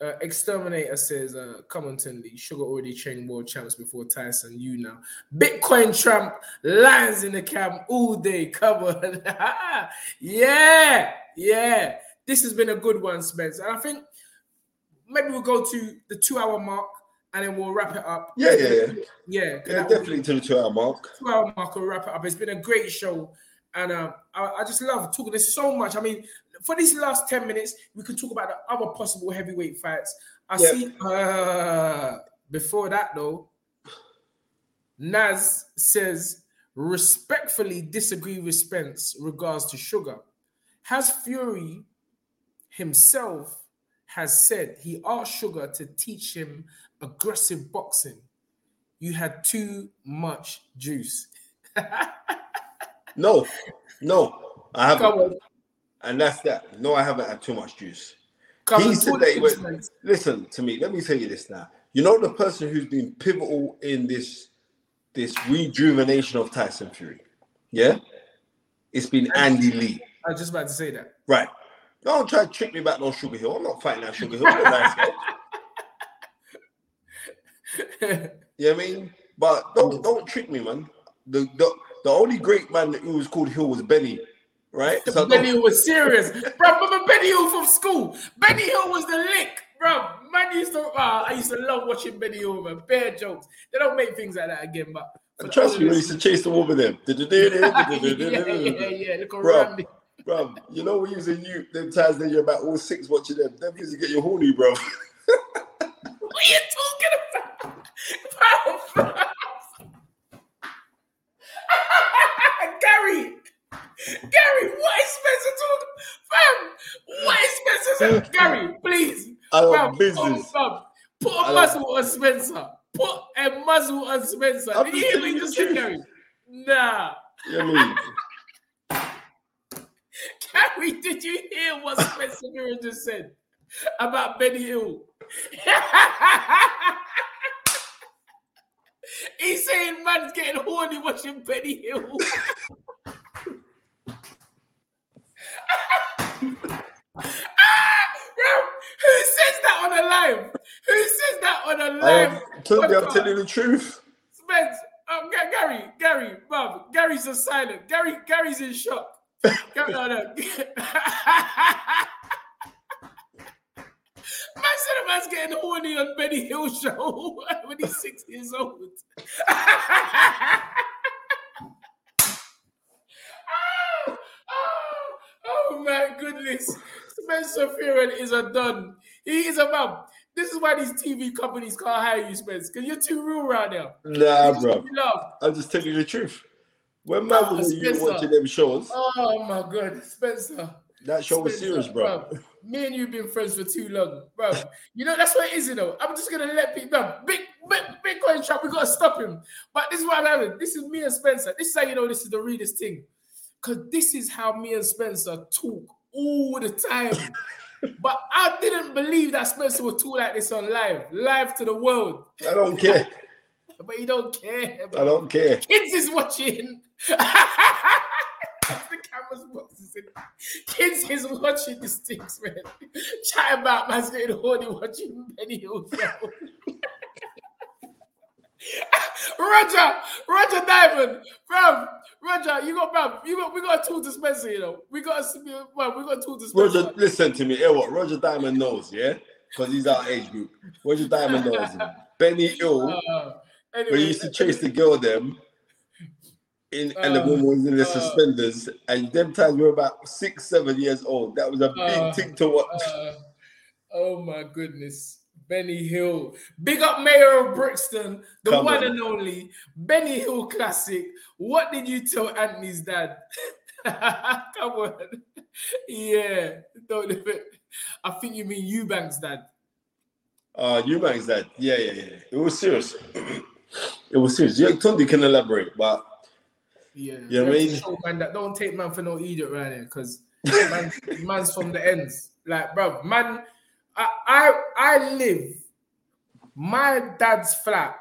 Uh, Exterminator says, uh, come on, Tinley. Sugar already trained world champs before Tyson. You now. Bitcoin Trump lions in the camp all day. On. [laughs] yeah, yeah. This has been a good one, Spence. And I think maybe we'll go to the two hour mark and then we'll wrap it up. Yeah, yeah, yeah. Yeah, Yeah, definitely to the two hour mark. two hour mark we'll wrap it up. It's been a great show. And um, I, I just love talking. There's so much. I mean, for these last 10 minutes, we could talk about the other possible heavyweight fights. I Yep. see uh before that though, Naz says respectfully disagree with Spence regards to sugar. Has Fury himself has said he asked Sugar to teach him aggressive boxing. You had too much juice. [laughs] No, no, I haven't. Come on, And that's that. No, I haven't had too much juice. come he said that he went, listen to me. Let me tell you this now. You know the person who's been pivotal in this this rejuvenation of Tyson Fury. Yeah, it's been Andy Lee. I was just about to say that. Right. Don't try to trick me back on Sugar Hill. I'm not fighting that Sugar Hill. I'm a nice guy. [laughs] You know what I mean? But don't don't trick me, man. The the, the only great man that who was called Hill was Benny, right? So Benny Hill was serious, bro. Remember Benny Hill from school? Benny Hill was the lick, bro. Man used to. Uh, I used to love watching Benny Hill, man. Bare jokes. They don't make things like that again, but the trust me, we used to chase the woman them. [laughs] [laughs] yeah, yeah, yeah. Look around. Bro, you know we used to you them times that you're about all six watching them. Them used to get you horny, bro. [laughs] What are you talking about? Bro, bro. Gary, Gary, what is Spencer talking? Fam, what is Spencer saying? Gary, please. Fam, business. oh, fam, put a muzzle on Spencer. Put a muzzle on Spencer. I'm Did you hear he just said, Gary? Nah. You know what I mean? [laughs] Gary, did you hear what Spencer just said about Benny Hill? [laughs] He's saying man's getting horny watching Benny Hill. [laughs] ah, bro, who says that on a live? Who says that on a live? told you I'm telling you the truth. Spence, um, Ga- Gary, Gary, Bob, Gary's just silent. Gary, Gary's in shock. Gary, no, no. [laughs] Man said a man's getting horny on Benny Hill show [laughs] when he's six years old. [laughs] oh, oh, oh my goodness. Spencer Fearon is a done. He is a mum. This is why these TV companies can't hire you, Spence, because you're too real right now. Nah, bro. I'm just telling you the truth. When man Oh, was you Spencer. watching them shows, Oh my god, Spencer. that show was serious, bro. bruv, Me and you have been friends for too long, bro. You know that's what it is, you know. I'm just gonna let people know. Big, big Bitcoin trap, we gotta stop him. But this is what I'm having. This is me and Spencer. This is how you know this is the realest thing. Cause this is how me and Spencer talk all the time. but I didn't believe that Spencer would talk like this on live, live to the world. I don't care. [laughs] But you don't care. I don't care. Kids is watching. [laughs] the camera's boxes in. Kids is watching these things, man. Chat about man's getting horny watching Benny Hill. [laughs] [laughs] Roger, Roger Diamond, fam, Roger, you got, fam, you got, we got to talk to Spencer, you know, we got to, man, we got to talk to Spencer. Roger, listen to me. What? Roger Diamond knows, yeah, because he's our age group. Roger Diamond knows. [laughs] Benny Hill, Uh, when anyway, he used to chase the girl them, in, and the Uh, woman was in the uh, suspenders, and them times we were about six, seven years old. That was a big Uh, thing to watch. uh, oh my goodness. Benny Hill. Big up Mayor of Brixton, the Come one on. and only Benny Hill classic. What did you tell Anthony's dad? [laughs] Come on. Yeah, don't leave it. I think you mean Eubanks' dad. Uh, Eubanks dad. yeah, yeah, yeah. It was serious. [clears throat] it was serious. Yeah, Tunde can elaborate, but Yeah, Yeah, have to man. show man that don't take man for no idiot right here, because [laughs] man, man's from the ends. Like, bro, man, I, I I live. My dad's flat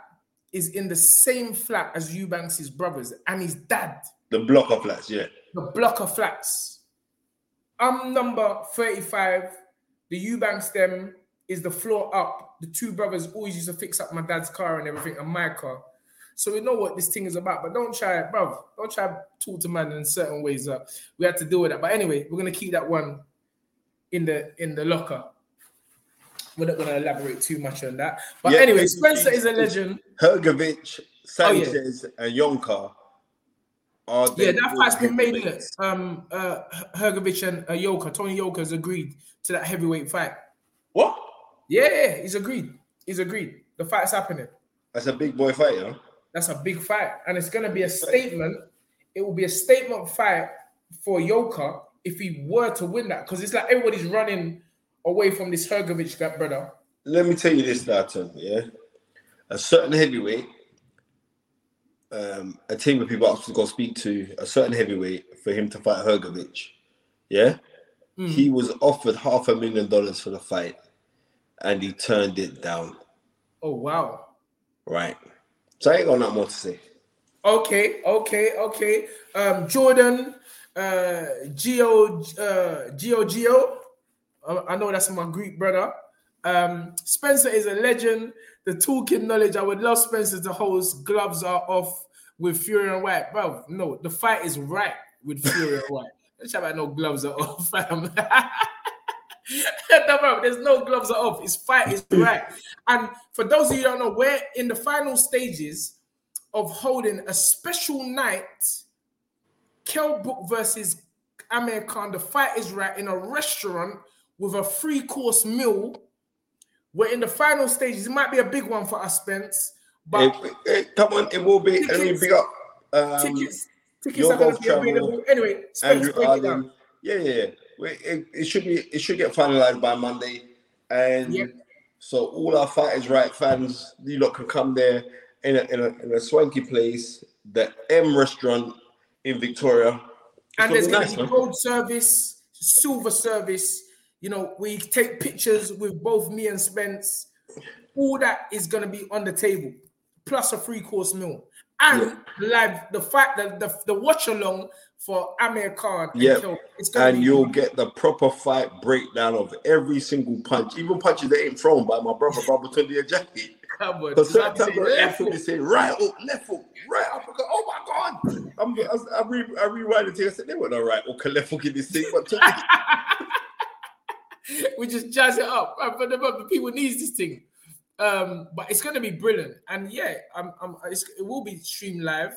is in the same flat as Eubanks' brothers and his dad, the block of flats, yeah. the block of flats. I'm number 35. The Eubanks them is the floor up. The two brothers always used to fix up my dad's car and everything, and my car. So we know what this thing is about, but don't try, bro. Don't try to talk to man in certain ways. Uh, we had to deal with that. But anyway, we're gonna keep that one in the in the locker. We're not gonna elaborate too much on that. But Yeah, anyway, Spencer is a legend. Hrgovic, Oh, yeah. Sanchez, and Yoka are Yeah, that fight's been made in it. Um, uh, Hrgovic and uh, Yoka, Tony Yoka has agreed to that heavyweight fight. What? Yeah, he's agreed. He's agreed. The fight's happening. That's a big boy fight, you know? That's a big fight, and it's gonna be a statement. It will be a statement fight for Yoka if he were to win that, because it's like everybody's running away from this Hrgovic guy, brother. Let me tell you this, Darton, yeah? A certain heavyweight, um, a team of people asked to go speak to a certain heavyweight for him to fight Hrgovic, yeah? Hmm. He was offered half a million dollars for the fight and he turned it down, Oh wow. right? So I ain't got nothing more to say. Okay, okay, okay. Um, Jordan, uh, Geo, uh, Geo, Geo. I know that's my Greek brother. Um, Spencer is a legend. The toolkit knowledge. I would love Spencer to host. Gloves are off with Fury and Whyte, bro. No, the fight is right with Fury and Whyte. [laughs] Let's about no gloves are off, fam. [laughs] no, bro, there's no gloves are off. His fight is [laughs] right. And for those of you who don't know, we're in the final stages of holding a special night. Kell Brook versus Amir Khan. The fight is right in a restaurant with a free course meal. We're in the final stages. It might be a big one for us, Spence. But come on, it will be. Let me Tickets- up. Um, tickets, tickets are going to be available. Anyway, Spence, Andrew break it down. Arden. Yeah, yeah. yeah. It, it should be. It should get finalized by Monday, and so all our fighters right fans, you lot can come there in a, in a, in a swanky place, the M restaurant in Victoria. It's and there's going nice, to be gold service, silver service. You know, we take pictures with both me and Spence. All that is going to be on the table, plus a free course meal and live the fact that the, the watch along for Amir Khan. and Yeah, Kell. and you'll get the proper fight breakdown of every single punch, even punches that ain't thrown by my brother, brother Tunde Ajayi. Come on, Because certain I'll say left they foot. say right hook, left hook, right up, oh my god! I'm, I, I, re, I rewind the. I said they were not right and left hook in this thing, but [laughs] [laughs] we just jazz it up. right, But the, people needs this thing. Um, but it's gonna be brilliant. And yeah, I'm, I'm it's, it will be streamed live,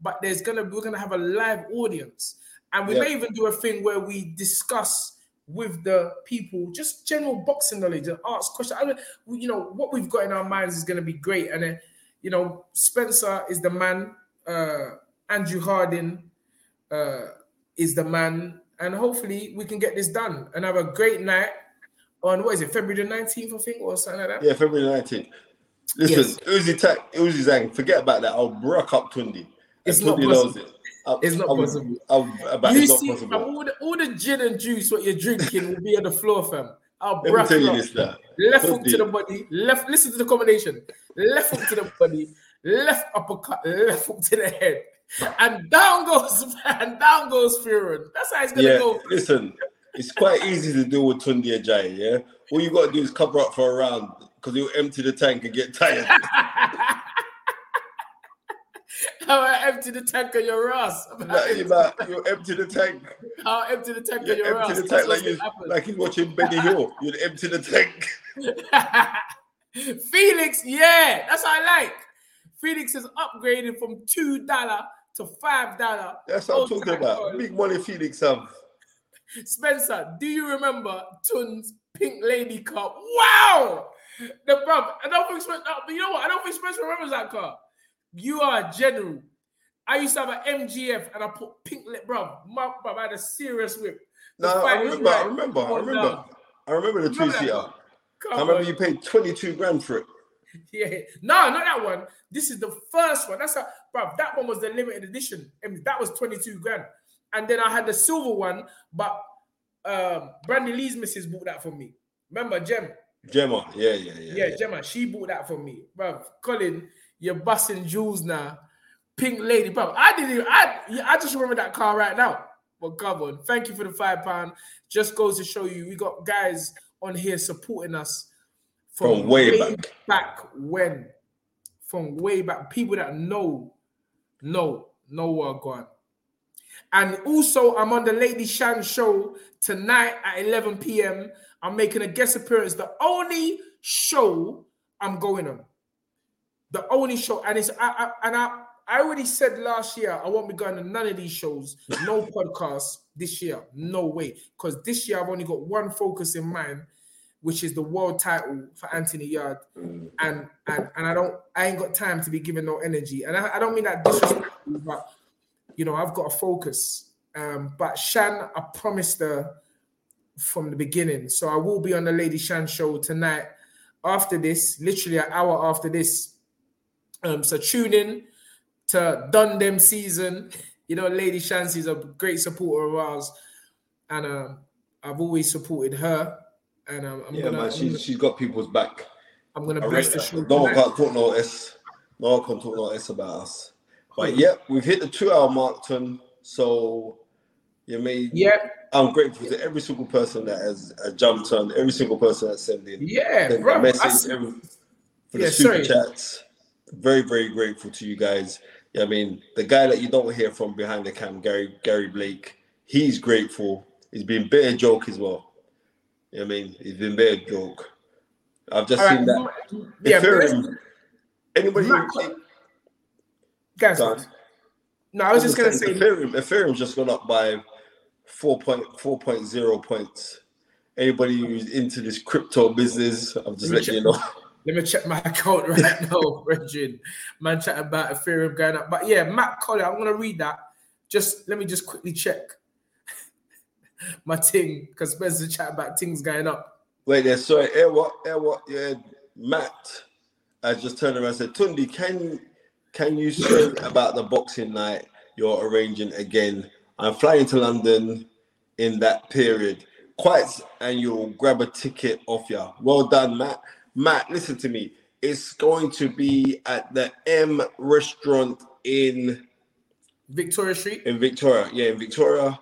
but there's gonna we're gonna have a live audience. And we Yeah. may even do a thing where we discuss with the people just general boxing knowledge and ask questions. I mean, you know, what we've got in our minds is gonna be great. And then, you know, Spencer is the man, uh, Andrew Harding uh, is the man, and hopefully we can get this done and have a great night on what is it, February the 19th, I think, or something like that. yeah, February 19th. Listen, Uzi Tech, Uzi Zhang, forget about that. I'll broke up Tunde. It's not Tunde knows possible. it. I- It's not I possible. I about You it's not see, possible. all, the, all the gin and juice what you're drinking will be on the floor, fam. I'll Let me tell you up. this now. Left hook to the body, left. Listen to the combination. Left hook to the body, left uppercut, left hook to the head, [laughs] and down goes and down goes Furon. That's how it's gonna Yeah, go. listen, it's quite easy to deal with Tunde Ajayi, yeah? All you got to do is cover up for a round because he'll empty the tank and get tired. [laughs] How I empty the tank on your ass. Like, like, you empty the tank. How I empty the tank You on your empty ass. the tank like you like he's watching Benny Hill. You'd empty the tank. [laughs] Felix, yeah, that's what I like. Felix is upgraded from two dollar to five dollar. That's what I'm talking about. Big money Felix have. Spencer, do you remember Tun's Pink Lady car? Wow, the bruv. I don't think Spencer. But you know what? I don't think Spencer remembers that car. You are a general. I used to have an MGF and I put pink lip, bro. My bruv I had a serious whip. No, I fight was remember, I remember, I remember. I remember the two Remember seater. I remember on. you paid 22 grand for it. [laughs] Yeah, no, not that one. This is the first one. That's a bro. That one was the limited edition. and that was 22 grand. And then I had the silver one, but um Brandy Lee's missus bought that for me. Remember, Gem? Gemma, yeah, yeah, yeah. Yeah, Gemma, she bought that for me. Bro, Colin, you're busting jewels now. Pink lady, bro. I didn't even, I I just remember that car right now. But come on, thank you for the five pound. Just goes to show you, we got guys on here supporting us From way back. back when, from way back, people that know, know, know what going. And also, I'm on the Lady Shan show tonight at 11 p.m. I'm making a guest appearance. The only show I'm going on. The only show, and it's I, I and I I already said last year I won't be going to none of these shows, no [laughs] podcasts this year, no way. Because this year I've only got one focus in mind, which is the world title for Anthony Yarde, and and and I don't I ain't got time to be given no energy, and I, I don't mean that disrespectfully, but you know I've got a focus. Um, but Shan, I promised her from the beginning, so I will be on the Lady Shan show tonight. After this, literally an hour after this. Um, so tune in to Done Them season. [laughs] You know, Lady Shancy's a great supporter of ours, and um, I've always supported her. And um, I'm Yeah, gonna, man, she's gonna, she's got people's back. I'm gonna I bless the show. No one can't talk no S. No one can talk no S about us. But yeah, we've hit the two hour mark, ton. So you made Yeah, I'm grateful to every single person that has uh, jumped on, every single person that sent in yeah, sent a bro. Message, every, for Yeah, the super sorry. chats. Very, very grateful to you guys. Yeah, I mean, the guy that you don't hear from behind the cam, Gary Gary Blake, he's grateful. He's been better joke as well. You know what I mean, he's been better joke. I've just All seen right, that. yeah, Ethereum, anybody guys. No, I was just gonna say, Ethereum, Ethereum's just gone up by 4.4.0 points. Anybody who's into this crypto business, I'm just Let letting you know. let me check my [laughs] account right [laughs] now, Regin. Man, chat about Ethereum going up, but yeah, Matt Collier, I'm gonna read that. Just let me just quickly check [laughs] my thing because Spencer chat about things going up. Wait there, sorry, air what? Air what? Yeah, Matt. I just turned around and said, Tunde, can can you say [coughs] about the boxing night you're arranging again? I'm flying to London in that period. Quite, and you'll grab a ticket off ya. Well done, Matt. Matt, listen to me. It's going to be at the M restaurant in Victoria Street. in Victoria. Yeah, in Victoria.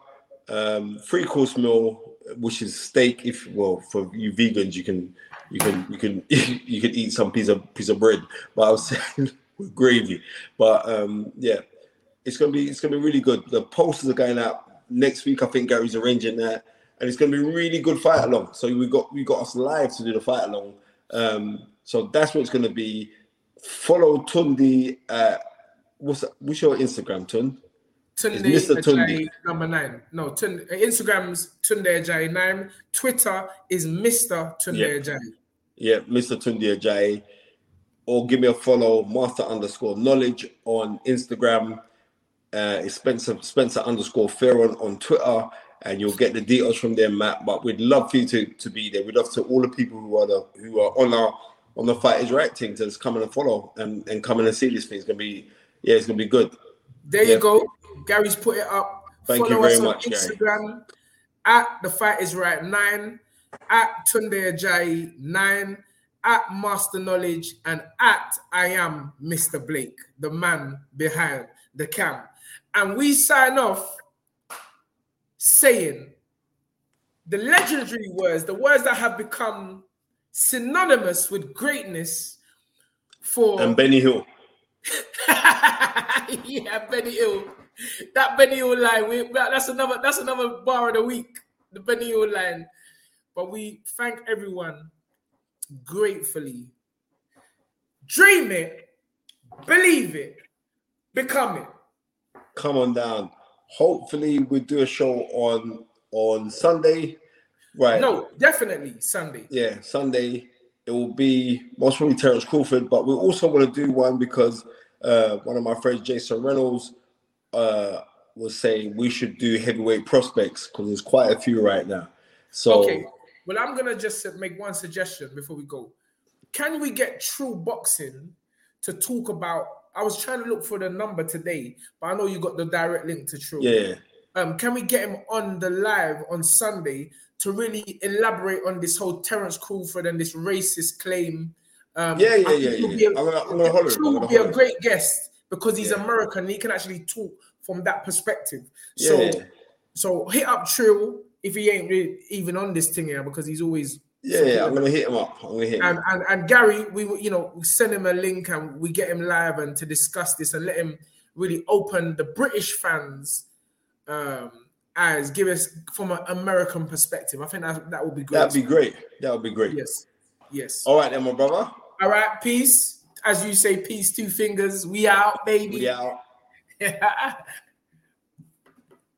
Um, three course meal, which is steak. If well, for you vegans, you can you can you can [laughs] you can eat some piece of piece of bread. But I was saying [laughs] with gravy. But um, yeah, it's gonna be it's gonna be really good. The posters are going out next week. I think Gary's arranging that, and it's gonna be really good fight along. So we got we got us live to do the fight along. Um, so that's what it's gonna be. Follow Tunde. Uh, what's what's your Instagram, Tund? Tunde. Tunde. Ajayi number nine. No, Tunde, uh, Instagram's Tunde Ajayi nine. Twitter is Mr. Tunde. Ajayi. Yeah, Mr. Tunde Ajayi. Or give me a follow, master underscore knowledge on Instagram. Uh, Spencer Spencer underscore Fearon on Twitter, and you'll get the details from there, Matt. But we'd love for you to, to be there. We'd love to all the people who are the who are on our on the fighters reacting to just come and follow and, and come in and see this thing. It's gonna be yeah, it's gonna be good. There Yeah. you go. Gary's put it up. Thank you Follow very us on much, Gary. Instagram at the fight is right nine, at Tunde Ajayi nine, at Master Knowledge, and at I am Mr. Blake, the man behind the cam. And we sign off saying the legendary words, the words that have become synonymous with greatness for And Benny Hill. [laughs] yeah, Benny Hill. That Benny Hill line. We, that's another. That's another bar of the week. The Benny Hill line. But we thank everyone gratefully. Dream it, believe it, become it. Come on down. Hopefully, we do a show on on Sunday. Right. No, definitely Sunday. Yeah, Sunday. It will be most probably Terence Crawford, but we also want to do one because uh, one of my friends, Jason Reynolds, uh, was saying we should do heavyweight prospects because there's quite a few right now. So, okay. Well, I'm gonna just make one suggestion before we go. Can we get True Boxing to talk about? I was trying to look for the number today, but I know you got the direct link to True. Yeah. Um, can we get him on the live on Sunday to really elaborate on this whole Terence Crawford and this racist claim? Um, yeah, yeah, yeah, yeah. A, I'm gonna, I'm gonna True would be a great guest because he's yeah. American. He can actually talk from that perspective. So, yeah. so hit up Trill if he ain't really even on this thing here because he's always yeah, yeah, I'm gonna hit him up. I'm gonna hit him. And, and, and Gary, we you know we send him a link and we get him live and to discuss this and let him really open the British fans um as give us from an American perspective. I think that that would be great. That'd be great. That would be great. Yes, yes. All right, then, my brother. All right, peace. As you say, peace. Two fingers. We out, baby. We out. [laughs]